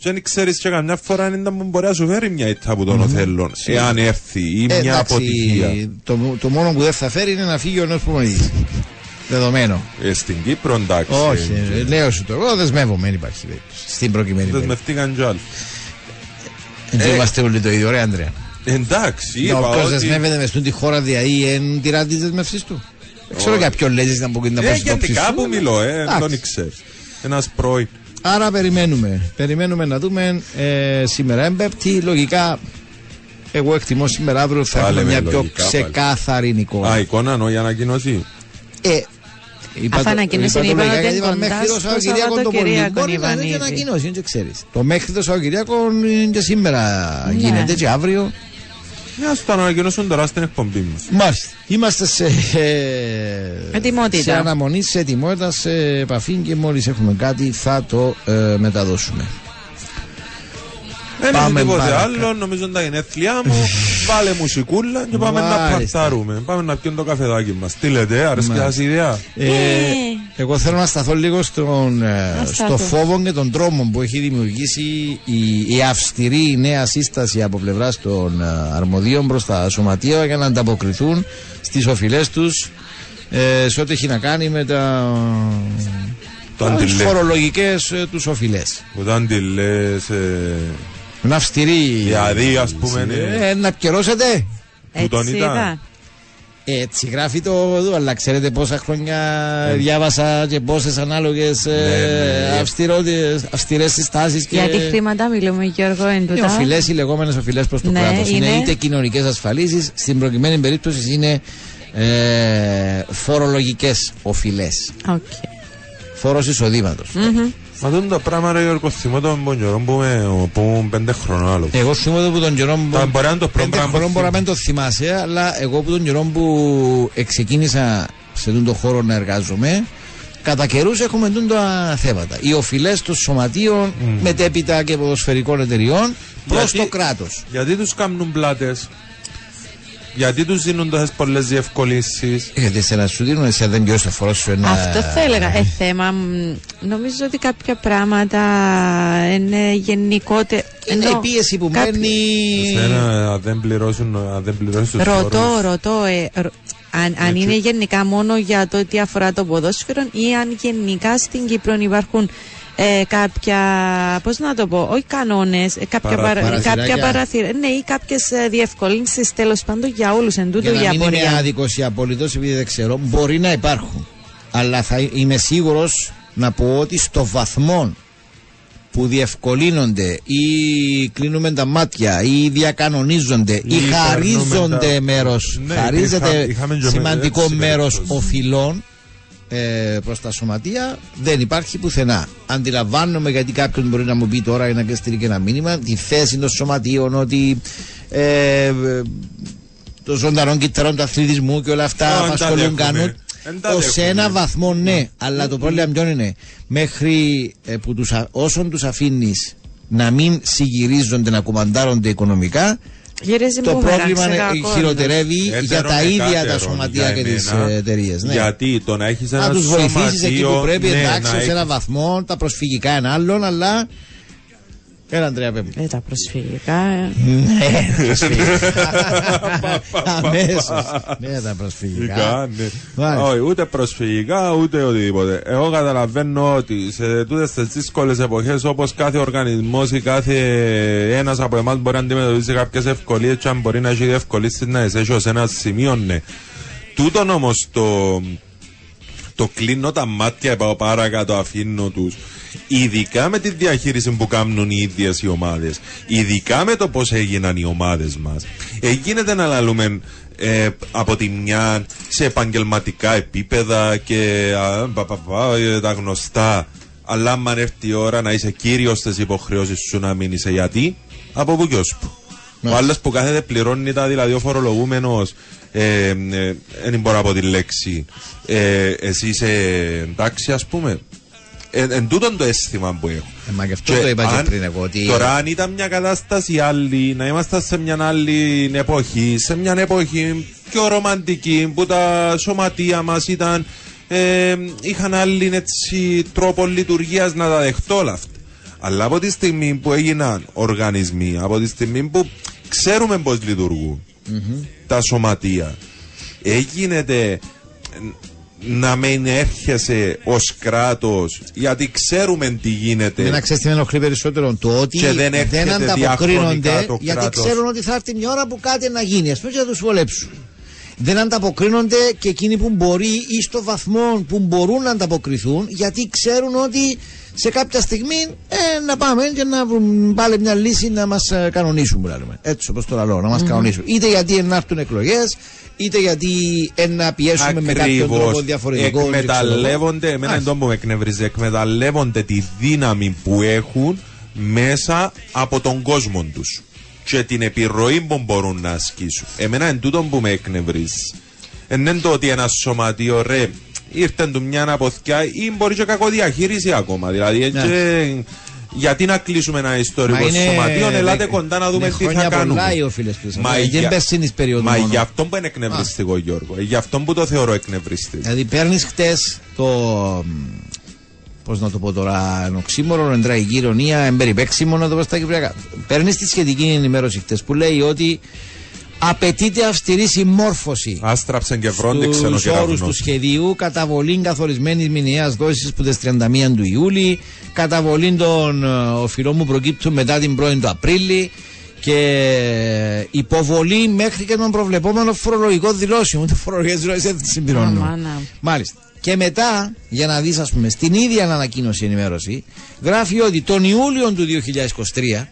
Speaker 7: και αν ξέρεις και καμιά φορά είναι που μπορεί να σου φέρει μια ήττα από τον Οθέλων, εάν έρθει ή
Speaker 2: Ε,
Speaker 7: μια
Speaker 2: εντάξει,
Speaker 7: αποτυχία.
Speaker 2: το, το μόνο που δεν θα φέρει είναι να φύγει ο νέος προπονητή. Δεδομένο.
Speaker 7: Ε, στην Κύπρο εντάξει.
Speaker 2: Όχι,
Speaker 7: ε,
Speaker 2: ε, λέω σου το. Εγώ δεσμεύομαι, δεν υπάρχει περίπτωση. Στην προκειμένη περίπτωση.
Speaker 7: Δεσμευτήκαν κι άλλοι.
Speaker 2: Δεν
Speaker 7: Ε,
Speaker 2: είμαστε όλοι το ίδιο, ρε Άντρεα.
Speaker 7: Εντάξει, είπα
Speaker 2: Όποιο
Speaker 7: ότι...
Speaker 2: δεσμεύεται μες στον τη χώρα δηλαδή, εν τηρά τι δεσμεύσει του. Δεν ξέρω
Speaker 7: Όχι.
Speaker 2: για ποιον λέει να μπορεί να
Speaker 7: Ε,
Speaker 2: πω στην
Speaker 7: γιατί
Speaker 2: όψη σου,
Speaker 7: κάπου
Speaker 2: αλλά-
Speaker 7: μιλώ, ε,
Speaker 2: Εντάξει.
Speaker 7: τον ξέρεις. Ένας πρώην.
Speaker 2: Άρα περιμένουμε. Περιμένουμε να δούμε ε, σήμερα έμπεπτη. Λογικά, εγώ εκτιμώ σήμερα αύριο θα
Speaker 7: Πάλε
Speaker 2: έχουμε
Speaker 7: με
Speaker 2: μια πιο
Speaker 7: λογικά, πάλι.
Speaker 2: ξεκάθαρη εικόνα.
Speaker 7: Α, εικόνα εννοώ για ανακοίνωση.
Speaker 2: Ε, είπα
Speaker 6: Αφού
Speaker 2: το-
Speaker 6: ανακοίνωσε,
Speaker 2: είπα το
Speaker 6: είπαν
Speaker 2: λογικά,
Speaker 6: ότι
Speaker 2: γιατί
Speaker 6: είναι
Speaker 2: είπα
Speaker 6: κοντά
Speaker 2: μέχρι το
Speaker 6: στο
Speaker 2: Σαββατοκύριακο το πολύ.
Speaker 6: Σαββατοκύριακο
Speaker 2: Μπορεί να είναι και
Speaker 6: Ιβανίδη.
Speaker 2: ανακοίνωση, δεν ξέρεις. Το μέχρι το Σαββατοκύριακο είναι και σήμερα
Speaker 6: Ναι.
Speaker 2: γίνεται και αύριο.
Speaker 7: Μια στο ανακοινώσουν τώρα στην εκπομπή μας.
Speaker 2: Μάλιστα. Είμαστε σε, ε,
Speaker 6: Ετοιμότητα.
Speaker 2: σε αναμονή, σε ετοιμότητα, σε επαφή και μόλις έχουμε κάτι θα το ε, μεταδώσουμε.
Speaker 7: Δεν είναι
Speaker 2: Πάμε
Speaker 7: τίποτε
Speaker 2: παρακάτω.
Speaker 7: άλλο, νομίζω είναι τα γενέθλιά μου. Βάλε μουσικούλα και πάμε να
Speaker 2: Μάλιστα.
Speaker 7: παρτάρουμε. Πάμε να πιούμε το καφεδάκι μας. Τι λέτε, αρέσει και σας η ιδέα;
Speaker 2: Ε, εγώ θέλω να σταθώ λίγο στον, ε, στο
Speaker 6: στάθω.
Speaker 2: φόβο και τον τρόμο που έχει δημιουργήσει η, η αυστηρή νέα σύσταση από πλευράς των ε, αρμοδίων προς τα σωματεία για να ανταποκριθούν στις οφειλές τους ε, σε ό,τι έχει να κάνει με τα.
Speaker 7: Το
Speaker 2: τις
Speaker 7: αντιλέ.
Speaker 2: φορολογικές ε, τους οφειλές.
Speaker 7: Όταν τη λες... ε,
Speaker 2: Είναι αυστηρή.
Speaker 7: Δηλαδή, ας πούμε, ναι.
Speaker 2: Ε, να επικαιρώσετε.
Speaker 7: Που τον
Speaker 6: Έτσι
Speaker 7: ήταν.
Speaker 6: είδα.
Speaker 2: Έτσι γράφει το εδώ, αλλά ξέρετε πόσα χρόνια διάβασα και πόσες ανάλογες
Speaker 7: ναι.
Speaker 2: αυστηρές συστάσεις. Και...
Speaker 6: Για τι χρήματα μιλούμε, Γιώργο, εν
Speaker 2: Οι
Speaker 6: τούτα.
Speaker 2: οφειλές, οι λεγόμενες οφειλές προς το
Speaker 6: Ναι,
Speaker 2: κράτος. Είναι
Speaker 6: είναι.
Speaker 2: είτε κοινωνικές ασφαλίσεις, στην προκειμένη περίπτωση είναι ε, φορολογικές οφειλές.
Speaker 6: Οκ.
Speaker 2: Φόρος εισοδήματος.
Speaker 7: Μα τον το πράγμα ρε Γιώργο θυμόταν από τον καιρό που είμαι που ήμουν πέντε χρονών άλλο.
Speaker 2: Εγώ θυμάμαι που τον καιρό
Speaker 7: Τα
Speaker 2: που.
Speaker 7: μπορεί να είναι το πρώτο
Speaker 2: Πέντε
Speaker 7: πράγμα που
Speaker 2: χρονών μπορεί να μην το θυμάσαι, αλλά εγώ που τον καιρό που ξεκίνησα σε αυτόν τον χώρο να εργάζομαι, κατά καιρούς έχουμε τούν τα θέματα. Οι οφειλές των σωματείων, μετέπειτα και ποδοσφαιρικών εταιριών προς
Speaker 7: Γιατί-
Speaker 2: το κράτος.
Speaker 7: Γιατί τους κάνουν πλάτες, γιατί τους δίνουν τόσες πολλές διευκολύνσεις;
Speaker 2: Γιατί σε να σου δίνουν, εσύ δεν πιώσει το φόρο σου ένα.
Speaker 6: Αυτό θα έλεγα. Ε, θέμα. μ, Νομίζω ότι κάποια πράγματα είναι γενικότερα.
Speaker 2: Είναι η πίεση που
Speaker 6: κάποιοι-
Speaker 2: μένει.
Speaker 7: Εσένα, αν δεν πληρώσουν, αν δεν πληρώσεις τους
Speaker 6: Ρωτώ,
Speaker 7: φόρους.
Speaker 6: ρωτώ. ε, ρω- αν, αν είναι γενικά μόνο για το τι αφορά το ποδόσφαιρο ή αν γενικά στην Κύπρο υπάρχουν ε, κάποια, πώς να το πω, όχι κανόνες, ε, κάποια,
Speaker 7: Παρα-
Speaker 6: παρα,
Speaker 2: παραθυράκια.
Speaker 6: κάποια παραθυρα, ναι, ή κάποιες ε, διευκολύνσεις τέλος πάντων για όλους εν τούτο
Speaker 2: Για
Speaker 6: η
Speaker 2: να μην είμαι
Speaker 6: απορία.
Speaker 2: άδικος ή απολύτως, επειδή δεν ξέρω, μπορεί να υπάρχουν. Αλλά θα είμαι σίγουρος να πω ότι στο βαθμό που διευκολύνονται ή κλείνουμε τα μάτια ή διακανονίζονται ή,
Speaker 7: Ή
Speaker 2: χαρίζονται
Speaker 7: παίρνουμε τα-
Speaker 2: μέρος,
Speaker 7: Ναι,
Speaker 2: χαρίζεται
Speaker 7: είχα- είχαμε και
Speaker 2: σημαντικό
Speaker 7: έτσι
Speaker 2: μέρος
Speaker 7: περιπτώσεις.
Speaker 2: οφειλών ε, προς τα σωματεία δεν υπάρχει πουθενά. Αντιλαμβάνομαι γιατί κάποιον μπορεί να μου πει τώρα για να στείλει και ένα μήνυμα τη θέση των σωματείων ότι ε, ε, το ζωντανό κυτρών του αθλητισμού και όλα αυτά
Speaker 7: Ω, εν τα
Speaker 2: απασχολούν
Speaker 7: δέχομαι.
Speaker 2: κάνουν.
Speaker 7: Εν τα
Speaker 2: Ως
Speaker 7: δέχομαι.
Speaker 2: ένα βαθμό ναι, αλλά το πρόβλημα ποιον είναι. Μέχρι ε, που τους, α- όσον τους αφήνεις να μην συγκυρίζονται, να κουμαντάρονται οικονομικά,
Speaker 6: Γυρίζει
Speaker 2: το
Speaker 6: μπούμερανγκ
Speaker 2: πρόβλημα
Speaker 6: σε
Speaker 2: είναι-
Speaker 6: κακό, ναι.
Speaker 2: χειροτερεύει για
Speaker 7: Έτερον
Speaker 2: τα ίδια τα
Speaker 7: εκάτερον
Speaker 2: σωματεία
Speaker 7: για
Speaker 2: και τις
Speaker 7: εμένα,
Speaker 2: εταιρείες. Ναι.
Speaker 7: Γιατί το να έχεις ένα
Speaker 2: Να τους βοηθήσεις εκεί που
Speaker 7: σωματείο,
Speaker 2: πρέπει,
Speaker 7: ναι,
Speaker 2: εντάξει,
Speaker 7: να
Speaker 2: σε
Speaker 7: έχεις-
Speaker 2: ένα βαθμό, τα προσφυγικά ένα άλλον, αλλά. Έλα, Αντρέα, πέμπει.
Speaker 6: Ε, τα προσφυγικά. ε.
Speaker 2: Ναι, Αμέσως. Ναι, τα προσφυγικά.
Speaker 7: Προσφυγικά, ναι.
Speaker 2: Μάλιστα.
Speaker 7: Όχι, ούτε προσφυγικά ούτε οτιδήποτε. Εγώ καταλαβαίνω ότι σε τούτες τις δύσκολες εποχές, όπως κάθε οργανισμός ή κάθε ένας από εμάς μπορεί να αντιμετωπίσει κάποιες ευκολίες, και αν μπορεί να έχει διευκολύνσει να εσύ ως ένα σημείο, ναι. Τούτον όμως το, το κλείνω τα μάτια, πάω παρακάτω, αφήνω τους. Ειδικά με τη διαχείριση που κάνουν οι ίδιες οι ομάδες. Ειδικά με το πώς έγιναν οι ομάδες μας. Γίνεται να λαλούμε ε, από τη μια σε επαγγελματικά επίπεδα και α, πα, πα, πα, ε, τα γνωστά. Αλλά αν έρθει η ώρα να είσαι κύριος στις υποχρεώσεις σου να μην είσαι γιατί, από πού κι ως που. Ο άλλος που κάθεται πληρώνει τα, δηλαδή ο φορολογούμενος, ε, ε, δεν μπορώ να πω τη λέξη, ε, εσύ είσαι εντάξει, ας πούμε. Ε, εν τούτον το αίσθημα που έχω.
Speaker 2: Ε, μα γι' αυτό το είπα και
Speaker 7: αν-
Speaker 2: πριν εγώ, ότι-
Speaker 7: Τώρα, αν ήταν μια κατάσταση άλλη, να είμαστε σε μια άλλη εποχή, σε μια εποχή πιο ρομαντική, που τα σωματεία μας ήταν. Ε, είχαν άλλη έτσι, τρόπο λειτουργίας να τα δεχτώ όλα αυτά. Αλλά από τη στιγμή που έγιναν οργανισμοί, από τη στιγμή που ξέρουμε πώς λειτουργούν τα σωματεία, έγινεται να μην έρχεσαι ως κράτος γιατί ξέρουμε τι γίνεται.
Speaker 2: Δεν ξέρεις τι με ενοχλεί περισσότερο. Το ότι
Speaker 7: Και δεν έρχεται
Speaker 2: ανταποκρίνονται
Speaker 7: διαχρονικά το
Speaker 2: γιατί
Speaker 7: κράτος.
Speaker 2: ξέρουν ότι θα έρθει μια ώρα που κάτι να γίνει. Α πούμε και θα τους βολέψουν. Δεν ανταποκρίνονται και εκείνοι που μπορεί ή στο βαθμό που μπορούν να ανταποκριθούν γιατί ξέρουν ότι σε κάποια στιγμή ε, να πάμε και να βρουν πάλι μια λύση να μας κανονίσουν. Που λέμε. Έτσι όπως το λέω, να μας κανονίσουν. Είτε γιατί να έρθουν εκλογές, είτε γιατί ε, να πιέσουμε με κάποιον τρόπο
Speaker 7: Ακριβώς.
Speaker 2: διαφορετικό.
Speaker 7: Εκμεταλλεύονται, εμένα
Speaker 2: Άχι.
Speaker 7: εντό που με εκνευρίζει, εκμεταλλεύονται τη δύναμη που έχουν μέσα από τον κόσμο τους και την επιρροή που μπορούν να ασκήσουν. Εμένα εν τούτον που με εκνευρίζει. Εν είναι το ότι ένα σωματείο ρε ήρθε του μια αποθιά ή μπορεί και κακοδιαχείριση ακόμα. Δηλαδή,
Speaker 2: Ναι.
Speaker 7: και- γιατί να κλείσουμε ένα ιστορικό
Speaker 2: Μα είναι
Speaker 7: σωματείο, ελάτε
Speaker 2: δε-
Speaker 7: κοντά να δούμε
Speaker 2: είναι
Speaker 7: τι θα
Speaker 2: χρόνια
Speaker 7: κάνουμε.
Speaker 2: πολλά οι οφείλες που
Speaker 7: Μα
Speaker 2: δεν
Speaker 7: για-
Speaker 2: περσίνης περίοδου
Speaker 7: Μα
Speaker 2: μόνο.
Speaker 7: γι' αυτό που είναι εκνευριστικό, Γιώργο. Γι' αυτό που το θεωρώ εκνευριστικό.
Speaker 2: Δηλαδή παίρνεις χτες το. Πώς να το πω τώρα, ενοξύμορο, εντραϊκή ηρωνία, εμπεριπέξιμο να το πω στα κυπριακά. Παίρνεις τη σχετική ενημέρωση χτες που λέει ότι απαιτείται αυστηρή συμμόρφωση
Speaker 7: Άστραψαν και βρόντι
Speaker 2: στους όρους
Speaker 7: ξενοκεραυνό.
Speaker 2: του σχεδίου, καταβολή καθορισμένης μηνιαίας δόσης που τις 31 του Ιούλη, καταβολή των ε, οφειλών που προκύπτουν μετά την 1η του Απρίλη και υποβολή μέχρι και των προβλεπόμενων φορολογικών δηλώσεων. Ούτε φορολογικές δηλώσεις δεν τις συμπληρώνουν.
Speaker 6: Αμά, να.
Speaker 2: Μάλιστα. Και μετά, για να δεις ας πούμε, στην ίδια ανακοίνωση ενημέρωση, γράφει ότι τον Ιούλιο του 2023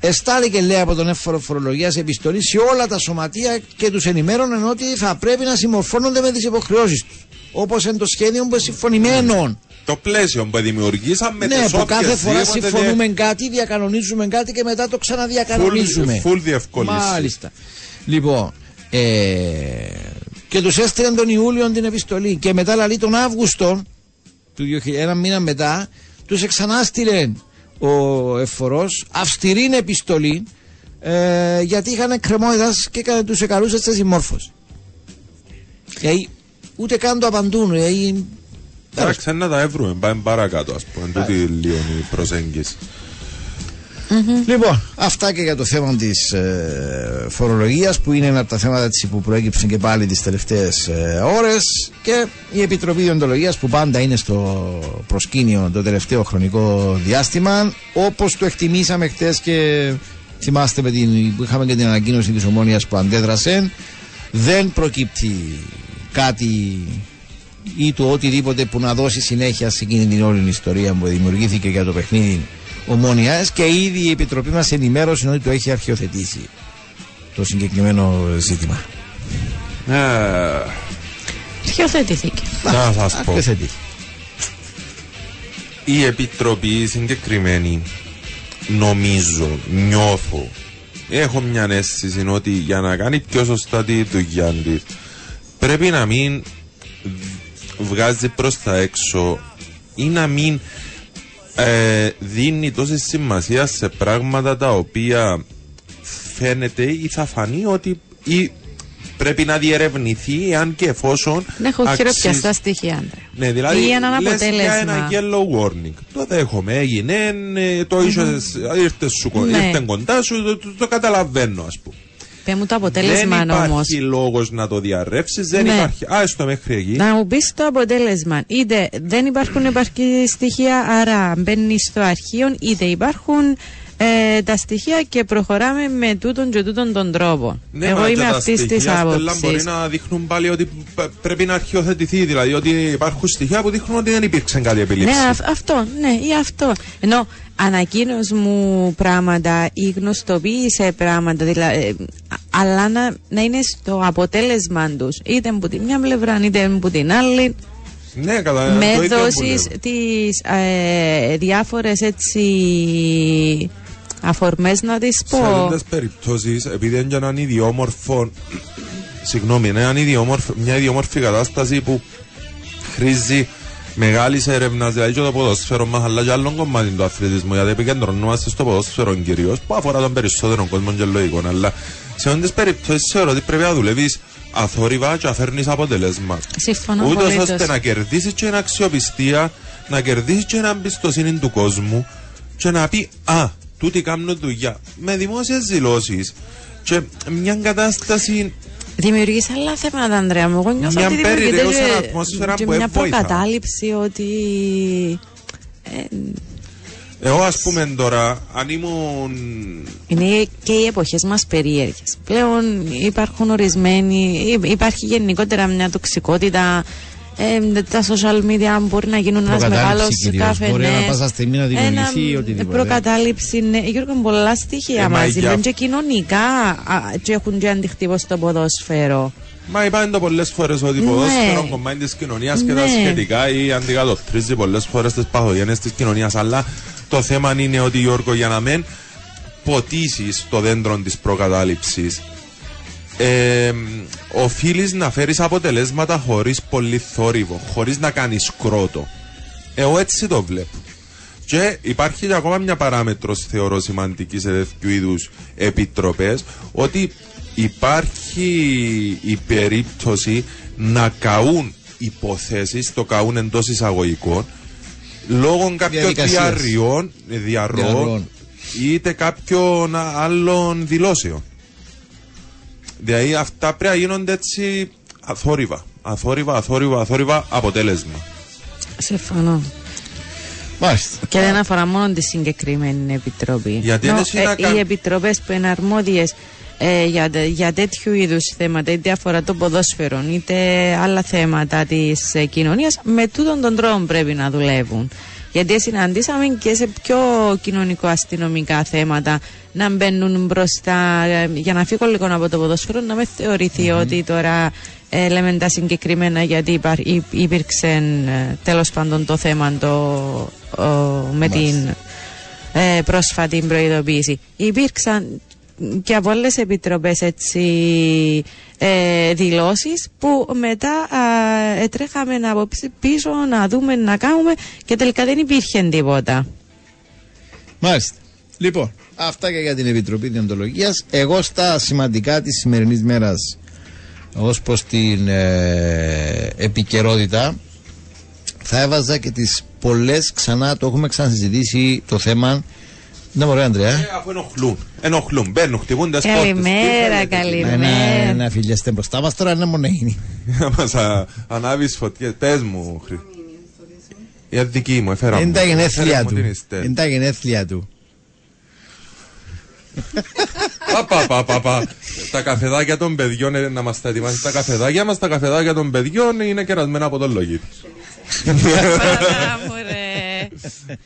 Speaker 2: εστάληκε λέει από τον έφορο φορολογίας επιστολή σε όλα τα σωματεία και τους ενημέρωναν ότι θα πρέπει να συμμορφώνονται με τις υποχρεώσεις τους. Όπως είναι το σχέδιο που είναι συμφωνημένο.
Speaker 7: Το πλαίσιο που δημιουργήσαμε
Speaker 2: Ναι,
Speaker 7: τις
Speaker 2: που κάθε
Speaker 7: όποιες
Speaker 2: φορά
Speaker 7: δίποτε
Speaker 2: συμφωνούμε κάτι, διακανονίζουμε κάτι και μετά το ξαναδιακανονίζουμε.
Speaker 7: Full- full διευκόλυνση.
Speaker 2: Μάλιστα. Λοιπόν, ε, και τους έστειλαν τον Ιούλιο την επιστολή και μετά λαλεί τον Αύγουστο, του 2000, ένα μήνα μετά, τους εξανάστηλε ο εφορός αυστηρή επιστολή ε, γιατί είχαν εκκρεμότητας και κα- τους εκαλούσε σε συμμόρφωση. Δηλαδή, ούτε καν το απαντούν. Δηλαδή,
Speaker 7: Εντάξει, να τα έβρουμε, πάμε παρακάτω, ας πούμε, τούτη λίγο η προσέγγιση.
Speaker 2: Λοιπόν, αυτά και για το θέμα της ε, φορολογίας που είναι ένα από τα θέματα της, που προέκυψαν και πάλι τις τελευταίες ε, ώρες και η Επιτροπή Διοντολογίας που πάντα είναι στο προσκήνιο το τελευταίο χρονικό διάστημα. Όπως το εκτιμήσαμε χτες και θυμάστε με την, που είχαμε και την ανακοίνωση της Ομόνιας που αντέδρασε, δεν προκύπτει κάτι ή το οτιδήποτε που να δώσει συνέχεια σε εκείνη την όλη ιστορία που δημιουργήθηκε για το παιχνίδι ομόνιας και ήδη η Επιτροπή μας ενημέρωσε ότι το έχει αρχιοθετήσει το συγκεκριμένο ζήτημα.
Speaker 7: Ε,
Speaker 6: Αρχιοθετηθήκε.
Speaker 7: Να σας πω.
Speaker 2: Αρχιοθετήσει.
Speaker 7: η Επιτροπή συγκεκριμένη νομίζω, νιώθω έχω μια αίσθηση ότι για να κάνει πιο σωστά τη δουλειά της πρέπει να μην βγάζει προς τα έξω ή να μην ε, δίνει τόση σημασία σε πράγματα τα οποία φαίνεται ή θα φανεί ότι ή πρέπει να διερευνηθεί αν και εφόσον
Speaker 6: Δεν έχω
Speaker 7: αξίζει-
Speaker 6: χειροπιαστά στοιχεία, Άντρε.
Speaker 7: ναι, δηλαδή
Speaker 6: Ή έναν
Speaker 7: λες για
Speaker 6: αποτέλεσμα.
Speaker 7: ένα yellow warning. Το δέχομαι, έγινε, ε, το είσες, ήρθες σου, κο-
Speaker 6: Ναι.
Speaker 7: ήρθε κοντά σου, το, το, το καταλαβαίνω ας πούμε.
Speaker 6: Πε μου το αποτέλεσμα
Speaker 7: δεν
Speaker 6: όμως.
Speaker 7: υπάρχει λόγος να το διαρρεύσεις, δεν
Speaker 6: Ναι.
Speaker 7: υπάρχει. Α, στο μέχρι εκεί.
Speaker 6: Να μου πεις το αποτέλεσμα. Είτε δεν υπάρχουν επαρκή στοιχεία, άρα μπαίνεις στο αρχείο, είτε υπάρχουν ε, τα στοιχεία και προχωράμε με τούτον και τούτον τον τρόπο.
Speaker 7: Ναι,
Speaker 6: Εγώ
Speaker 7: μα και
Speaker 6: είμαι
Speaker 7: τα
Speaker 6: αυτής της
Speaker 7: στοιχεία, Στέλλα,
Speaker 6: άποψης.
Speaker 7: Μπορεί να δείχνουν πάλι ότι π- πρέπει να αρχιοθετηθεί, δηλαδή ότι υπάρχουν στοιχεία που δείχνουν ότι δεν υπήρξε κάτι επιλήψη.
Speaker 6: Ναι, αυ- αυτό, ναι, ή αυτό. Ενώ ανακοίνωσε μου πράγματα ή γνωστοποίησε πράγματα, δηλαδή, αλλά να, να είναι στο αποτέλεσμα τους, είτε από τη μια πλευρά είτε από την άλλη,
Speaker 7: ναι κατά το
Speaker 6: με
Speaker 7: ίδιο που
Speaker 6: δώσεις
Speaker 7: λέω.
Speaker 6: τις ε, διάφορες έτσι αφορμές να τις
Speaker 7: Σε
Speaker 6: πω.
Speaker 7: άλλες περιπτώσεις, επειδή είναι και έναν ιδιόμορφο, συγγνώμη, είναι έναν ιδιόμορφο, μια ιδιόμορφη κατάσταση που χρήζει μεγάλης έρευνας, δηλαδή και το ποδόσφαιρο μας, αλλά και άλλων κομμάτων του αθλητισμού, γιατί επικεντρωνόμαστε στο ποδόσφαιρο κυρίως, που αφορά τον περισσότερο κόσμο και λογικό. Αλλά σε όλες τις περιπτώσεις θεωρώ ότι πρέπει να δουλεύεις αθόρυβα και να φέρνεις αποτελέσμα.
Speaker 6: Συμφωνώ
Speaker 7: Ούτως
Speaker 6: απολύτως.
Speaker 7: ώστε να κερδίσεις και την αξιοπιστία, να κερδίσεις και την εμπιστοσύνη του κόσμου και να πει Α, τούτοι κάνουν δουλειά. Με δημόσιες δηλώσεις και μια κατάσταση
Speaker 6: Δημιουργείς άλλα θέματα, Ανδρέα μου. Εγώ νιώθω
Speaker 7: Μια
Speaker 6: ότι δημιουργείται
Speaker 7: περιραίωσα
Speaker 6: και-
Speaker 7: ατμόσφαιρα
Speaker 6: και
Speaker 7: που
Speaker 6: μια
Speaker 7: δεν βοηθά.
Speaker 6: προκατάληψη ότι... ε,
Speaker 7: Εγώ ας πούμε τώρα, αν ήμουν.
Speaker 6: είναι και οι εποχές μας περίεργες. Πλέον υπάρχουν ορισμένοι, υ- υπάρχει γενικότερα μια τοξικότητα, ε, τα social media μπορεί να γίνουν ένας
Speaker 2: Προκατάληψη
Speaker 6: μεγάλος
Speaker 2: κυρίως.
Speaker 6: καφενές.
Speaker 2: Μπορεί ανά πάσα στιγμή να δημιουργηθεί οτιδήποτε.
Speaker 6: Προκατάληψη, ναι. Γιώργο, πολλά στοιχεία
Speaker 7: Ε, μα
Speaker 6: μαζί.
Speaker 7: για-
Speaker 6: Λένε και κοινωνικά α, και έχουν και αντιχτύπω στο ποδόσφαιρο.
Speaker 7: Μα είπαν το πολλές φορές ότι
Speaker 6: Ναι.
Speaker 7: ποδόσφαιρο κομμάτι της κοινωνίας και τα
Speaker 6: Ναι.
Speaker 7: σχετικά ή αντικατοπτρίζει πολλές φορές τις παθογένειες της κοινωνίας. Αλλά το θέμα είναι ότι Γιώργο, για να μην ποτίσεις το δέντρο της προκατάληψης, ε, οφείλεις να φέρεις αποτελέσματα χωρίς πολύ θόρυβο, χωρίς να κάνεις κρότο. Εγώ έτσι το βλέπω. Και υπάρχει και ακόμα μια παράμετρος θεωρώ σημαντικής σε τέτοιου είδους επιτροπές ότι υπάρχει η περίπτωση να καούν υποθέσεις, το καούν εντός εισαγωγικών, λόγω κάποιων
Speaker 2: Διαδικασίας.
Speaker 7: διαρριών, διαρροών
Speaker 2: Διαρροών.
Speaker 7: είτε κάποιων άλλων δηλώσεων. Δηλαδή αυτά πρέπει να γίνονται έτσι αθόρυβα. Αθόρυβα, αθόρυβα, αθόρυβα, αποτέλεσμα.
Speaker 6: Συμφωνώ.
Speaker 2: Μάλιστα.
Speaker 6: Και δεν αφορά μόνο τη συγκεκριμένη επιτροπή.
Speaker 7: Γιατί
Speaker 6: Νο,
Speaker 7: είναι συνακα-
Speaker 6: οι επιτροπές που είναι αρμόδιες ε, για, τε- για τέτοιου είδους θέματα, είτε αφορά το ποδόσφαιρο, είτε άλλα θέματα της ε, κοινωνίας, με τούτον τον τρόπο πρέπει να δουλεύουν. Γιατί συναντήσαμε και σε πιο κοινωνικο-αστυνομικά θέματα να μπαίνουν μπροστά ε, για να φύγω λίγο από το ποδόσφαιρο, να με θεωρηθει ότι τώρα ε, λέμε τα συγκεκριμένα γιατί υπάρ, υ- υπήρξε ε, τέλος πάντων το θέμα το, ο, με την ε, πρόσφατη προειδοποίηση. Υπήρξαν και από άλλες επιτροπές έτσι ε, δηλώσεις που μετά ε, τρέχαμε από πι- πίσω να δούμε, να κάνουμε και τελικά δεν υπήρχε τίποτα.
Speaker 2: Μάλιστα. Λοιπόν, αυτά και για την Επιτροπή Διοντολογίας. Εγώ στα σημαντικά της σημερινής μέρας, ως προς την ε, επικαιρότητα, θα έβαζα και τις πολλές ξανά, το έχουμε ξανασυζητήσει το θέμα. Ναι, μωρέ, Ανδρέα.
Speaker 7: Ε, αφού ενοχλούν. Ενοχλούν. Μπαίνουν, χτυπούν τις πόρτες.
Speaker 6: Καλημέρα,
Speaker 7: Τι
Speaker 6: καλημέρα.
Speaker 2: Ένα, ένα φιλιέστε μπροστά μας τώρα, ένα μόνο είναι.
Speaker 7: Να μας α- ανάβεις φωτιές. Πες μου, Χρυ. Για δική μου, έφερα μου.
Speaker 2: Είναι τα γενέθλια
Speaker 7: Έφερα μου
Speaker 2: του.
Speaker 7: την Εστέλ.
Speaker 2: Είναι τα γενέθλια του.
Speaker 7: Πα, πα, πα, πα, πα. Τα καφεδάκια των παιδιών ε, να μας τα ετοιμάσεις. Τα καφεδάκια μας, τα καφεδάκια των παιδιών είναι κερασμένα από τον λογίτη.
Speaker 6: Παρά μου, ρε.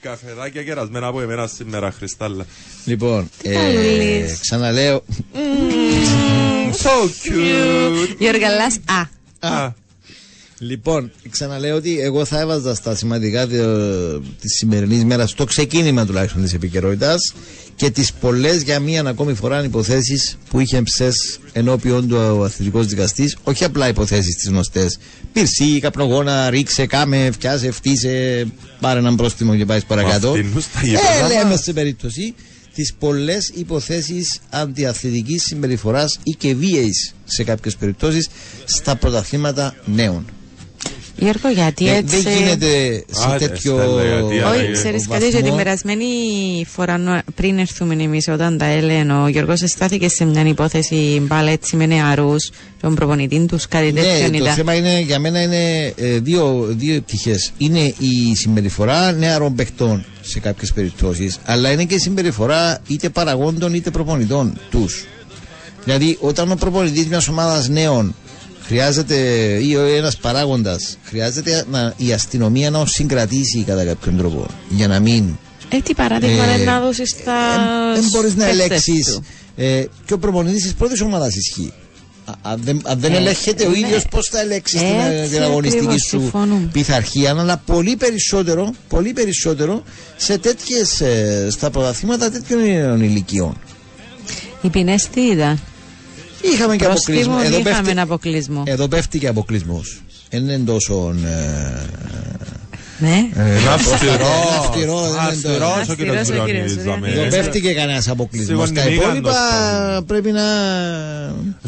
Speaker 7: Καφεδάκια κερασμένα από εμένα σήμερα, Χριστάλλα.
Speaker 2: Λοιπόν, ε,
Speaker 6: καλούλης.
Speaker 2: ξαναλέω.
Speaker 7: So cute.
Speaker 6: Γιώργαλας, α.
Speaker 7: Α,
Speaker 2: Λοιπόν, ξαναλέω ότι εγώ θα έβαζα στα σημαντικά της σημερινής μέρας, στο ξεκίνημα τουλάχιστον της επικαιρότητας και τις πολλές για μία ακόμη φορά υποθέσει που είχε ψες ενώπιον του ο αθλητικό δικαστής. Όχι απλά υποθέσεις τις γνωστές. Πυρσί, καπνογόνα, ρίξε, κάμε, φτιάσε, φτύσε, πάρε έναν πρόστιμο και πάει παρακάτω.
Speaker 7: αυτήν στα γήπεδα
Speaker 2: Ε,
Speaker 7: μας.
Speaker 2: λέμε σε περίπτωση τις πολλές υποθέσεις αντιαθλητικής συμπεριφοράς ή και βίαιης σε κάποιες περιπτώσεις στα πρωταθλήματα νέων.
Speaker 6: Γιώργο, γιατί
Speaker 2: Ε,
Speaker 6: έτσι.
Speaker 2: δεν γίνεται σε
Speaker 7: Άντε,
Speaker 2: τέτοιο
Speaker 7: Στέλλα, γιατί,
Speaker 6: Όχι,
Speaker 7: Άρα,
Speaker 6: ξέρεις
Speaker 2: βαθμό.
Speaker 6: κάτι, ότι την περασμένη φορά νο- πριν έρθουμε εμείς όταν τα έλεγε ο Γιώργος, αισθάθηκε σε μια υπόθεση μπάλα έτσι με νεαρούς, τον προπονητή τους, κάτι τέτοιο
Speaker 2: Ναι, το
Speaker 6: ήταν.
Speaker 2: θέμα είναι, για μένα είναι ε, δύο, δύο πτυχές. Είναι η συμπεριφορά νεαρών παιχτών σε κάποιες περιπτώσεις, αλλά είναι και η συμπεριφορά είτε παραγόντων είτε προπονητών τους. Δηλαδή, όταν ο προπονητής μιας ομάδας νέων χρειάζεται, ή ένας παράγοντας, χρειάζεται να, η αστυνομία να τον συγκρατήσει κατά κάποιον τρόπο για να μην
Speaker 6: Ε, τι παράδειγμα
Speaker 2: Ε,
Speaker 6: είναι να δώσεις στα.
Speaker 2: δεν μπορείς να
Speaker 6: παίκτες
Speaker 2: ελέξει.
Speaker 6: του;
Speaker 2: Ε, και ο προπονητής της πρώτης ομάδας ισχύει. Α- Αν δεν, αν δεν
Speaker 6: Ε,
Speaker 2: ελέγχεται ο
Speaker 6: ναι.
Speaker 2: ίδιος, πώς θα ελέγξεις την,
Speaker 6: Έτσι
Speaker 2: την αγωνιστική
Speaker 6: ακριβώς,
Speaker 2: σου
Speaker 6: συμφωνούμε.
Speaker 2: πειθαρχία, αλλά πολύ περισσότερο, πολύ περισσότερο σε τέτοιες, ε, στα πρωταθλήματα τέτοιων ηλικιών.
Speaker 6: Οι ποινέ τι ήταν.
Speaker 2: Είχαμε και αποκλεισμό.
Speaker 6: Προστήμων
Speaker 2: Εδώ
Speaker 6: είχαμε
Speaker 2: πέφτει,
Speaker 6: ένα αποκλεισμό.
Speaker 2: εδώ πέφτει και αποκλεισμός. Δεν είναι τόσο. Ε,
Speaker 6: Ναι.
Speaker 2: ε,
Speaker 7: Είναι
Speaker 2: αυστηρό,
Speaker 7: αυστηρό.
Speaker 2: δεν είναι τόσο-
Speaker 7: Αυστηρός ο κύριος
Speaker 6: Αυστηρός ο κύριος
Speaker 7: Βουρονίδης, δάμε.
Speaker 6: Βουρονίδης.
Speaker 2: Εδώ πέφτει και κανένας αποκλεισμός.
Speaker 7: Σίγουρα
Speaker 2: Τα
Speaker 7: είναι
Speaker 2: υπόλοιπα
Speaker 7: μήγαντος,
Speaker 2: πρέπει να.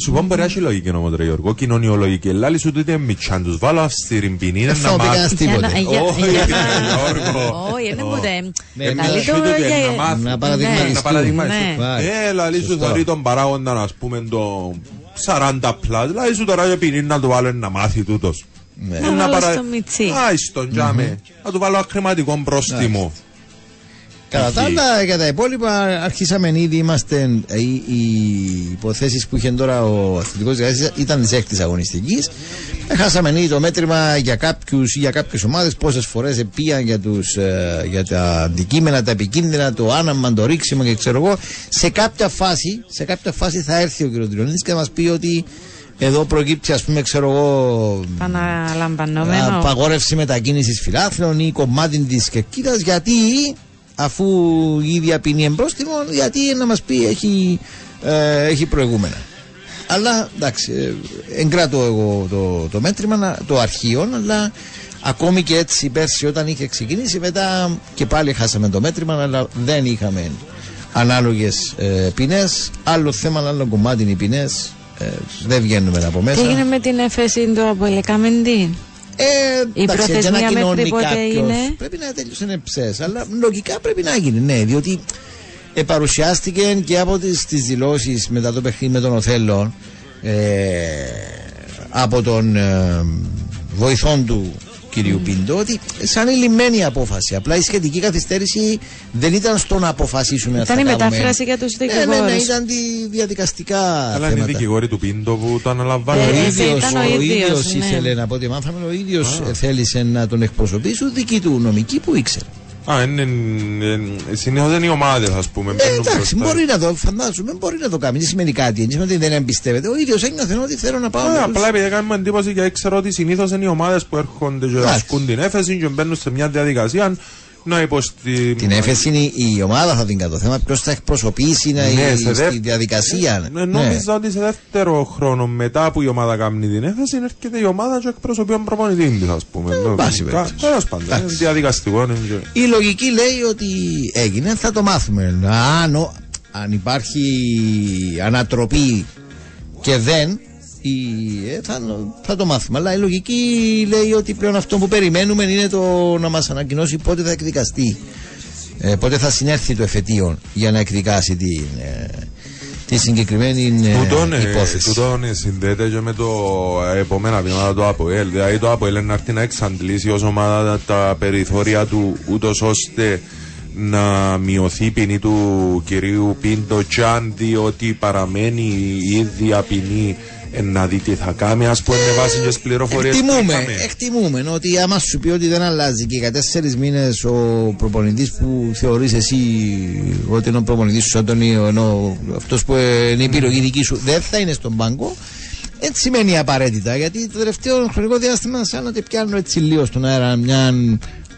Speaker 7: Σου πω μπορεί να έχει λογική όμως ρε Γιώργο, κοινωνιολογική. Λάλη σου τούτη μητσάν τους βάλω αυστηρή ποινή είναι
Speaker 2: Δεν
Speaker 7: να
Speaker 2: θα ούτε κανένας
Speaker 7: μάθουν.
Speaker 6: Για να-
Speaker 2: τίποτε.
Speaker 6: για-
Speaker 7: Όχι,
Speaker 6: για
Speaker 7: ρε
Speaker 6: να-
Speaker 7: Γιώργο.
Speaker 6: Όχι, δεν μου δεν.
Speaker 2: Ναι,
Speaker 6: Καλή
Speaker 2: ναι,
Speaker 6: το
Speaker 7: τούτο είναι
Speaker 6: για-
Speaker 7: να μάθουν.
Speaker 2: Να
Speaker 6: Ναι.
Speaker 2: παραδειγματιστούν.
Speaker 7: Να παραδειγματιστούν.
Speaker 6: Ναι.
Speaker 2: Πάει.
Speaker 7: Ε, λαλή σου
Speaker 2: Σωστό.
Speaker 7: θωρεί τον παράγοντα, ας πούμε, το 40 πλάς. Λαλή σου τώρα για ποινή να του βάλω να μάθει τούτος.
Speaker 2: Ναι.
Speaker 7: Ε,
Speaker 6: Να βάλω στο μιτσί.
Speaker 7: Άι στον τζάμε. Να του βάλω χρηματικό πρόστιμο.
Speaker 2: Κατά τα
Speaker 7: Εκεί.
Speaker 2: άλλα, για τα υπόλοιπα, αρχίσαμε ήδη. Είμαστε. ε, Οι, οι υποθέσεις που είχε τώρα ο αθλητικός δικαστή ήταν της έκτης αγωνιστικής. Χάσαμε ήδη το μέτρημα για κάποιους ή για κάποιες ομάδες πόσες φορές πήγαν για, τους, ε, για τα αντικείμενα, τα επικίνδυνα, το άναμα, το ρίξιμο και ξέρω εγώ. Σε κάποια φάση, σε κάποια φάση θα έρθει ο κ. Τριονίδης και θα μας πει ότι εδώ προκύπτει, ας πούμε, ξέρω εγώ,
Speaker 6: Παναλαμβανόμενο.
Speaker 2: απαγόρευση μετακίνησης φιλάθλων ή κομμάτι της κερκίδας γιατί αφού η ίδια ποινή εμπρόστιμο, γιατί να μας πει έχει, ε, έχει προηγούμενα. Αλλά εντάξει, ε, εγκράτω εγώ το, το μέτρημα, να- το αρχείο, αλλά ακόμη και έτσι πέρσι όταν είχε ξεκινήσει, μετά και πάλι χάσαμε το μέτρημα, αλλά δεν είχαμε ανάλογες ε, ποινές. Άλλο θέμα, άλλο κομμάτι είναι οι ποινές. Ε, δεν βγαίνουμε από μέσα.
Speaker 6: Τι έγινε με την εφέση του από Ελεκαμεντή.
Speaker 2: Ε,
Speaker 6: Η
Speaker 2: εντάξει, για να
Speaker 6: προθεσμία
Speaker 2: κοινώνει
Speaker 6: μέχρι πότε
Speaker 2: κάποιος,
Speaker 6: είναι;
Speaker 2: Πρέπει να τελειώσει ψες Αλλά λογικά πρέπει να γίνει, ναι. Διότι ε, παρουσιάστηκε και από τις, τις δηλώσεις μετά το παιχνίδι με τον Οθέλο ε, από τον ε, βοηθόν του κυρίου Πίντο ότι σαν λυμμένη απόφαση. Απλά η σχετική καθυστέρηση δεν ήταν στο να αποφασίσουμε
Speaker 6: Ήταν η μετάφραση για τους δικηγόρου.
Speaker 2: Ναι, ναι, ναι, ήταν τη διαδικαστικά
Speaker 7: Αλλά είναι οι
Speaker 2: θέματα.
Speaker 7: δικηγόροι του Πίντο που το αναλαμβάνουν.
Speaker 6: Ε,
Speaker 2: Ο
Speaker 6: έτσι
Speaker 2: ίδιος,
Speaker 6: ήταν ο
Speaker 2: ο
Speaker 6: ίδιος,
Speaker 2: ίδιος
Speaker 6: ναι.
Speaker 2: ήθελε να πω ότι μάθαμε, ο ίδιος θέλησε να τον εκπροσωπήσει, δική του νομική που ήξερε.
Speaker 7: Α, είναι. Συνήθως είναι οι ομάδες, ας πούμε.
Speaker 2: Ε,
Speaker 7: μπαίνουν
Speaker 2: εντάξει,
Speaker 7: μπροστά.
Speaker 2: μπορεί να το φαντάζομαι, μπορεί να το κάνει. Δεν σημαίνει κάτι. Δεν σημαίνει ότι δεν εμπιστεύεται. Ο ίδιος ένιωθε ότι θέλω να πάω.
Speaker 7: Ε,
Speaker 2: με τους-
Speaker 7: απλά επειδή έκαμε εντύπωση και ξέρω ότι συνήθως είναι οι ομάδες που έρχονται και
Speaker 2: Εντάξει.
Speaker 7: ασκούν την έφεση και μπαίνουν σε μια διαδικασία να υποστη...
Speaker 2: Την έφεση είναι η ομάδα θα την κάνει. Το θέμα ποιος θα εκπροσωπήσει να
Speaker 7: Ναι,
Speaker 2: η-
Speaker 7: σε
Speaker 2: στη
Speaker 7: δεύ-
Speaker 2: διαδικασία.
Speaker 7: Ε, Νόμιζα ότι σε δεύτερο χρόνο μετά που η ομάδα κάνει την έφεση έρχεται η ομάδα και εκπροσωπεί τον προπονητή της, ας πούμε.
Speaker 2: Ε, πάση περιπτώσει.
Speaker 7: Τέλο πάντων, είναι
Speaker 2: Εντάξει.
Speaker 7: διαδικαστικό. είναι και-
Speaker 2: Η λογική λέει ότι έγινε, θα το μάθουμε. Αν, ο- αν υπάρχει ανατροπή και δεν, η, ε, θα, θα το μάθουμε. Αλλά η λογική λέει ότι πλέον αυτό που περιμένουμε είναι το να μας ανακοινώσει πότε θα εκδικαστεί. Ε, πότε θα συνέρθει το εφετείο για να εκδικάσει την, ε, τη συγκεκριμένη ε,
Speaker 7: Τούτον, ε,
Speaker 2: υπόθεση.
Speaker 7: τούτον ε, συνδέεται και με το επόμενα βήματα του ΑΠΟΕΛ. Δηλαδή το ΑΠΟΕΛ να έρθει να εξαντλήσει ως ομάδα τα περιθώρια του ούτως ώστε να μειωθεί η ποινή του κυρίου Πίντο Τζαν διότι παραμένει η ίδια ποινή ε, να δει τι θα κάνει ας πούμε με βάση και τις πληροφορίες που
Speaker 2: Εκτιμούμε,
Speaker 7: είχαμε.
Speaker 2: εκτιμούμε ότι άμα σου πει ότι δεν αλλάζει και για τέσσερις μήνες ο προπονητής που θεωρείς εσύ ότι είναι ο προπονητής σου, Αντωνίο, ενώ αυτός που είναι η επιλογή δική σου δεν θα είναι στον πάγκο, δεν σημαίνει απαραίτητα γιατί το τελευταίο χρονικό διάστημα, σαν να te πιάνω έτσι λίγο στον αέρα, μια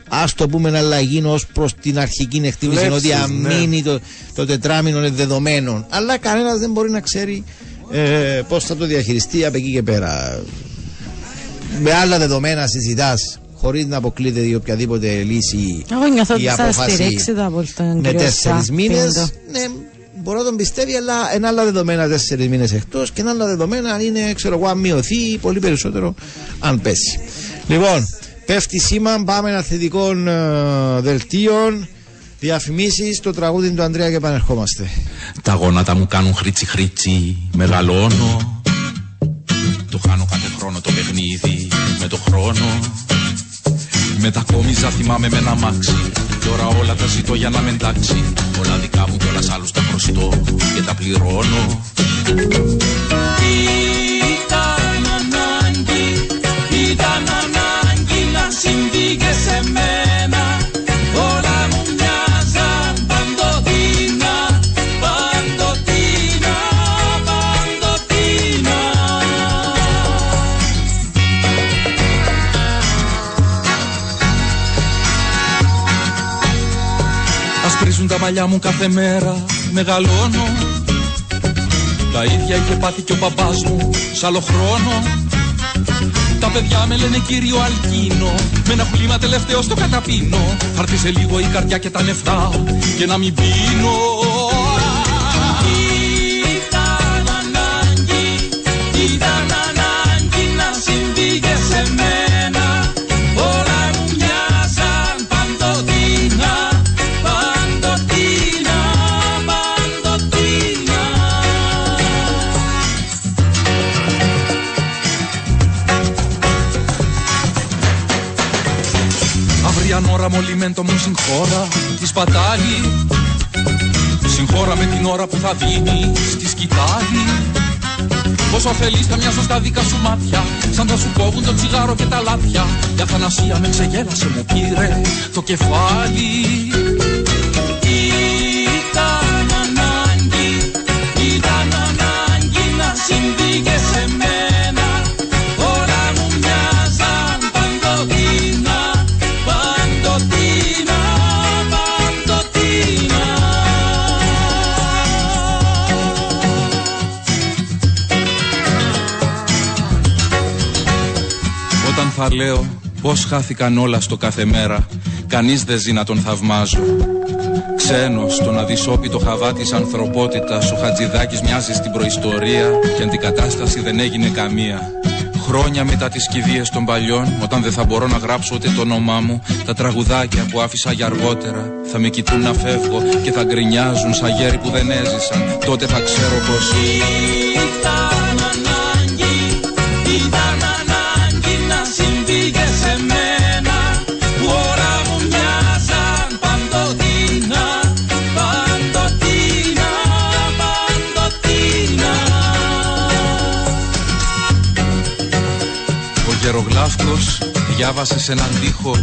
Speaker 2: ας το πούμε αλλαγή ως προς την αρχική εκτίμηση
Speaker 7: Βλέψεις,
Speaker 2: ότι αμήνει το, το τετράμινο είναι δεδομένο. Αλλά κανένας δεν μπορεί να ξέρει ε, πώς θα το διαχειριστεί από εκεί και πέρα με άλλα δεδομένα συζητάς χωρίς να αποκλείεται η οποιαδήποτε λύση
Speaker 6: Εγώ νιώθω ότι
Speaker 2: η
Speaker 6: θα
Speaker 2: απόφαση
Speaker 6: στηρίξει το από τον
Speaker 2: με
Speaker 6: κύριο
Speaker 2: τέσσερις
Speaker 6: Σαπ,
Speaker 2: μήνες.
Speaker 6: Πίντο.
Speaker 2: Ναι, μπορώ να τον πιστεύει, αλλά είναι άλλα δεδομένα τέσσερις μήνες εκτός και είναι άλλα δεδομένα αν είναι, ξέρω εγώ, αν μειωθεί ή πολύ περισσότερο αν πέσει. Λοιπόν, πέφτει σήμα, πάμε αθλητικών ε, δελτίων. Διαφημίσεις το τραγούδι του Ανδρέα και επανερχόμαστε.
Speaker 9: Τα γόνατα μου κάνουν χρήτσι χρήτσι, μεγαλώνω. Το χάνω κάθε χρόνο το παιχνίδι με το χρόνο. Μετακόμιζα θυμάμαι με ένα μάξι Τώρα όλα τα ζητώ για να με εντάξει. Όλα δικά μου κι όλας άλλους τα προστώ και τα πληρώνω. Ήταν ανάγκη, ήταν ανάγκη να συμβεί και σε μένα τα μαλλιά μου κάθε μέρα, μεγαλώνω. Τα ίδια είχε πάθει και ο παπάς μου, σ' άλλο χρόνο. Τα παιδιά με λένε κύριο Αλκίνο, με ένα χλήμα τελευταίο στο καταπίνω. Θα έρθει σε λίγο η καρδιά και τα νεφτά και να μην πίνω ώρα μολυμέντο μου συγχώρα τη σπατάλη. Συγχώρα με την ώρα που θα δίνει στη σκητάλη. Πόσο ωφελείς θα μοιάζω στα δικά σου μάτια Σαν θα σου κόβουν το τσιγάρο και τα λάθια Η αθανασία με ξεγέλασε μου πήρε το κεφάλι Όταν θα λέω πως χάθηκαν όλα στο κάθε μέρα. Κανείς δεν ζει να τον θαυμάζω. Ξένος στον αδυσόπιτο χαβά της ανθρωπότητας Ο Χατζηδάκης μοιάζει στην προϊστορία Και αντικατάσταση δεν έγινε καμία. Χρόνια μετά τις κηδείες των παλιών Όταν δεν θα μπορώ να γράψω ούτε το όνομά μου Τα τραγουδάκια που άφησα για αργότερα Θα με κοιτούν να φεύγω και θα γκρινιάζουν Σαν γέροι που δεν έζησαν. Τότε θα ξέρω πως διάβασες σε έναν τοίχο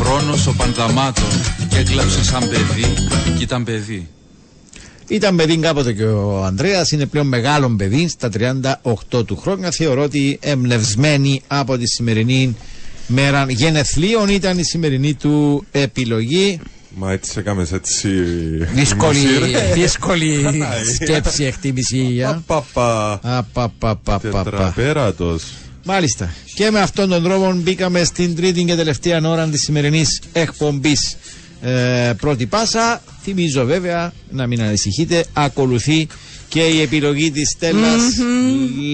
Speaker 9: χρόνος ο Πανδαμάτων και έκλαψες σαν παιδί κι ήταν παιδί.
Speaker 2: Ήταν παιδί κάποτε και ο Ανδρέας, είναι πλέον μεγάλο παιδί στα 38 του χρόνια. Θεωρώ ότι εμπνευσμένη από τη σημερινή μέρα γενεθλίων ήταν η σημερινή του επιλογή.
Speaker 7: Μα έτσι έκαμες έτσι.
Speaker 2: Δύσκολη,
Speaker 7: δημοσίευση.
Speaker 2: δύσκολη σκέψη, εκτίμηση. α.
Speaker 7: Παπα.
Speaker 2: Απαπαπαπαπα.
Speaker 7: Τετραπέρατος.
Speaker 2: Μάλιστα. Και με αυτόν τον τρόπο μπήκαμε στην τρίτη και τελευταία ώρα της σημερινής εκπομπής. Ε, πρώτη πάσα. Θυμίζω βέβαια, να μην ανησυχείτε, ακολουθεί και η επιλογή της Στέλλας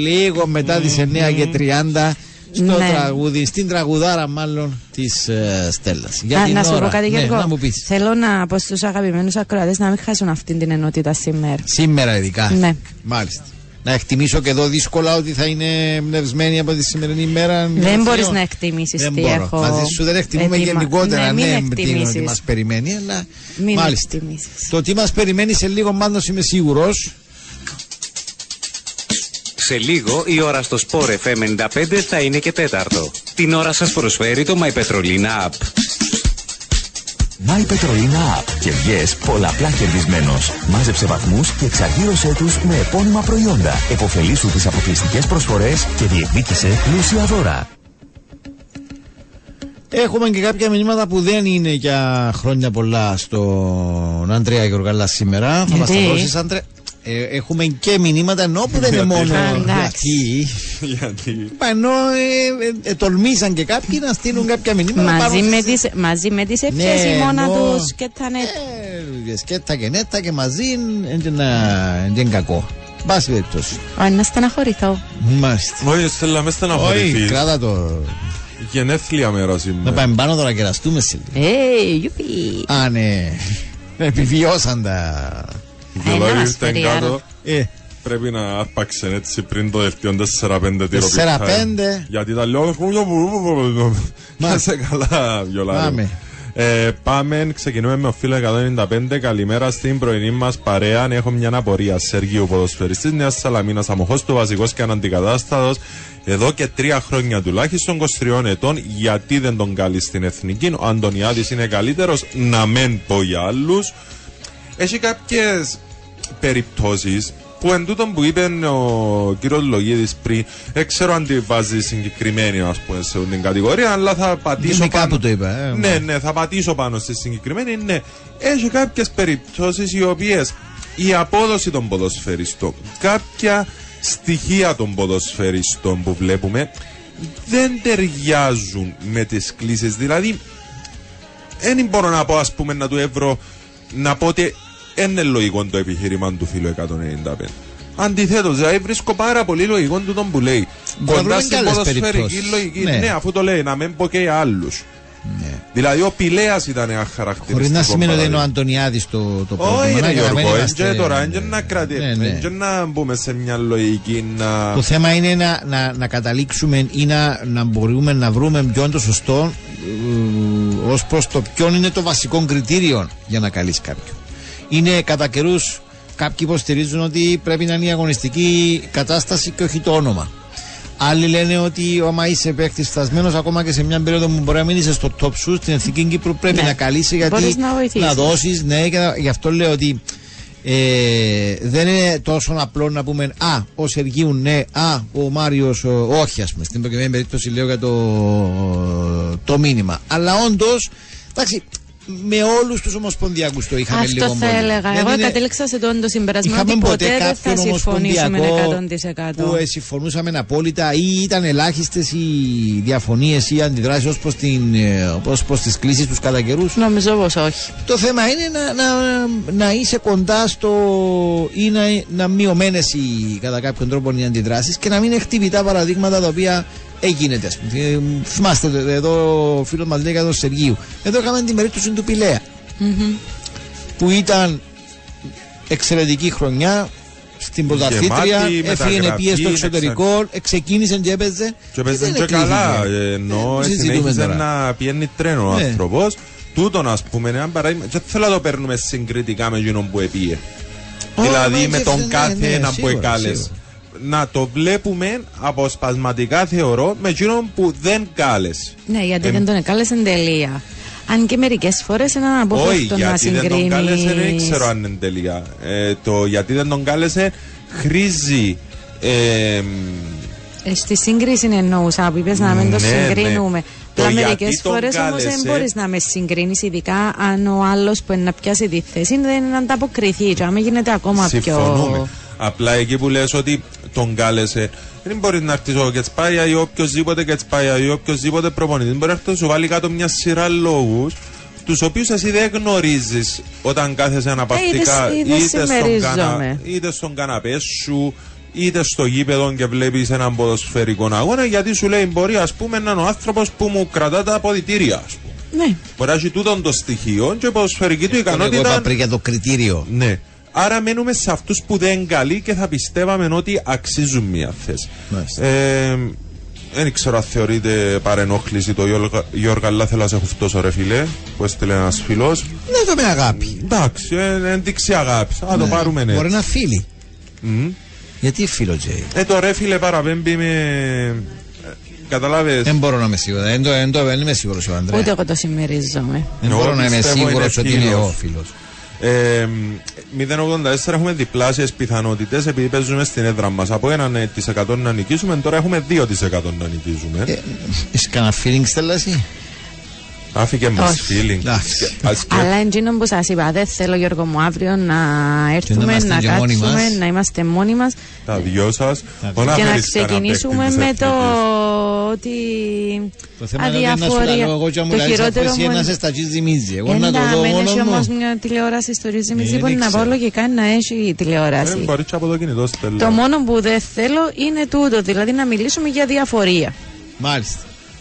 Speaker 2: λίγο μετά τις 9 και 30 στο
Speaker 6: Ναι.
Speaker 2: τραγούδι, στην τραγουδάρα μάλλον της ε, Στέλλας. Για
Speaker 6: Α,
Speaker 2: την
Speaker 6: να σου
Speaker 2: ώρα.
Speaker 6: πω κάτι
Speaker 2: Ναι,
Speaker 6: Γιώργο.
Speaker 2: να μου πεις.
Speaker 6: Θέλω να πω στους αγαπημένους ακροατές να μην χάσουν αυτή την ενότητα σήμερα.
Speaker 2: Σήμερα ειδικά.
Speaker 6: Ναι.
Speaker 2: Μάλιστα. Να εκτιμήσω και εδώ δύσκολα ότι θα είναι εμπνευσμένη από τη σημερινή μέρα.
Speaker 6: Δεν
Speaker 2: Μιχαήλ.
Speaker 6: μπορείς να εκτιμήσεις
Speaker 2: Δεν
Speaker 6: τι
Speaker 2: μπορώ.
Speaker 6: έχω
Speaker 2: Μαζί σου δεν εκτιμούμε
Speaker 6: ετοιμα-
Speaker 2: γενικότερα
Speaker 6: Ναι, μην
Speaker 2: ναι, με τι
Speaker 6: εκτιμήσεις.
Speaker 2: ότι μας περιμένει, αλλά
Speaker 6: Μην
Speaker 2: μάλιστα.
Speaker 6: εκτιμήσεις.
Speaker 2: Το τι μας περιμένει σε λίγο μάλλον είμαι σίγουρος.
Speaker 3: Σε λίγο η ώρα στο Sport FM 95 θα είναι και τέταρτο. Την ώρα σας προσφέρει το My Petrolina App.
Speaker 4: My Petrolina App. Κερδιές πολλαπλά κερδισμένος. Μάζεψε βαθμούς και εξαργύρωσέ τους με επώνυμα προϊόντα. Εποφελήσου τις αποκλειστικές προσφορές και διεκδίκησε πλούσια δώρα.
Speaker 2: Έχουμε και κάποια μηνύματα που δεν είναι για χρόνια πολλά στον Αντρέα Γεωργαλά σήμερα. Θα μας τα
Speaker 6: Γιατί;
Speaker 2: δώσεις Αντρέα. Ε, έχουμε και μηνύματα ενώ που δεν είναι
Speaker 7: Γιατί;
Speaker 2: μόνο
Speaker 6: Α, εντάξει.
Speaker 2: γιατί.
Speaker 7: Γιατί;
Speaker 2: Μα ενώ ε, ε, ε, τολμήσαν και κάποιοι να στείλουν κάποια μηνύματα.
Speaker 6: Μαζί
Speaker 2: πάνω
Speaker 6: με,
Speaker 2: στις-
Speaker 6: τις, μαζί με τις
Speaker 2: Ναι,
Speaker 6: ευχές ή μόνα
Speaker 2: ενώ-
Speaker 6: τους και τα νετ.
Speaker 2: Ε, σκέτα και νέτα και μαζί είναι είναι κακό. Μπάση περιπτώσει.
Speaker 6: Όχι, να στεναχωρηθώ.
Speaker 2: Μάλιστα.
Speaker 7: Όχι, Στέλλα, με
Speaker 2: Όχι,
Speaker 7: στεναχωρηθείς.
Speaker 2: κράτα το.
Speaker 7: Γενέθλια μέρα
Speaker 2: Να
Speaker 7: σήμερα.
Speaker 2: πάμε πάνω τώρα και ραστούμε σε λίγο.
Speaker 6: Ε, γιουπι.
Speaker 2: Α, ναι. Επιβιώσαν τα.
Speaker 7: Και
Speaker 6: Ε, να
Speaker 7: λόγω
Speaker 6: μας
Speaker 7: ήρθαν
Speaker 6: φέρει
Speaker 7: κάτω.
Speaker 6: άλλο.
Speaker 2: Ε,
Speaker 7: Πρέπει να άρπαξε έτσι πριν το δελτίο 4-5 τύρο
Speaker 2: 4-5.
Speaker 7: Γιατί τα λέω. Να σε καλά, Βιολάριο.
Speaker 2: Πάμε.
Speaker 7: Ε, πάμε, ξεκινούμε με ο φίλο 195. Καλημέρα στην πρωινή μας παρέα. Έχω μια απορία. Σεργίου, ποδοσφαιριστής Νέας Σαλαμίνα, αμοχώ του βασικός και αναντικατάστατος. Εδώ και τρία χρόνια τουλάχιστον 23 ετών, γιατί δεν τον καλεί στην εθνική. Ο Αντωνιάδης είναι καλύτερος, να μεν πω για άλλους. Έχει κάποιες περιπτώσεις που εν τούτον που είπε ο κύριος Λογίδης πριν, δεν ξέρω αν τη βάζει συγκεκριμένη ας πούμε, σε αυτήν την κατηγορία, αλλά θα πατήσω.
Speaker 2: Γενικά
Speaker 7: πάνω...
Speaker 2: που το είπα, ε,
Speaker 7: ναι,
Speaker 2: μα.
Speaker 7: ναι, θα πατήσω πάνω στη συγκεκριμένη. Ναι, έχει κάποιες περιπτώσεις οι οποίες η απόδοση των ποδοσφαιριστών, κάποια στοιχεία των ποδοσφαιριστών που βλέπουμε δεν ταιριάζουν με τις κλήσεις. Δηλαδή, δεν μπορώ να πω, ας πούμε, να του εύρω να πω ότι δεν είναι λογικό το επιχείρημα του φίλου 195. Αντιθέτως, δηλαδή βρίσκω πάρα πολύ λογικό του τον που λέει.
Speaker 2: Μπορούμε
Speaker 7: Κοντά
Speaker 2: και
Speaker 7: στην
Speaker 2: άλλες
Speaker 7: ποδοσφαιρική
Speaker 2: περιπτώσεις.
Speaker 7: λογική.
Speaker 2: Ναι.
Speaker 7: Ναι. αφού το λέει, να μην πω και για άλλου. Δηλαδή, ο Πηλέας ήταν ένα χαρακτηριστικό.
Speaker 2: Χωρίς να σημαίνει ότι είναι ο
Speaker 7: παράδειγμα.
Speaker 2: Αντωνιάδης το, το πρόβλημα.
Speaker 7: Όχι,
Speaker 2: να
Speaker 7: ρε
Speaker 2: για να μην
Speaker 7: Γιώργο,
Speaker 2: είμαστε-
Speaker 7: έντια τώρα, έντια να κρατήσουμε,
Speaker 2: Ναι, ναι.
Speaker 7: έντια να μπούμε σε μια λογική να...
Speaker 2: Το θέμα είναι να, να, να καταλήξουμε ή να, να μπορούμε να βρούμε ποιο είναι το σωστό ως προς το ποιο είναι το βασικό κριτήριο για να καλείς κάποιον. Είναι κατά καιρούς κάποιοι υποστηρίζουν ότι πρέπει να είναι η αγωνιστική κατάσταση και όχι το όνομα. Άλλοι λένε ότι άμα είσαι παίκτης φτασμένος, ακόμα και σε μια περίοδο που μπορεί να μην είσαι στο top σου, στην εθνική Κύπρου πρέπει
Speaker 6: Ναι.
Speaker 2: να καλείσαι γιατί
Speaker 6: Μπορείς να βοηθήσεις.
Speaker 2: δώσεις, ναι, και να- γι' αυτό λέω ότι ε, δεν είναι τόσο απλό να πούμε Α, ο Σεργίου ναι, Α, ο Μάριος όχι, ας πούμε. Στην προκειμένη περίπτωση λέω για το, το μήνυμα. Αλλά όντως, εντάξει, με όλους τους ομοσπονδιακούς το είχαμε λίγο
Speaker 6: Αυτό θα
Speaker 2: μόνο.
Speaker 6: έλεγα.
Speaker 2: Δεν
Speaker 6: Εγώ
Speaker 2: είναι-
Speaker 6: κατέληξα σε τόν το συμπερασμό
Speaker 2: Είχαμε
Speaker 6: ότι
Speaker 2: ποτέ
Speaker 6: ποτέ δεν θα
Speaker 2: κάποιον
Speaker 6: συμφωνήσουμε
Speaker 2: ομοσπονδιακό
Speaker 6: 100%.
Speaker 2: που ε, συμφωνούσαμε απόλυτα ή ήταν ελάχιστες οι διαφωνίες ή αντιδράσεις ως προς ε, τις κλήσεις τους κατά καιρούς;
Speaker 6: Νομίζω πως όχι.
Speaker 2: Το θέμα είναι να, να, να είσαι κοντά στο ή να, να μειωμένες οι, κατά κάποιον τρόπο οι αντιδράσεις και να μην είναι χτυπητά παραδείγματα τα οποία έγινεται. ας πούμε. Ε, Θυμάστε ε, εδώ ο φίλος μας λέει για τον Σεργίου. Εδώ είχαμε την περίπτωση του πηλεα που ήταν εξαιρετική χρονιά στην πρωταθλήτρια,
Speaker 7: Γεμάτη,
Speaker 2: έφυγε
Speaker 7: μεταγραφή,
Speaker 2: πίεση στο
Speaker 7: να
Speaker 2: εξωτερικό, ξεκίνησε και έπαιζε.
Speaker 7: Και παίζει
Speaker 2: δεν
Speaker 7: και
Speaker 2: εκλείδη.
Speaker 7: καλά. ε, Ενώ
Speaker 2: Δεν συζητούμε
Speaker 7: συνέχιζε
Speaker 2: τώρα.
Speaker 7: να πιένει τρένο ο
Speaker 2: Ναι.
Speaker 7: άνθρωπος. Τούτον, ας πούμε, ένα παράδειγμα. Δεν θέλω να το παίρνουμε συγκριτικά με εκείνον που επίε.
Speaker 2: Ω,
Speaker 7: Δηλαδή
Speaker 2: μα
Speaker 7: με
Speaker 2: και
Speaker 7: τον
Speaker 2: ναι,
Speaker 7: κάθε
Speaker 2: ναι,
Speaker 7: έναν που
Speaker 2: σίγουρα,
Speaker 7: εκάλεσε.
Speaker 2: Σίγουρα.
Speaker 7: να το βλέπουμε αποσπασματικά θεωρώ με εκείνον που δεν κάλεσε.
Speaker 6: Ναι, γιατί
Speaker 7: Ε,
Speaker 6: δεν τον εκάλεσε τέλεια. Αν και μερικές φορές είναι
Speaker 7: Όχι,
Speaker 6: αναπόφευκτο να
Speaker 7: γιατί δεν τον κάλεσε, δεν
Speaker 6: συγκρίνει.
Speaker 7: ξέρω αν είναι τελεία. Ε, το γιατί δεν τον κάλεσε χρήζει. Ε,
Speaker 6: Στη σύγκριση εννοούσα που είπες να μην το
Speaker 7: Ναι, ναι.
Speaker 6: συγκρίνουμε.
Speaker 7: Το
Speaker 6: Απλά
Speaker 7: γιατί
Speaker 6: μερικές
Speaker 7: τον
Speaker 6: φορές όμως δεν
Speaker 7: κάλεσε-
Speaker 6: μπορείς να με συγκρίνεις, ειδικά αν ο άλλος που είναι να πιάσει τη θέση δεν είναι να ανταποκριθεί. Και άμα γίνεται ακόμα
Speaker 7: συμφωνούμε.
Speaker 6: πιο.
Speaker 7: Απλά εκεί που λες ότι τον κάλεσε, δεν μπορεί να έρθει ο Κετσπάια ή οποιοδήποτε Κετσπάια ή οποιοδήποτε προπονητής. Μπορεί να έρθει να σου βάλει κάτω μια σειρά λόγους τους οποίους εσύ δεν γνωρίζεις όταν κάθεσαι αναπαυτικά
Speaker 6: Ε, είδες- είδες
Speaker 7: είτε, στον
Speaker 6: συμμερίζομαι.
Speaker 7: κανα, είτε στον καναπέ σου είτε στο γήπεδο και βλέπεις έναν ποδοσφαιρικό αγώνα γιατί σου λέει μπορεί ας πούμε να είναι ο άνθρωπος που μου κρατά τα αποδητήρια ας πούμε.
Speaker 6: Ναι.
Speaker 7: Μπορεί να έχει τούτον το στοιχείο και η ποδοσφαιρική του
Speaker 2: Εγώ είπα
Speaker 7: ικανότητα
Speaker 2: πριν για το κριτήριο.
Speaker 7: ναι. Άρα μένουμε σε αυτούς που δεν είναι καλοί και θα πιστεύαμε ότι αξίζουν μία θέση.
Speaker 2: Μάλιστα.
Speaker 7: Ε, δεν ξέρω αν θεωρείται παρενόχληση το Γιώργα- Γιώργα, αλλά θέλω να σε χουφτώσω ρε φίλε, που έστειλε ένας φίλος.
Speaker 2: Ναι, το με αγάπη.
Speaker 7: Εντάξει, ε, ένδειξη αγάπης. Α το πάρουμε ναι.
Speaker 2: Μπορεί να φίλοι.
Speaker 7: Μμ.
Speaker 2: Γιατί φίλο Τζέι;
Speaker 7: Ε, το ρε φίλε παραπέμπει με. Καταλάβες
Speaker 2: Δεν μπορώ να είμαι σίγουρο. Δεν, το, δεν, το, δεν είμαι σίγουρος ο Ανδρέας.
Speaker 6: Ούτε εγώ το συμμερίζομαι.
Speaker 2: Δεν
Speaker 7: Εγώ
Speaker 2: μπορώ να είμαι
Speaker 7: πιστεύω
Speaker 2: σίγουρος
Speaker 7: είναι
Speaker 2: ότι είναι
Speaker 7: φίλος.
Speaker 2: ο φίλος.
Speaker 7: Ε, 0,84 έχουμε διπλάσιες πιθανότητες επειδή παίζουμε στην έδρα μας. Από 1% να νικήσουμε, τώρα έχουμε 2% να νικήσουμε.
Speaker 2: Ε, Είσαι κανένα feeling στέλναση.
Speaker 7: Άφηκε μας
Speaker 6: Όχι.
Speaker 7: feeling.
Speaker 2: Εντάξει.
Speaker 7: Ας και-
Speaker 6: Αλλά εντζήνων που σας είπα, δεν θέλω Γιώργο μου αύριο να έρθουμε,
Speaker 2: είμαστε
Speaker 6: να
Speaker 2: και μόνοι
Speaker 6: κάτσουμε,
Speaker 2: μας;
Speaker 6: να είμαστε μόνοι μας
Speaker 7: Τα δυο σας.
Speaker 6: και να ξεκινήσουμε με το ότι
Speaker 2: Το θέμα είναι ότι να σου
Speaker 6: αδιαφορία.
Speaker 2: λέω εγώ και μου
Speaker 6: Το
Speaker 2: λέει
Speaker 6: χειρότερο
Speaker 2: εσύ
Speaker 6: μου
Speaker 2: να
Speaker 6: είναι-
Speaker 2: σε στα τζιζιμίζει. Εγώ να το
Speaker 6: Ένα,
Speaker 2: δω
Speaker 6: μένει
Speaker 2: μόνο
Speaker 6: όμω
Speaker 2: μου.
Speaker 6: μια τηλεόραση στο Ρίζιμιζί
Speaker 2: Ε,
Speaker 6: που
Speaker 2: δεν
Speaker 6: να
Speaker 2: ξέρω.
Speaker 6: πω λογικά να έχει τηλεόραση.
Speaker 7: Μπορεί και από το κινητό στέλνω.
Speaker 6: Το μόνο που δεν θέλω είναι τούτο, δηλαδή να μιλήσουμε για διαφορία.
Speaker 2: Μάλιστα.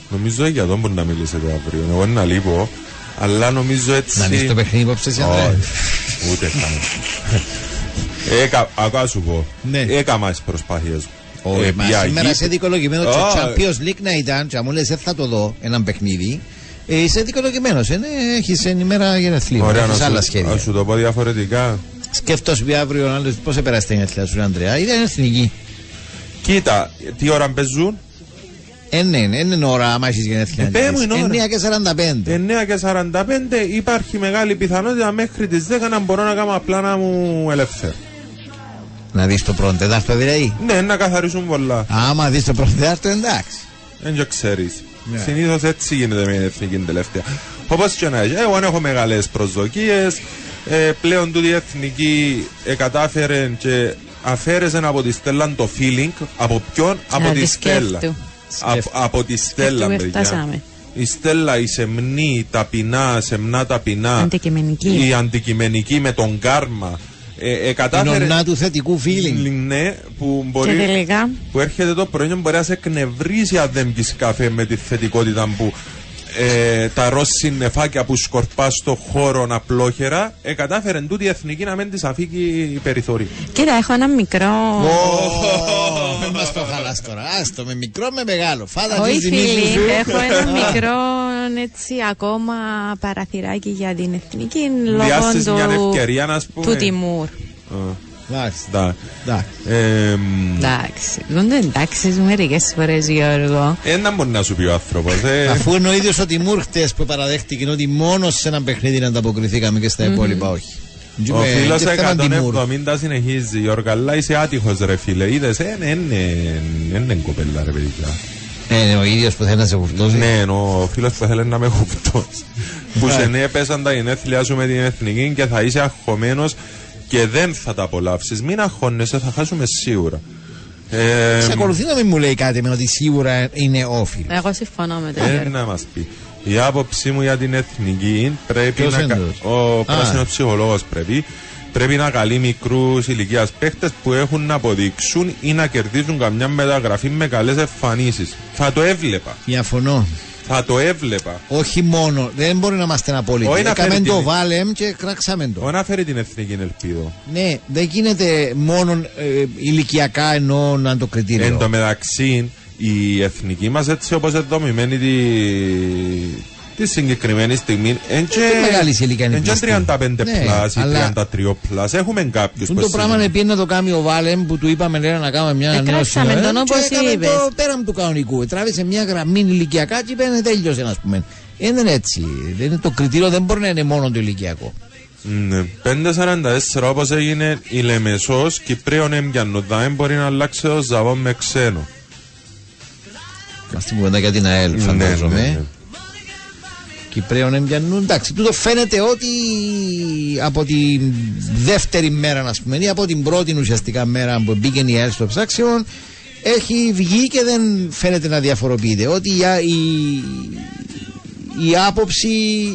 Speaker 7: Νομίζω για τον μπορεί να μιλήσετε αύριο. Εγώ είναι να λείπω. Αλλά νομίζω έτσι.
Speaker 2: Να δεις το παιχνίδι υπόψε εσύ, Ανδρέα.
Speaker 7: Όχι, Ούτε καν. Έκα, ακά σου πω.
Speaker 2: Ναι.
Speaker 7: Έκαμα τις προσπάθειες μου.
Speaker 2: Όχι,
Speaker 7: Ε,
Speaker 2: μα
Speaker 7: πια
Speaker 2: σήμερα
Speaker 7: γήπεδο.
Speaker 2: είσαι δικαιολογημένο. Το
Speaker 7: Α,
Speaker 2: Champions League να ήταν, και μου λες δεν θα το δω έναν παιχνίδι. Ε, είσαι δικαιολογημένο. Έχεις ενημέρα γενεθλίων.
Speaker 7: Ωραία,
Speaker 2: Έχεις
Speaker 7: να
Speaker 2: άλλα
Speaker 7: σου,
Speaker 2: σχέδια.
Speaker 7: να σου το πω διαφορετικά.
Speaker 2: Σκέφτομαι ότι αύριο άλλο πώς έπερασε τα γενέθλια σου, Ανδρέα. Ήταν εθνική.
Speaker 7: Κοίτα, τι ώρα παίζουν;
Speaker 2: Ε, ναι, ναι, είναι ώρα άμα έχεις γενέθλια.
Speaker 7: Ε, πέ μου είναι ώρα.
Speaker 2: 9 και 45.
Speaker 7: 9 και 45 υπάρχει μεγάλη πιθανότητα μέχρι τις 10 να μπορώ να κάνω απλά να μου ελεύθερο.
Speaker 2: Να δεις το πρώτο τετάρτο δηλαδή.
Speaker 7: Ναι, να καθαρίσουν πολλά.
Speaker 2: Άμα δεις το πρώτο τετάρτο, εντάξει.
Speaker 7: Δεν το ξέρεις.
Speaker 2: Ναι.
Speaker 7: Συνήθως έτσι γίνεται με την εθνική τελευταία. Όπως και να έχει, εγώ δεν έχω μεγάλες προσδοκίες. Ε, πλέον τούτη η εθνική ε, κατάφερε και αφαίρεσε από τη Στέλλα το feeling. Από ποιον; Από
Speaker 6: Να
Speaker 7: τη
Speaker 6: τη
Speaker 7: Στέλλα.
Speaker 6: Σκέφτου.
Speaker 7: Από, από τη Στέλλα,
Speaker 6: που
Speaker 7: παιδιά.
Speaker 6: φτάσαμε.
Speaker 7: Η Στέλλα, η σεμνή, η ταπεινά, σεμνά ταπεινά.
Speaker 6: Αντικειμενική.
Speaker 7: Η αντικειμενική με τον κάρμα. Ε, ε,
Speaker 2: Την
Speaker 7: κατάφερε.
Speaker 2: ονά του θετικού feeling.
Speaker 7: Ναι, που μπορεί.
Speaker 6: Και τελικά.
Speaker 7: Που έρχεται το πρωί και μπορεί να σε εκνευρίζει αν δεν πεις καφέ με τη θετικότητα που ε, τα ροζ συννεφάκια που σκορπά στο χώρο απλόχερα. Ε, κατάφερε τούτη η εθνική να μην της αφήκει περιθωρή.
Speaker 6: Κοίτα, έχω ένα μικρό.
Speaker 2: Δεν μας το χαλάς τώρα. Άστο με μικρό με μεγάλο. Φάτα
Speaker 6: Όχι
Speaker 2: τη ζημί
Speaker 6: φίλοι,
Speaker 2: σου.
Speaker 6: έχω ένα μικρό έτσι ακόμα παραθυράκι για την εθνική
Speaker 7: Διάσεις
Speaker 6: λόγω
Speaker 7: μια
Speaker 6: του,
Speaker 7: ευκαιρία να πούμε.
Speaker 6: του Τιμούρ.
Speaker 2: Εντάξει.
Speaker 7: Da.
Speaker 2: εντάξει.
Speaker 7: Ε,
Speaker 6: Εντάξει, δεν το εντάξει μερικέ φορές Γιώργο.
Speaker 7: Ένα μπορεί να σου πει ο άνθρωπος. Ε,
Speaker 2: Αφού είναι ο ίδιος ο Τιμούρ χτε που παραδέχτηκε ότι μόνος σε ένα παιχνίδι να ανταποκριθήκαμε και στα υπόλοιπα όχι.
Speaker 7: ο
Speaker 2: Με-
Speaker 7: φίλος
Speaker 2: και θέμα Τιμούρ.
Speaker 7: 170 συνεχίζει. Γιώργα, αλλά είσαι άτυχος, ρε φίλε. Είδες, δεν είναι κοπέλα, ρε παιδιά.
Speaker 2: Ε, είναι ο ίδιος που θέλει να σε γουφτώσει.
Speaker 7: Ναι, ο φίλος που θέλει να με χουπτώσει. που σε ναι, πέσαν τα γενέθλιά σου με την εθνική και θα είσαι αγχωμένος και δεν θα τα απολαύσεις. Μην αγχώνεσαι, θα χάσουμε σίγουρα. Ε,
Speaker 2: Εξακολουθεί να μην μου λέει κάτι με ότι σίγουρα είναι όφιλος.
Speaker 6: Εγώ συμφωνώ με τον
Speaker 7: ε,
Speaker 6: Γιώργο.
Speaker 7: να μας πει. Η άποψή μου για την εθνική πρέπει
Speaker 2: Ποιος
Speaker 7: να.
Speaker 2: είναι
Speaker 7: κα-
Speaker 2: αυτός;
Speaker 7: Ο
Speaker 2: Α.
Speaker 7: πράσινος ψυχολόγος πρέπει. Πρέπει να καλεί μικρούς ηλικίας παίχτες που έχουν να αποδείξουν ή να κερδίζουν καμιά μεταγραφή με καλές εμφανίσεις. Θα το έβλεπα.
Speaker 2: Διαφωνώ.
Speaker 7: Θα το έβλεπα.
Speaker 2: Όχι μόνο, δεν μπορεί να είμαστε απόλυτοι.
Speaker 7: Όχι να
Speaker 2: Έκαμε
Speaker 7: φέρει
Speaker 2: το
Speaker 7: την-
Speaker 2: βάλεμ και κράξαμε το.
Speaker 7: Ο να φέρει την εθνική ελπίδο.
Speaker 2: Ναι, δεν γίνεται μόνο ε, ηλικιακά εννοώ να είναι το κριτήριο.
Speaker 7: Εν τω μεταξύ, η εθνική μας έτσι όπως είναι δομημένη τη, τη συγκεκριμένη στιγμή. Εν και,
Speaker 2: τι μεγάλη σε ηλικία είναι
Speaker 7: εν και
Speaker 2: πλήστη.
Speaker 7: 35
Speaker 2: Ναι,
Speaker 7: πλάς ή
Speaker 2: αλλά-
Speaker 7: 33 πλάς. Έχουμε κάποιους
Speaker 2: Αυτό
Speaker 7: που
Speaker 2: το πράγμα είναι να το κάνει ο Βάλεμ που του είπαμε λέει, να κάνουμε μια νέα
Speaker 6: Εκράξαμε
Speaker 2: συνολέα
Speaker 6: τον, όπως
Speaker 2: και έκαμε
Speaker 6: είπες.
Speaker 2: το πέραν του κανονικού. Τράβησε μια γραμμή ηλικιακά και είπε «Ναι, τέλειωσε να πούμε. Ε, δεν είναι έτσι. Δεν είναι, το κριτήριο δεν μπορεί να είναι μόνο το ηλικιακό.
Speaker 7: Ναι. 5.44 όπως έγινε η Λεμεσός, Κυπρίων έμπιανο. Δεν μπορεί να αλλάξει το ζαβό με ξένο.
Speaker 2: Αυτή που κουβέντα για την ΑΕΛ,
Speaker 7: Ναι,
Speaker 2: φαντάζομαι.
Speaker 7: Ναι, ναι.
Speaker 2: Κυπρέων εμπιανούν. Εντάξει, τούτο φαίνεται ότι από τη δεύτερη μέρα, να πούμε, ή από την πρώτη ουσιαστικά μέρα που μπήκε η ΑΕΛ στο ψάξιμο, έχει βγει και δεν φαίνεται να διαφοροποιείται. Ότι η, α- η, η άποψη,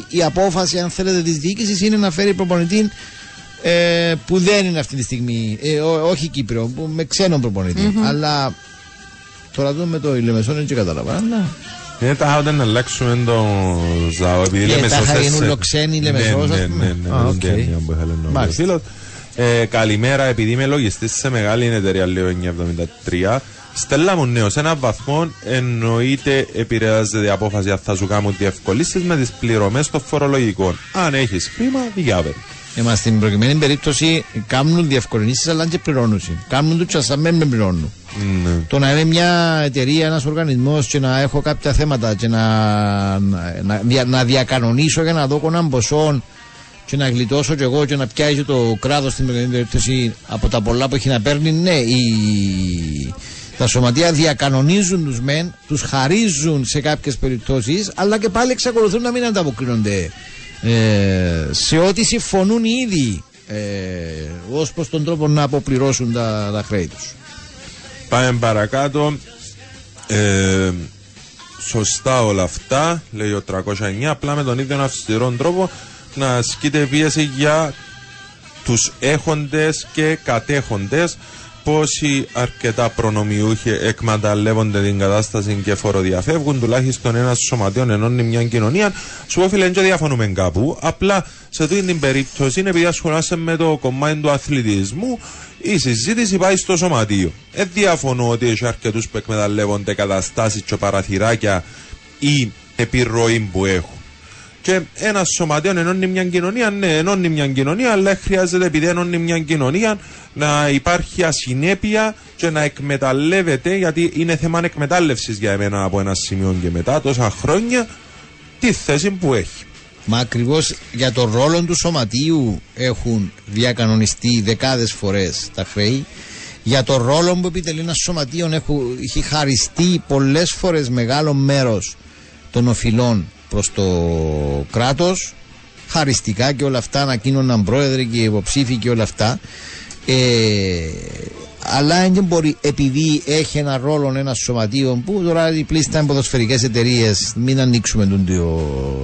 Speaker 2: η απόφαση, αν θέλετε, της διοίκησης είναι να φέρει προπονητή ε, που δεν είναι αυτή τη στιγμή, ε, ό- όχι Κύπριο, που, με ξένον προπονητή. Αλλά τώρα το με το Ηλεμεσόν δεν και καταλαβαίνω. Αλλά-
Speaker 7: Είναι τα όταν να αλλάξουμε το ζαβό. Επειδή
Speaker 2: Ε,
Speaker 7: Λεμεσός
Speaker 2: τα είχα
Speaker 7: έσαι-
Speaker 2: γίνουν ξένοι Λεμεσός,
Speaker 7: Ναι,
Speaker 2: ας
Speaker 7: ναι,
Speaker 2: πούμε.
Speaker 7: ναι, ναι,
Speaker 2: Α,
Speaker 7: ναι,
Speaker 2: οκ.
Speaker 7: ναι, ναι, που ήθελε να πει ο
Speaker 2: Μάλιστα.
Speaker 7: φίλος. Ε, καλημέρα, επειδή είμαι λογιστής σε μεγάλη εταιρεία, λέω 973. Στέλλα μου νέο, σε έναν βαθμό εννοείται επηρεάζεται η απόφαση αν θα σου κάνουν διευκολύσει με τις πληρωμές των φορολογικών. Αν έχεις χρήμα, διάβερ.
Speaker 2: Είμαστε στην προκειμένη περίπτωση κάνουν διευκολυνήσεις αλλά και πληρώνουν. Κάνουν του τσασά με με πληρώνουν.
Speaker 7: Ναι.
Speaker 2: Το να είμαι μια εταιρεία, ένας οργανισμός και να έχω κάποια θέματα και να, να, να, δια- να διακανονίσω για να δω έναν ποσό και να γλιτώσω κι εγώ και να πιάσει το κράτος στην προκειμένη περίπτωση από τα πολλά που έχει να παίρνει, ναι, οι, τα σωματεία διακανονίζουν τους μεν, τους χαρίζουν σε κάποιες περιπτώσεις, αλλά και πάλι εξακολουθούν να μην ανταποκρίνονται ε, σε ό,τι συμφωνούν οι ίδιοι ε, ως προς τον τρόπο να αποπληρώσουν τα, τα χρέη τους.
Speaker 7: Πάμε παρακάτω. Ε, σωστά όλα αυτά, λέει ο 309, απλά με τον ίδιο αυστηρό τρόπο να ασκείται πίεση για τους έχοντες και κατέχοντες πόσοι αρκετά προνομιούχοι εκμεταλλεύονται την κατάσταση και φοροδιαφεύγουν τουλάχιστον ένας σωματείο ενώνει μια κοινωνία. Σου πω φίλε δεν διαφωνούμε κάπου. Απλά σε αυτή την περίπτωση είναι επειδή ασχολάσαι με το κομμάτι του αθλητισμού η συζήτηση πάει στο σωματείο. Δεν διαφωνώ ότι έχει αρκετούς που εκμεταλλεύονται καταστάσεις και παραθυράκια ή επιρροή που έχουν και ένα σωματείο ενώνει μια κοινωνία, ναι, ενώνει μια κοινωνία, αλλά χρειάζεται επειδή ενώνει μια κοινωνία να υπάρχει ασυνέπεια και να εκμεταλλεύεται, γιατί είναι θέμα εκμετάλλευσης για εμένα από ένα σημείο και μετά, τόσα χρόνια, τη θέση που έχει.
Speaker 2: Μα ακριβώς για τον ρόλο του σωματείου έχουν διακανονιστεί δεκάδες φορές τα χρέη. Για τον ρόλο που επιτελεί ένα σωματείο έχουν- έχει χαριστεί πολλές φορές μεγάλο μέρος των οφειλών προς το κράτος χαριστικά και όλα αυτά ανακοίνωναν πρόεδροι και υποψήφοι και όλα αυτά. Ε, αλλά δεν μπορεί επειδή έχει ένα ρόλο ένας σωματείο που τώρα οι πλήστα είναι ποδοσφαιρικές εταιρείες, μην ανοίξουμε τον το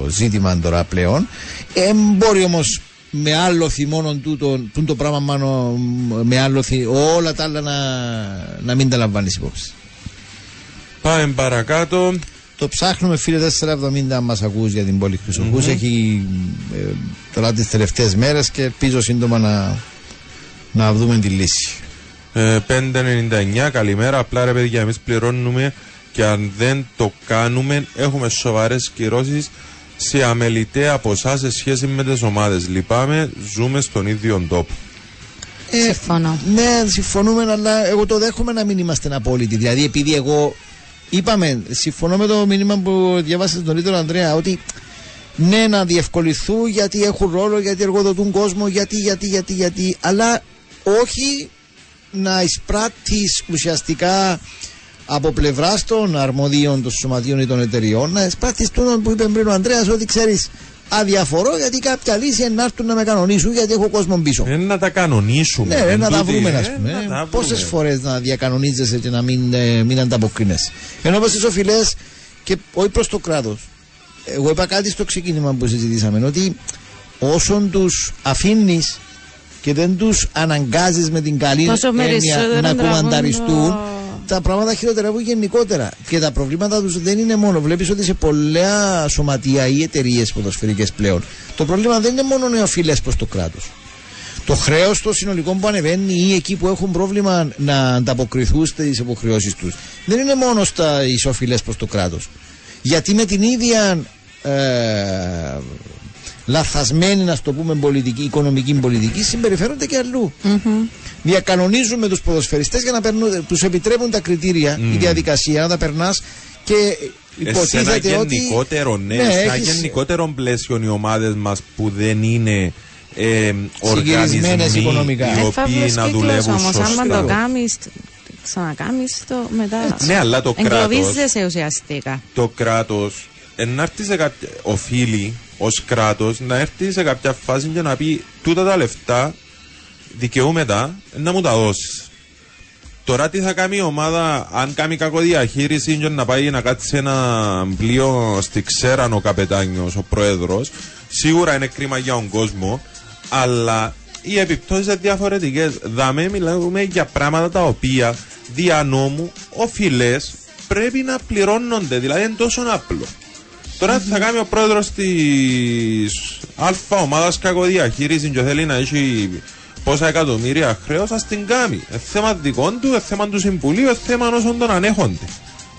Speaker 2: ζήτημα τώρα πλέον. Ε, μπορεί όμως με άλλο μόνο τούτο, τούτο το πράγμα μάνο, με άλλο όλα τα άλλα να, να μην τα λαμβάνεις υπόψη.
Speaker 7: Πάμε παρακάτω.
Speaker 2: Το ψάχνουμε φίλε 470 αν μας ακούς για την πόλη Χρυσοχούς. Έχει ε, τώρα τις τελευταίες μέρες και ελπίζω σύντομα να, να δούμε τη λύση.
Speaker 7: Ε, 599, καλημέρα. Απλά ρε παιδιά, εμείς πληρώνουμε και αν δεν το κάνουμε, έχουμε σοβαρές κυρώσεις σε αμεληταία ποσά σε σχέση με τις ομάδες. Λυπάμαι, ζούμε στον ίδιο τόπο.
Speaker 2: Ε,
Speaker 6: Συμφωνώ.
Speaker 2: Ναι, συμφωνούμε, αλλά εγώ το δέχομαι να μην είμαστε απόλυτοι. Δηλαδή, επειδή εγώ είπαμε, συμφωνώ με το μήνυμα που διαβάσατε νωρίτερα, Ανδρέα, ότι ναι, να διευκολυθούν γιατί έχουν ρόλο, γιατί εργοδοτούν κόσμο, γιατί, γιατί, γιατί, γιατί, αλλά όχι να εισπράττεις ουσιαστικά από πλευράς των αρμοδίων των σωματείων ή των εταιριών, να εισπράττεις τούτο που είπε πριν ο Ανδρέας, ότι ξέρεις, αδιαφορώ γιατί κάποια λύση είναι να έρθουν να με κανονίσουν γιατί έχω κόσμο πίσω.
Speaker 7: Ε, να τα κανονίσουμε.
Speaker 2: Ναι, ρε,
Speaker 7: Εν
Speaker 2: να τα
Speaker 7: τούτη,
Speaker 2: βρούμε,
Speaker 7: ε,
Speaker 2: ας πούμε.
Speaker 7: να τα
Speaker 2: Πόσες
Speaker 7: βρούμε.
Speaker 2: φορές να διακανονίζεσαι και να μην, ε, μην ανταποκρίνεσαι. Ενώ όπως τι οφειλέ και όχι προς το κράτος. Εγώ είπα κάτι στο ξεκίνημα που συζητήσαμε, ότι όσον τους αφήνεις και δεν τους αναγκάζεις με την καλή
Speaker 6: Τόσο
Speaker 2: έννοια
Speaker 6: περισσότερο
Speaker 2: να
Speaker 6: τραβούν
Speaker 2: κουμανταριστούν,
Speaker 6: το-
Speaker 2: τα πράγματα χειροτερεύουν γενικότερα. Και τα προβλήματα τους δεν είναι μόνο. Βλέπεις ότι σε πολλά σωματεία ή εταιρείες ποδοσφαιρικές πλέον το πρόβλημα δεν είναι μόνο οι οφειλέ προς το κράτος. Το χρέος των συνολικών που ανεβαίνει ή εκεί που έχουν πρόβλημα να ανταποκριθούν στις υποχρεώσεις τους δεν είναι μόνο στα ισοφιλέ προς το κράτος. Γιατί με την ίδια
Speaker 10: ε, λαθασμένη, να το πούμε, πολιτική, οικονομική πολιτική, συμπεριφέρονται και αλλού. Διακανονίζουν με τους ποδοσφαιριστές για να τους επιτρέπουν τα κριτήρια, η διαδικασία, να τα περνάς και
Speaker 7: σε ένα
Speaker 10: υποτίθεται ότι.
Speaker 7: γενικότερο, ναι,
Speaker 10: Ναι,
Speaker 7: σε ένα
Speaker 10: έχεις-
Speaker 7: γενικότερο πλαίσιο οι ομάδες μας που δεν είναι ε,
Speaker 10: Συγκυρισμένες
Speaker 7: οργανισμοί
Speaker 10: οικονομικά.
Speaker 7: οι
Speaker 6: Ε,
Speaker 7: οποίοι
Speaker 6: φαύλος
Speaker 7: να
Speaker 6: κύκλος
Speaker 7: δουλεύουν
Speaker 6: όμως, άμα
Speaker 7: σωστά.
Speaker 6: το κάνεις, ξανακάμεις το μετά.
Speaker 7: Ναι, αλλά το κράτος-
Speaker 6: Εγκλωβίζεσαι ουσιαστικά.
Speaker 7: Το κράτος να έρθει σε κάποια. οφείλει ως κράτος να έρθει σε κάποια φάση και να πει τούτα τα λεφτά δικαιούμαι τα να μου τα δώσεις. Τώρα τι θα κάνει η ομάδα αν κάνει κακοδιαχείριση και να πάει να κάτσει σε ένα πλοίο στη Ξέραν ο καπετάνιος, ο πρόεδρος σίγουρα είναι κρίμα για τον κόσμο αλλά οι επιπτώσεις είναι διαφορετικές. Δαμε μιλάμε για πράγματα τα οποία δια νόμου οφειλές πρέπει να πληρώνονται δηλαδή είναι τόσο απλό. Τώρα τι θα κάνει ο πρόεδρος της αλφα ομάδας κακοδιαχείρισης και θέλει να έχει πόσα εκατομμύρια χρέος, α την κάνει. Ε, θέμα δικών του, ε, θέμα του Συμβουλίου, ε, θέμα όσων τον ανέχονται.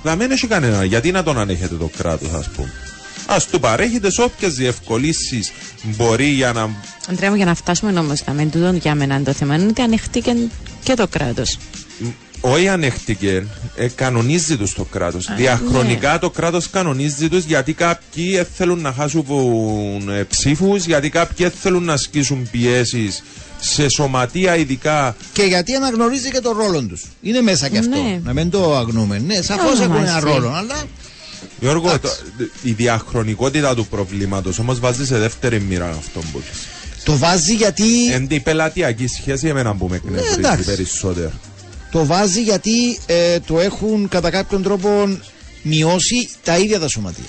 Speaker 7: Δηλαδή δεν έχει κανένα. Γιατί να τον ανέχεται το κράτος, ας πούμε. Α του παρέχετε σε όποιες διευκολύνσεις μπορεί για να.
Speaker 6: Αντρέα μου, για να φτάσουμε όμως με τούτο για μένα το θέμα είναι ότι ανοιχτήκε και το κράτος.
Speaker 7: Όχι ανέχτηκε, ε, κανονίζει τους το κράτος. Διαχρονικά το κράτος κανονίζει τους γιατί κάποιοι ε, θέλουν να χάσουν ε, ψήφους, γιατί κάποιοι ε, θέλουν να ασκήσουν πιέσεις σε σωματεία ειδικά
Speaker 10: Και γιατί αναγνωρίζει και τον ρόλο τους. Είναι μέσα και αυτό.
Speaker 6: Ναι.
Speaker 10: Να μην το αγνούμε. Ναι, σαφώς
Speaker 6: Όλα
Speaker 10: έχουν ένα
Speaker 6: μαζί.
Speaker 10: ρόλο, αλλά
Speaker 7: Γιώργο, το, η διαχρονικότητα του προβλήματος όμως βάζει σε δεύτερη μοίρα αυτόν που έχεις.
Speaker 10: το βάζει γιατί.
Speaker 7: Εν η πελατειακή σχέση εμένα που με εκνευρίζει
Speaker 10: Ναι, εντάξει.
Speaker 7: περισσότερο.
Speaker 10: Το βάζει γιατί ε, το έχουν κατά κάποιον τρόπο μειώσει τα ίδια τα σωματεία.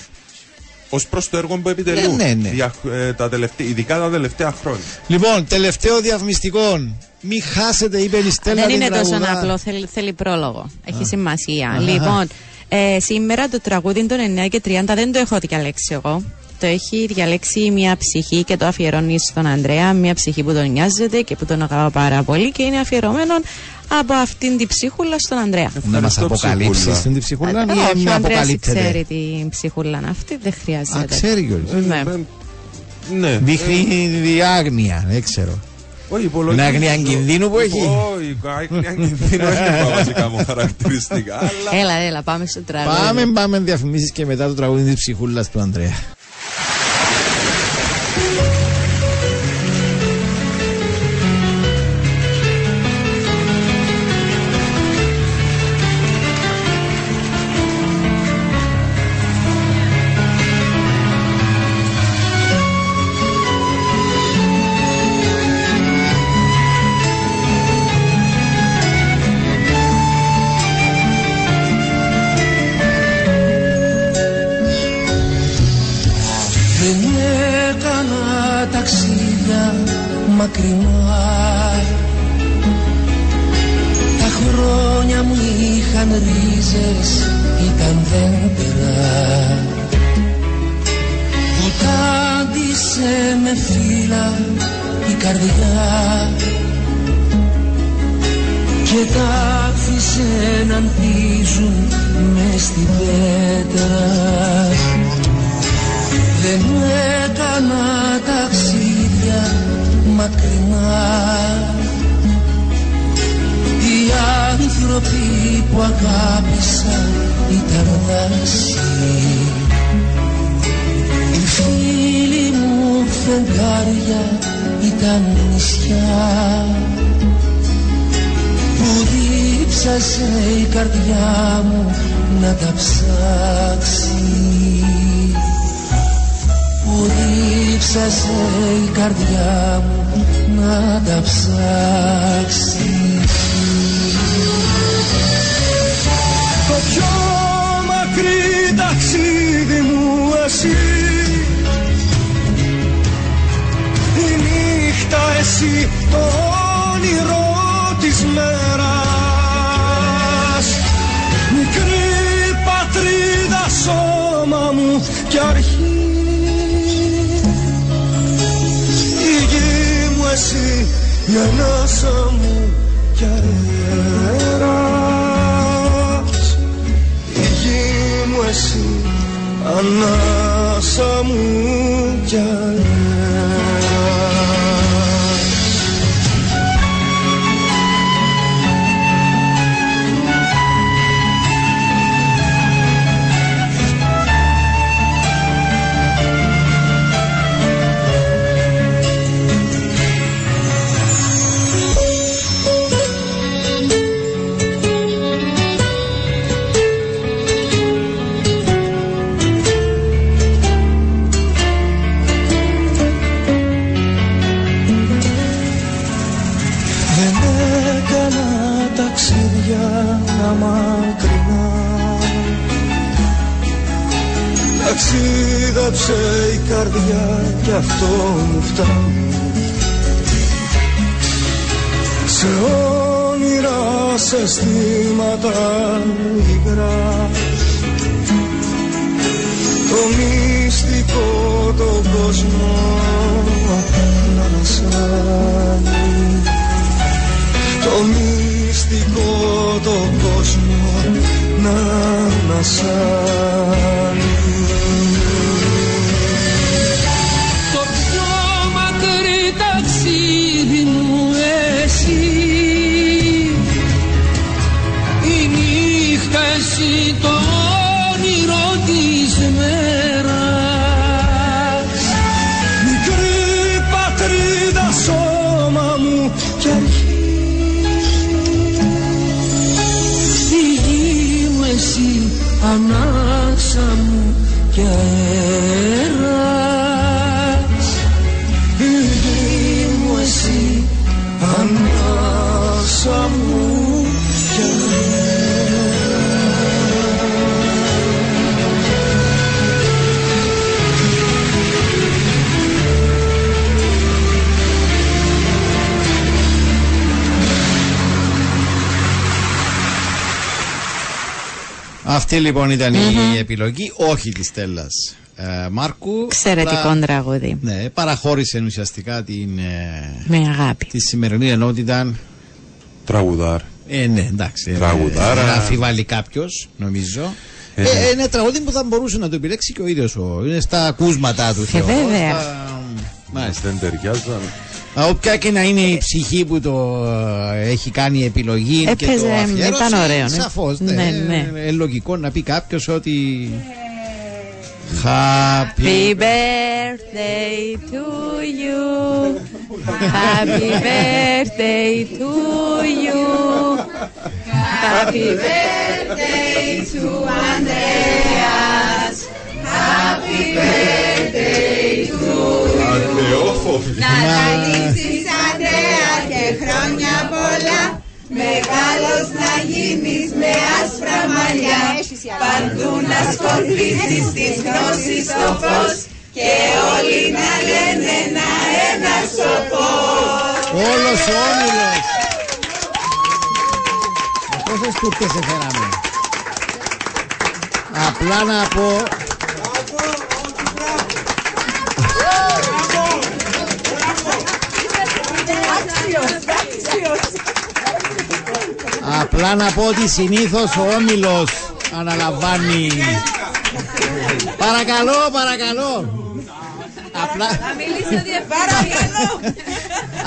Speaker 7: Ω προς το έργο που επιτελούν.
Speaker 10: Ναι, ναι, ναι.
Speaker 7: Δια- ε, τα τελευταία, ειδικά τα τελευταία χρόνια.
Speaker 10: Λοιπόν, τελευταίο διαφημιστικό. Μη χάσετε, είπε η Στέλλα
Speaker 6: Δεν
Speaker 10: την
Speaker 6: είναι τόσο
Speaker 10: τραγουδά.
Speaker 6: απλό, θέλει, θέλει πρόλογο. Έχει σημασία. Λοιπόν, ε, σήμερα το τραγούδι των 9 και 30 δεν το έχω διαλέξει εγώ. Το έχει διαλέξει μια ψυχή και το αφιερώνει στον Ανδρέα. Μια ψυχή που τον νοιάζεται και που τον αγαπά πάρα πολύ και είναι αφιερωμένο από αυτήν την ψυχούλα στον Ανδρέα.
Speaker 10: Να μα
Speaker 7: Ευχαριστώ,
Speaker 10: αποκαλύψει
Speaker 7: ψυχούλα.
Speaker 10: την ψυχούλα
Speaker 6: Ε,
Speaker 10: ή
Speaker 6: όχι,
Speaker 10: με
Speaker 6: ο Ανδρέας
Speaker 10: αποκαλύπτεται.
Speaker 6: ξέρει την ψυχούλα αυτή, δεν χρειάζεται.
Speaker 10: Α, ξέρει κιόλας.
Speaker 6: Ναι.
Speaker 7: Ναι.
Speaker 10: Δείχνει διάγνοια, δεν ξέρω.
Speaker 7: Όχι, υπολογίζω-
Speaker 10: Είναι άγνοια κινδύνου που έχει.
Speaker 7: Όχι, άγνοια κινδύνου είναι τα βασικά μου χαρακτηριστικά. Αλλά
Speaker 6: Έλα, έλα, πάμε στο τραγούδι.
Speaker 10: Πάμε, πάμε διαφημίσει και μετά το τραγούδι τη ψυχούλα του Ανδρέα.
Speaker 2: Αυτή λοιπόν ήταν η επιλογή, όχι της Στέλλας ε, Μάρκου.
Speaker 6: Εξαιρετικό
Speaker 2: Απλά,
Speaker 6: τραγούδι.
Speaker 2: Ναι, παραχώρησε ουσιαστικά την, ε,
Speaker 6: Με αγάπη.
Speaker 2: τη σημερινή ενότητα.
Speaker 7: Τραγουδάρ.
Speaker 2: Ε, ναι, εντάξει. ε,
Speaker 7: Τραγουδάρα.
Speaker 2: ε, Να αφιβάλλει κάποιος, νομίζω.
Speaker 7: Ε,
Speaker 2: Ε,
Speaker 7: ναι.
Speaker 2: είναι τραγούδι που θα μπορούσε να το επιλέξει και ο ίδιος. Είναι στα ακούσματά του. θεωρώ,
Speaker 6: βέβαια.
Speaker 2: στα- Μάλιστα.
Speaker 7: Δεν ταιριάζαν.
Speaker 2: Α, Όποια και να είναι η ψυχή που το ε, έχει κάνει η επιλογή και το
Speaker 6: Έπαιζε,
Speaker 2: αφιέρωσε,
Speaker 6: ήταν ωραίο, ναι.
Speaker 2: Σαφώς, ναι.
Speaker 6: Ναι, ναι.
Speaker 2: Είναι λογικό να πει κάποιος ότι... Happy
Speaker 6: Happy birthday to you. Happy birthday to you. Happy birthday to Andreas. Happy birthday to
Speaker 11: Να ταλίσεις Ανδρέα και χρόνια πολλά. Μεγάλος να γίνεις με άσπρα μαλλιά. Παντού να σκορπίσεις της γνώσης το φως Και όλοι να λένε να ένας σοφός
Speaker 2: Όλος ο Όμιλος. Με Πόσες τούρκες έφεραμε. Απλά να πω Απλά να πω ότι συνήθως ο Όμιλος αναλαμβάνει. Παρακαλώ, παρακαλώ. Απλά...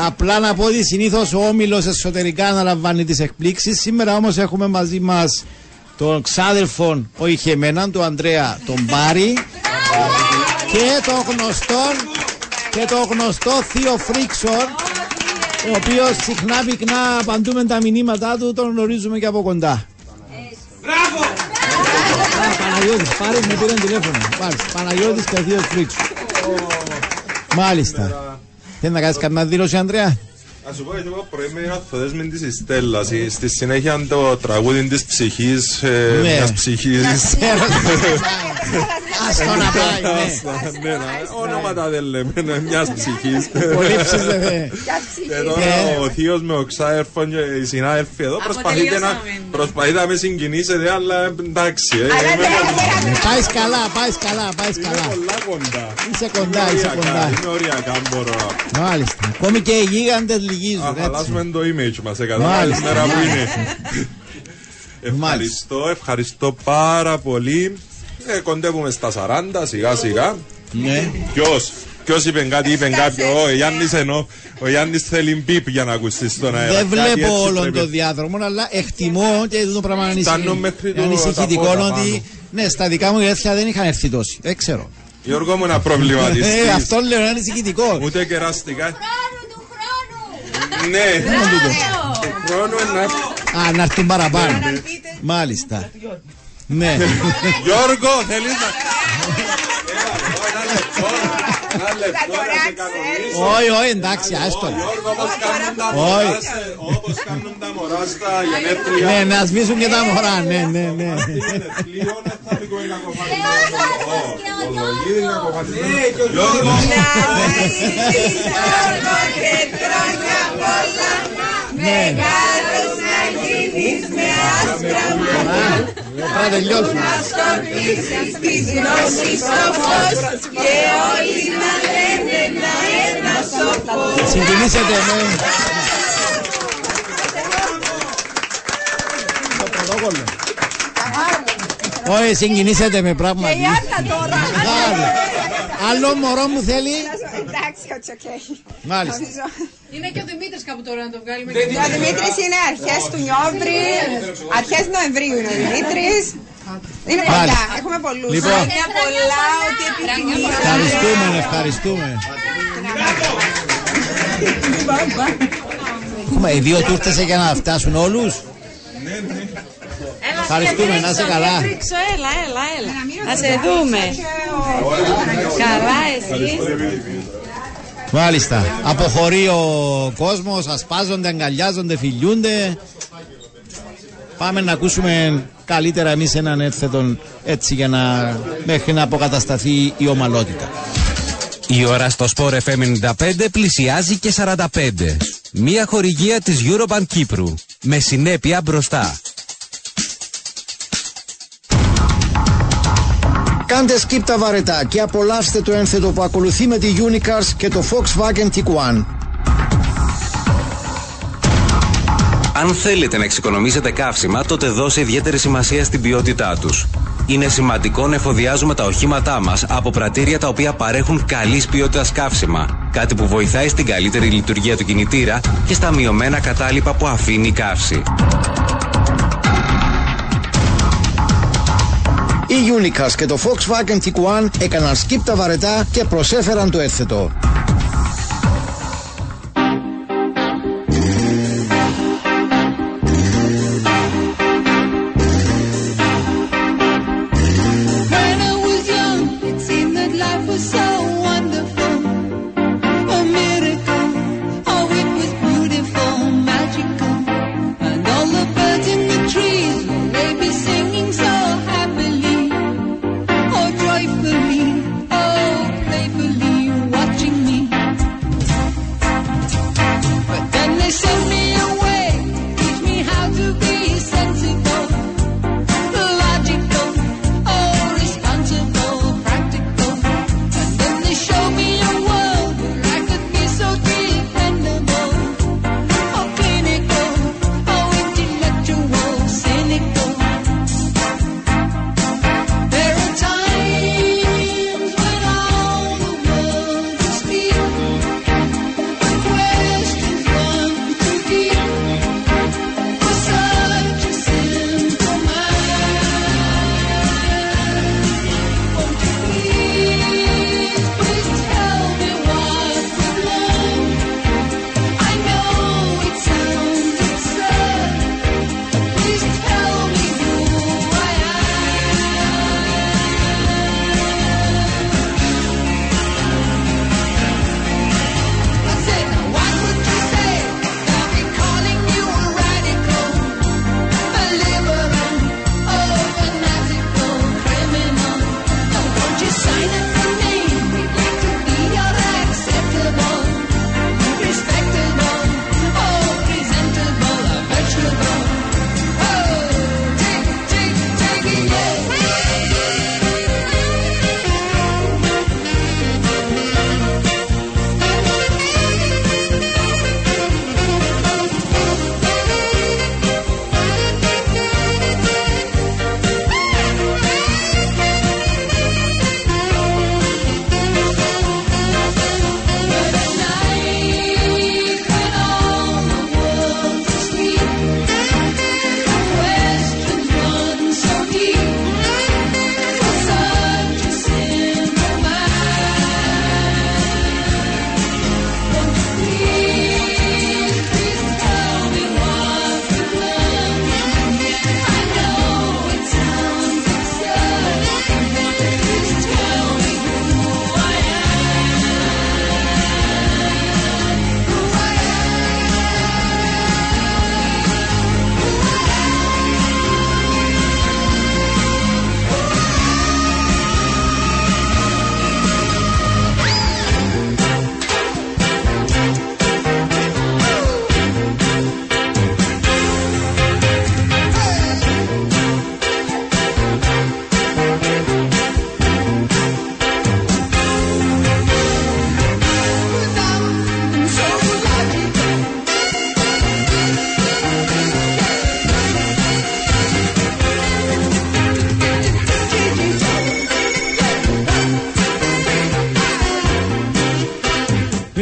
Speaker 2: Απλά να πω ότι συνήθως ο όμιλος εσωτερικά αναλαμβάνει τις εκπλήξεις. Σήμερα όμως έχουμε μαζί μας τον ξάδελφο, όχι και εμένα, τον Ανδρέα τον Μπάρι και το γνωστό και το γνωστό Θείο Φρίξον ο οποίος συχνά πυκνά απαντούμε τα μηνύματά του, τον γνωρίζουμε και από κοντά. Μπράβο! Παναγιώτης, πάρε με πήραν τηλέφωνο. Μάλιστα, Παναγιώτης και ο Θείος Φρίξον. Μάλιστα. Θέλεις να κάνεις καμιά δήλωση, Ανδρέα;
Speaker 7: Α σου πω, έτσι εγώ πρωί με αθοδές με της Στέλλας. Ε, Στη συνέχεια το τραγούδι της ψυχής, ε,
Speaker 2: Ναι.
Speaker 7: μιας ψυχής.
Speaker 2: Ας το να πάει, ναι.
Speaker 7: Άστα, ναι, να- Ονόματα δεν λέμε, ναι, μιας ψυχής.
Speaker 2: Πολύ ψηφε.
Speaker 7: Και τώρα
Speaker 2: Ναι.
Speaker 7: ο θείος με ο ξάερφον και οι συνάδελφοι εδώ προσπαθείτε να, προσπαθείτε να με συγκινήσετε, αλλά εντάξει. ε, είμαι
Speaker 2: Πάεις καλά, πάεις καλά, πάεις καλά.
Speaker 7: πολλά κοντά.
Speaker 2: Είσαι κοντά, είσαι
Speaker 7: Οριακά,
Speaker 2: κοντά.
Speaker 7: Είναι οριακά μπορώ να
Speaker 2: Μάλιστα. Ακόμη και οι γίγαντες λυγίζουν.
Speaker 7: Α,
Speaker 2: έτσι.
Speaker 7: χαλάσουμε το image μας, εκατάλαβες
Speaker 2: Μάλιστα.
Speaker 7: μέρα που είναι. Ευχαριστώ, ευχαριστώ πάρα πολύ. Ε, κοντεύουμε στα 40 σιγά σιγά.
Speaker 10: Ναι.
Speaker 7: Ποιος, ποιος είπε κάτι, είπε κάποιο. Ο Γιάννης ενώ, ο Γιάννης θέλει μπίπ για να ακουστείς στον αέρα.
Speaker 2: Δεν
Speaker 7: Κάτι
Speaker 2: βλέπω
Speaker 7: έτσι
Speaker 2: όλον
Speaker 7: πρέπει.
Speaker 2: το διάδρομο, αλλά εκτιμώ και το πράγμα είναι
Speaker 7: Φτάνω
Speaker 2: ανησυχη-
Speaker 7: μέχρι το-
Speaker 2: ανησυχητικό
Speaker 7: τα πόδα
Speaker 2: ότι.
Speaker 7: πάνω.
Speaker 2: Ναι, στα δικά μου γεύθια δεν είχαν έρθει τόσοι. Δεν ξέρω.
Speaker 7: Γιώργο μου να προβληματιστείς.
Speaker 2: Ε, αυτό λέω είναι ανησυχητικό.
Speaker 7: Ούτε κεραστικά. Ναι, του χρόνου να...
Speaker 2: Α, να έρθουν παραπάνω. Μάλιστα. Ναι.
Speaker 7: Γιώργο, θέλεις να... Έλα, ένα λεπτό, ένα λεπτό να σε κανονίσω.
Speaker 2: Όχι, όχι, εντάξει, άστο.
Speaker 7: Γιώργο, όπως κάνουν τα
Speaker 2: Όχι.
Speaker 7: μωρά σε- όπως κάνουν τα μωρά στα γενέθλια.
Speaker 2: Ναι, να σβήσουν και τα μωρά, ναι, ναι, ναι.
Speaker 7: Πλοίο, δεν θα πει κολλή κακοφανισμένο. Ω, ολογίδι κακοφανισμένο. Γιώργος,
Speaker 11: και χρόνια πολλά Μεγάλος να γίνεις με άσπρα μαλλιά
Speaker 2: Πρέπει να τελειώσουμε.
Speaker 11: Να σκορπίσεις τη γνώση στο φως Και όλοι να λένε να ένα σοφός
Speaker 2: Συγκινήσετε με. Το πρωτόκολλο. Όχι, συγκινήσετε με πράγματι.
Speaker 11: τώρα
Speaker 2: Μεγάλο. Άλλο μωρό μου θέλει.
Speaker 11: Εντάξει, it's okay.
Speaker 2: Μάλιστα.
Speaker 12: Είναι και ο Δημήτρης κάπου τώρα να το βγάλουμε.
Speaker 11: Ο Δημήτρης είναι αρχές του Νιόβρη, αρχές Νοεμβρίου είναι ο Δημήτρης. Είναι
Speaker 2: Μάλιστα.
Speaker 11: πολλά, έχουμε πολλούς.
Speaker 2: Λοιπόν.
Speaker 11: Χρόνια πολλά, ό,τι επιθυμείς.
Speaker 2: Ευχαριστούμε, ευχαριστούμε. Έχουμε οι δύο τούρτες για να φτάσουν όλους. Ευχαριστούμε, να είσαι καλά.
Speaker 6: Ρίξω, έλα, έλα, έλα. Να σε δούμε. Καλά, εσύ.
Speaker 2: Μάλιστα. Αποχωρεί ο κόσμος, ασπάζονται, αγκαλιάζονται, φιλιούνται. Πάμε να ακούσουμε καλύτερα εμείς έναν έρθετον έτσι για να μέχρι να αποκατασταθεί η ομαλότητα.
Speaker 3: Η ώρα στο Sport FM 95 πλησιάζει και 45. Μία χορηγία της Eurobank Κύπρου. Με συνέπεια μπροστά.
Speaker 10: Κάντε skip τα βαρετά και απολαύστε το ένθετο που ακολουθεί με τη Unicars και το Volkswagen Tiguan.
Speaker 3: Αν θέλετε να εξοικονομήσετε καύσιμα, τότε δώσε ιδιαίτερη σημασία στην ποιότητά τους. Είναι σημαντικό να εφοδιάζουμε τα οχήματά μας από πρατήρια τα οποία παρέχουν καλής ποιότητας καύσιμα. Κάτι που βοηθάει στην καλύτερη λειτουργία του κινητήρα και στα μειωμένα κατάλοιπα που αφήνει η καύση.
Speaker 10: Η Unicars και το Volkswagen Tiguan έκαναν skip τα βαρετά και προσέφεραν το ένθετο.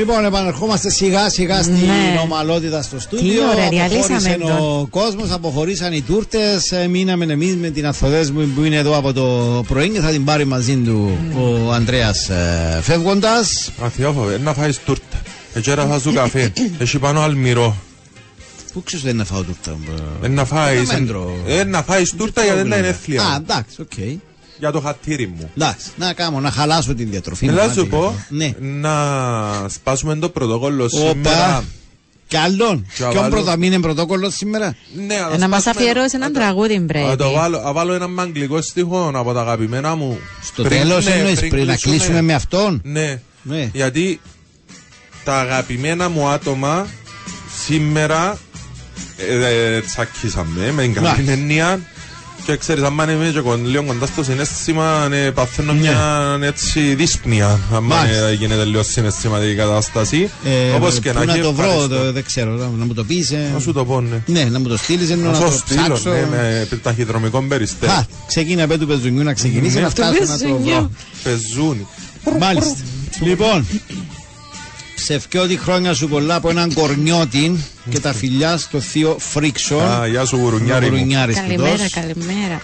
Speaker 2: Λοιπόν, επανερχόμαστε σιγά σιγά στην
Speaker 6: Ναι.
Speaker 2: ομαλότητα στο στούντιο.
Speaker 6: ωραία, διαλύσαμε
Speaker 2: Αποχώρησε
Speaker 6: τον.
Speaker 2: ο κόσμος, αποχωρήσαν οι τούρτες. Μείναμε εμείς με την Αθοδέσμου που είναι εδώ από το πρωί και θα την πάρει μαζί του ο Ανδρέας φεύγοντας.
Speaker 7: Αθιόφοβε, να φάεις τούρτα. Ετσέρα θα σου καφέ. Έχει πάνω αλμυρό.
Speaker 2: Πού ξέρεις δεν είναι να φάω τούρτα.
Speaker 7: Ε, να φάεις,
Speaker 2: Ένα μέτρο.
Speaker 7: ε, να φάεις τούρτα γιατί είναι
Speaker 2: Α,
Speaker 7: ενέθλια.
Speaker 2: εντάξει, οκ.
Speaker 7: Για το χατήρι μου.
Speaker 2: Εντάξει, να κάνω, να χαλάσω την διατροφή.
Speaker 7: Έλα
Speaker 2: μου,
Speaker 7: σου
Speaker 2: άντε.
Speaker 7: πω,
Speaker 2: Ναι.
Speaker 7: να σπάσουμε το πρωτοκόλλο
Speaker 2: Όπα.
Speaker 7: σήμερα.
Speaker 2: Κι άλλον.
Speaker 7: Και να
Speaker 2: Ποιον
Speaker 7: βάλω-
Speaker 2: πρώτα μείνει πρωτόκολλο σήμερα;
Speaker 7: Ναι,
Speaker 6: Ε, Να μας αφιερώσει έναν τραγούδι
Speaker 7: Να
Speaker 6: πρέπει.
Speaker 7: το βάλω, να βάλω έναν μαγγλικό στίχο από τα αγαπημένα μου.
Speaker 2: Στο τέλος
Speaker 7: ναι,
Speaker 2: εννοείς πριν να κλείσουμε με αυτόν;
Speaker 7: Ναι.
Speaker 2: Ναι.
Speaker 7: Γιατί τα αγαπημένα μου άτομα σήμερα ε, ε, τσακίσαμε με την καλή
Speaker 2: Να.
Speaker 7: έννοια και ξέρεις, αν είμαι και κον- λίγο κοντά στο συνέστημα, ε, παθαίνω μια έτσι δύσπνοια, αν
Speaker 2: Ναι. Μάλιστα.
Speaker 7: ε, γίνεται λίγο συναισθηματική κατάσταση.
Speaker 2: Ε,
Speaker 7: Όπως και
Speaker 2: πού
Speaker 7: να
Speaker 2: να
Speaker 7: έχει,
Speaker 2: το βρω,
Speaker 7: ευχαριστώ.
Speaker 2: το- δεν ξέρω. Να να μου το πεις.
Speaker 7: Να σου το πω, ναι.
Speaker 2: Ναι, να μου το στείλεις, να
Speaker 7: Να
Speaker 2: το
Speaker 7: σου στείλω,
Speaker 2: ψάξω.
Speaker 7: ναι, με ταχυδρομικό περιστέρι.
Speaker 2: Α, ξεκίνα πέ του πεζουνιού να ξεκινήσει
Speaker 7: Ναι.
Speaker 2: να φτάσω να το βρω.
Speaker 7: Πεζούνι.
Speaker 2: Μάλιστα. Λοιπόν, ψευκιώτη χρόνια σου πολλά από έναν κορνιώτη και τα φιλιά στο θείο Φρίξον.
Speaker 7: Α, γεια σου, γουρουνιάρη μου.
Speaker 2: Γουρουνιάρης
Speaker 6: Καλημέρα,
Speaker 2: τούτος.
Speaker 6: καλημέρα.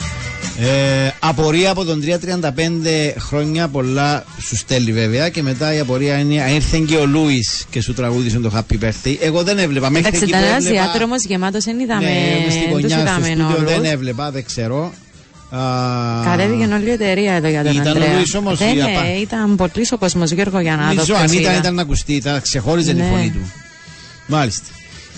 Speaker 2: Ε, απορία από τον 335 χρόνια πολλά σου στέλνει βέβαια και μετά η απορία είναι αν ήρθε και ο Λούις και σου τραγούδισε το Happy Birthday. Εγώ δεν έβλεπα. Μέχρι
Speaker 6: Εντάξει,
Speaker 2: εκεί
Speaker 6: ήταν
Speaker 2: που
Speaker 6: ένα
Speaker 2: έβλεπα-
Speaker 6: διάδρομο γεμάτος, δεν είδαμε.
Speaker 2: Ναι, μες στην
Speaker 6: δεν τους
Speaker 2: γωνιά στο
Speaker 6: είδαμε
Speaker 2: στούντιο
Speaker 6: όλους.
Speaker 2: δεν έβλεπα, δεν ξέρω. Α,
Speaker 6: Κατέβηκε όλη η εταιρεία εδώ για τον
Speaker 2: Ήταν ο
Speaker 6: Ανδρέα.
Speaker 2: Λουίς όμως,
Speaker 6: Δεν,
Speaker 2: η
Speaker 6: ε,
Speaker 2: απα-
Speaker 6: ήταν πολύ ο κόσμος Γιώργο για να
Speaker 2: Νομίζω
Speaker 6: δω
Speaker 2: αν
Speaker 6: ποιος
Speaker 2: ήταν,
Speaker 6: είδα.
Speaker 2: ήταν να ακουστεί, ήταν, ξεχώριζε η
Speaker 6: Ναι.
Speaker 2: φωνή του. Μάλιστα.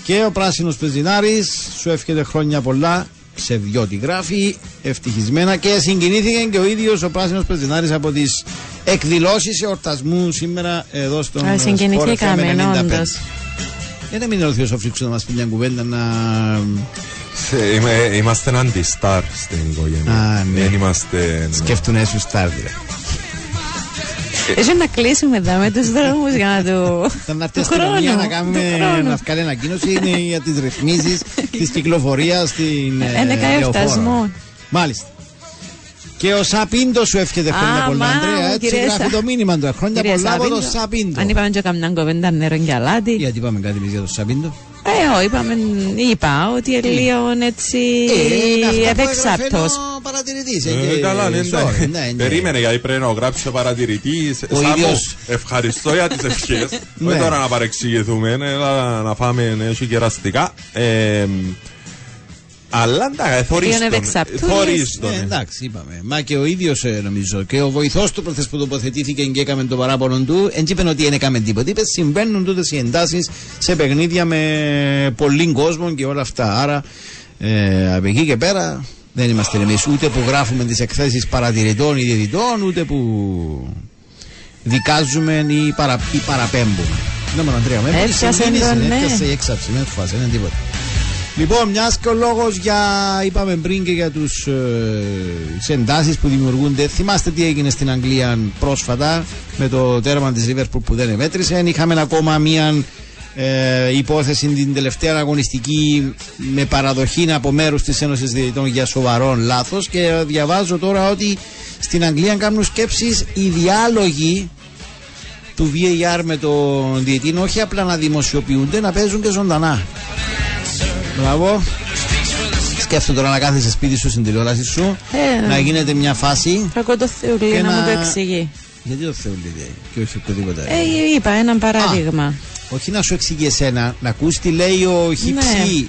Speaker 2: Και ο πράσινος Πεζινάρης σου εύχεται χρόνια πολλά. Ψευδιώτη γράφει, ευτυχισμένα και συγκινήθηκε και ο ίδιος ο πράσινος Πεζινάρης από τις εκδηλώσεις εορτασμού σήμερα εδώ στον
Speaker 6: Α,
Speaker 2: Sport
Speaker 6: συγκινηθήκαμε,
Speaker 2: FM 95.
Speaker 6: Όντως.
Speaker 2: Γιατί μην είναι ο Θεός ο Φρίξου να μας πει μια κουβέντα να...
Speaker 7: Σε- είμαι- Είμαστε αντι-star στην οικογένεια.
Speaker 2: Α, ναι.
Speaker 7: Δεν είμαστε.
Speaker 2: Σκέφτουν έσου στάρ δηλαδή.
Speaker 6: Έτσι να κλείσουμε εδώ με τους δρόμους για να το.
Speaker 2: Ήταν να έρθει η
Speaker 6: του χρόνου,
Speaker 2: αστυνομία να
Speaker 6: του
Speaker 2: κάνουμε
Speaker 6: χρόνου.
Speaker 2: να βγάλει ανακοίνωση είναι για τις ρυθμίσεις της κυκλοφορίας στην ε,
Speaker 6: Ένα
Speaker 2: Λεωφόρο.
Speaker 6: καεφτασμό.
Speaker 2: Μάλιστα. Και ο Σαπίντο σου εύχεται χρόνια
Speaker 6: Α,
Speaker 2: πολλά,
Speaker 6: μα,
Speaker 2: Ανδρέα. Έτσι
Speaker 6: κυρία
Speaker 2: γράφει
Speaker 6: Σα-
Speaker 2: το μήνυμα του. Χρόνια
Speaker 6: Κυρία
Speaker 2: πολλά από το
Speaker 6: Σαπίντο.
Speaker 2: Σαπίντο.
Speaker 6: Αν είπαμε και καμιά κοβέντα νερό και αλάτι.
Speaker 2: Γιατί είπαμε κάτι εμείς για το Σαπίντο;
Speaker 6: Ε, όχι, είπαμε, είπα ότι είναι λίγο έτσι
Speaker 2: είναι αυτά που έγραφε
Speaker 6: ευεξάπτος.
Speaker 2: ο παρατηρητής.
Speaker 7: Ε,
Speaker 2: ε, και-
Speaker 7: καλά, ναι,
Speaker 2: sorry,
Speaker 7: εντάξει.
Speaker 2: ναι, ναι.
Speaker 7: Περίμενε γιατί πρέπει να γράψει ο παρατηρητής.
Speaker 2: Ο ίδιος.
Speaker 7: ευχαριστώ για τις ευχές.
Speaker 2: Ναι.
Speaker 7: Όχι τώρα να παρεξηγηθούμε, έλα να φάμε έτσι κεραστικά. Ε, αλλά εντάξει, θωρείς
Speaker 6: Είναι
Speaker 7: τον.
Speaker 6: ευεξαπτούρες.
Speaker 7: Θωρείς τον,
Speaker 2: Ε,
Speaker 7: ε.
Speaker 2: εντάξει, είπαμε. Μα και ο ίδιος νομίζω και ο βοηθός του προχθές που τοποθετήθηκε και έκαμε το παράπονο του, δεν είπε ότι δεν έκαμε τίποτα. Είπε συμβαίνουν τούτες οι εντάσεις σε παιχνίδια με πολλοί κόσμο και όλα αυτά. Άρα ε, από εκεί και πέρα δεν είμαστε εμείς ούτε που γράφουμε τις εκθέσεις παρατηρητών ή διαιτητών, ούτε που δικάζουμε ή, παρα, ή παραπέμπουμε. Ναι, μόνο Αντρέα, με έβαλες
Speaker 6: Έφτιασε
Speaker 2: συγκίνηση,
Speaker 6: τον, ναι.
Speaker 2: έφτιασε η έξαψη, με φάση, δεν είναι τίποτα. Λοιπόν, μιας και ο λόγος για. είπαμε πριν και για τους ε, εντάσεις που δημιουργούνται. Θυμάστε τι έγινε στην Αγγλία πρόσφατα με το τέρμα της Liverpool που δεν εμέτρησε. Είχαμε ακόμα μία ε, υπόθεση την τελευταία αγωνιστική με παραδοχή από μέρους της Ένωσης Διαιτητών για σοβαρό λάθος. Και διαβάζω τώρα ότι στην Αγγλία κάνουν σκέψεις οι διάλογοι του VAR με τον διαιτή όχι απλά να δημοσιοποιούνται, να παίζουν και ζωντανά. Μπράβο. Σκέφτομαι τώρα να κάθεσαι σπίτι σου στην τηλεόραση σου,
Speaker 6: Ε,
Speaker 2: να γίνεται μια φάση.
Speaker 6: Κακό το Θεούλη
Speaker 2: Και
Speaker 6: να μου
Speaker 2: να-
Speaker 6: το εξηγεί.
Speaker 2: Γιατί το θέλει και όχι οτιδήποτε.
Speaker 6: Ε, είπα ένα παράδειγμα.
Speaker 2: Όχι να σου εξηγεί εσένα, να ακούς τι λέει ο Χιψή,
Speaker 6: Ναι.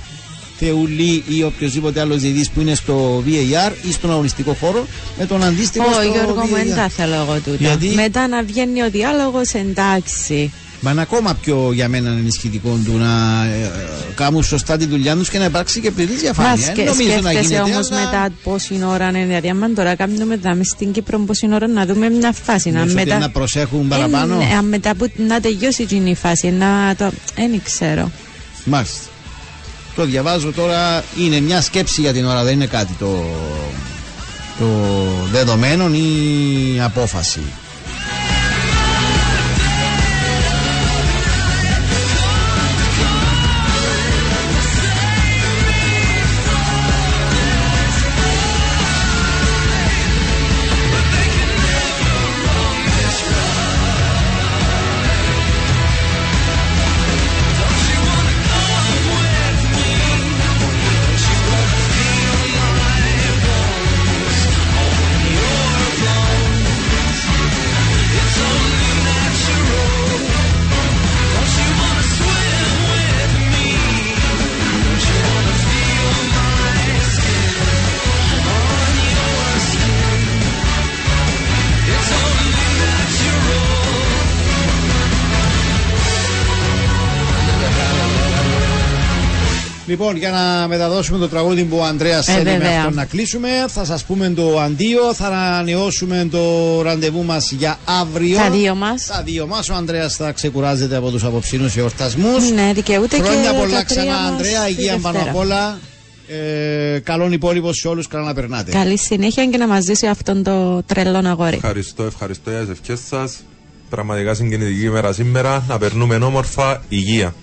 Speaker 2: Θεουλή ή οποιοδήποτε άλλος διαιτητής που είναι στο VAR ή στον αγωνιστικό χώρο με τον αντίστοιχο
Speaker 6: Όχι,
Speaker 2: στο
Speaker 6: Γιώργο μου, δεν
Speaker 2: VAR.
Speaker 6: τα θέλω εγώ τούτα.
Speaker 2: Γιατί;
Speaker 6: Μετά να βγαίνει ο διάλογος, εντάξει.
Speaker 2: Μα είναι ακόμα πιο για μένα ενισχυτικό του να ε, κάνουν σωστά τη δουλειά τους και να υπάρξει και πλήρης
Speaker 6: Μα
Speaker 2: διαφάνεια.
Speaker 6: σκε,
Speaker 2: Δεν νομίζω να
Speaker 6: σκέφτεσαι
Speaker 2: γίνεται.
Speaker 6: όμως
Speaker 2: αλλά-
Speaker 6: μετά πόση ώρα είναι. Δηλαδή, αν τώρα κάνουμε δάμε στην Κύπρο πόση ώρα να δούμε μια φάση. Να,
Speaker 2: Νομίζω ότι
Speaker 6: μετά,
Speaker 2: να προσέχουν παραπάνω.
Speaker 6: Ε, ναι, αν μετά που να τελειώσει εκείνη η φάση, να το. Δεν ξέρω.
Speaker 2: Μάλιστα. Το διαβάζω τώρα. Είναι μια σκέψη για την ώρα, δεν είναι κάτι το, το δεδομένο ή απόφαση. Λοιπόν, για να μεταδώσουμε το τραγούδι που ο Ανδρέας θέλει με
Speaker 6: βέβαια.
Speaker 2: αυτό να κλείσουμε, θα σας πούμε το αντίο, θα ανανεώσουμε το ραντεβού μας για αύριο.
Speaker 6: Τα δύο μας.
Speaker 2: Τα δύο μας. Ο Ανδρέας θα ξεκουράζεται από τους απόψινου εορτασμού.
Speaker 6: Ναι, δικαιούται
Speaker 2: Χρόνια
Speaker 6: και
Speaker 2: πολλά
Speaker 6: τα
Speaker 2: ξανά,
Speaker 6: τρία μας
Speaker 2: Ανδρέα.
Speaker 6: τη
Speaker 2: Υγεία πάνω
Speaker 6: Δευτέρα.
Speaker 2: απ' όλα. Ε, καλόν υπόλοιπο σε όλους. Καλά να περνάτε.
Speaker 6: Καλή συνέχεια και να μας ζήσει αυτόν το τρελό αγόρι.
Speaker 13: Ευχαριστώ, ευχαριστώ για τις ευχές σας. Πραγματικά συγκινητική ημέρα σήμερα. Να περνούμε όμορφα υγεία.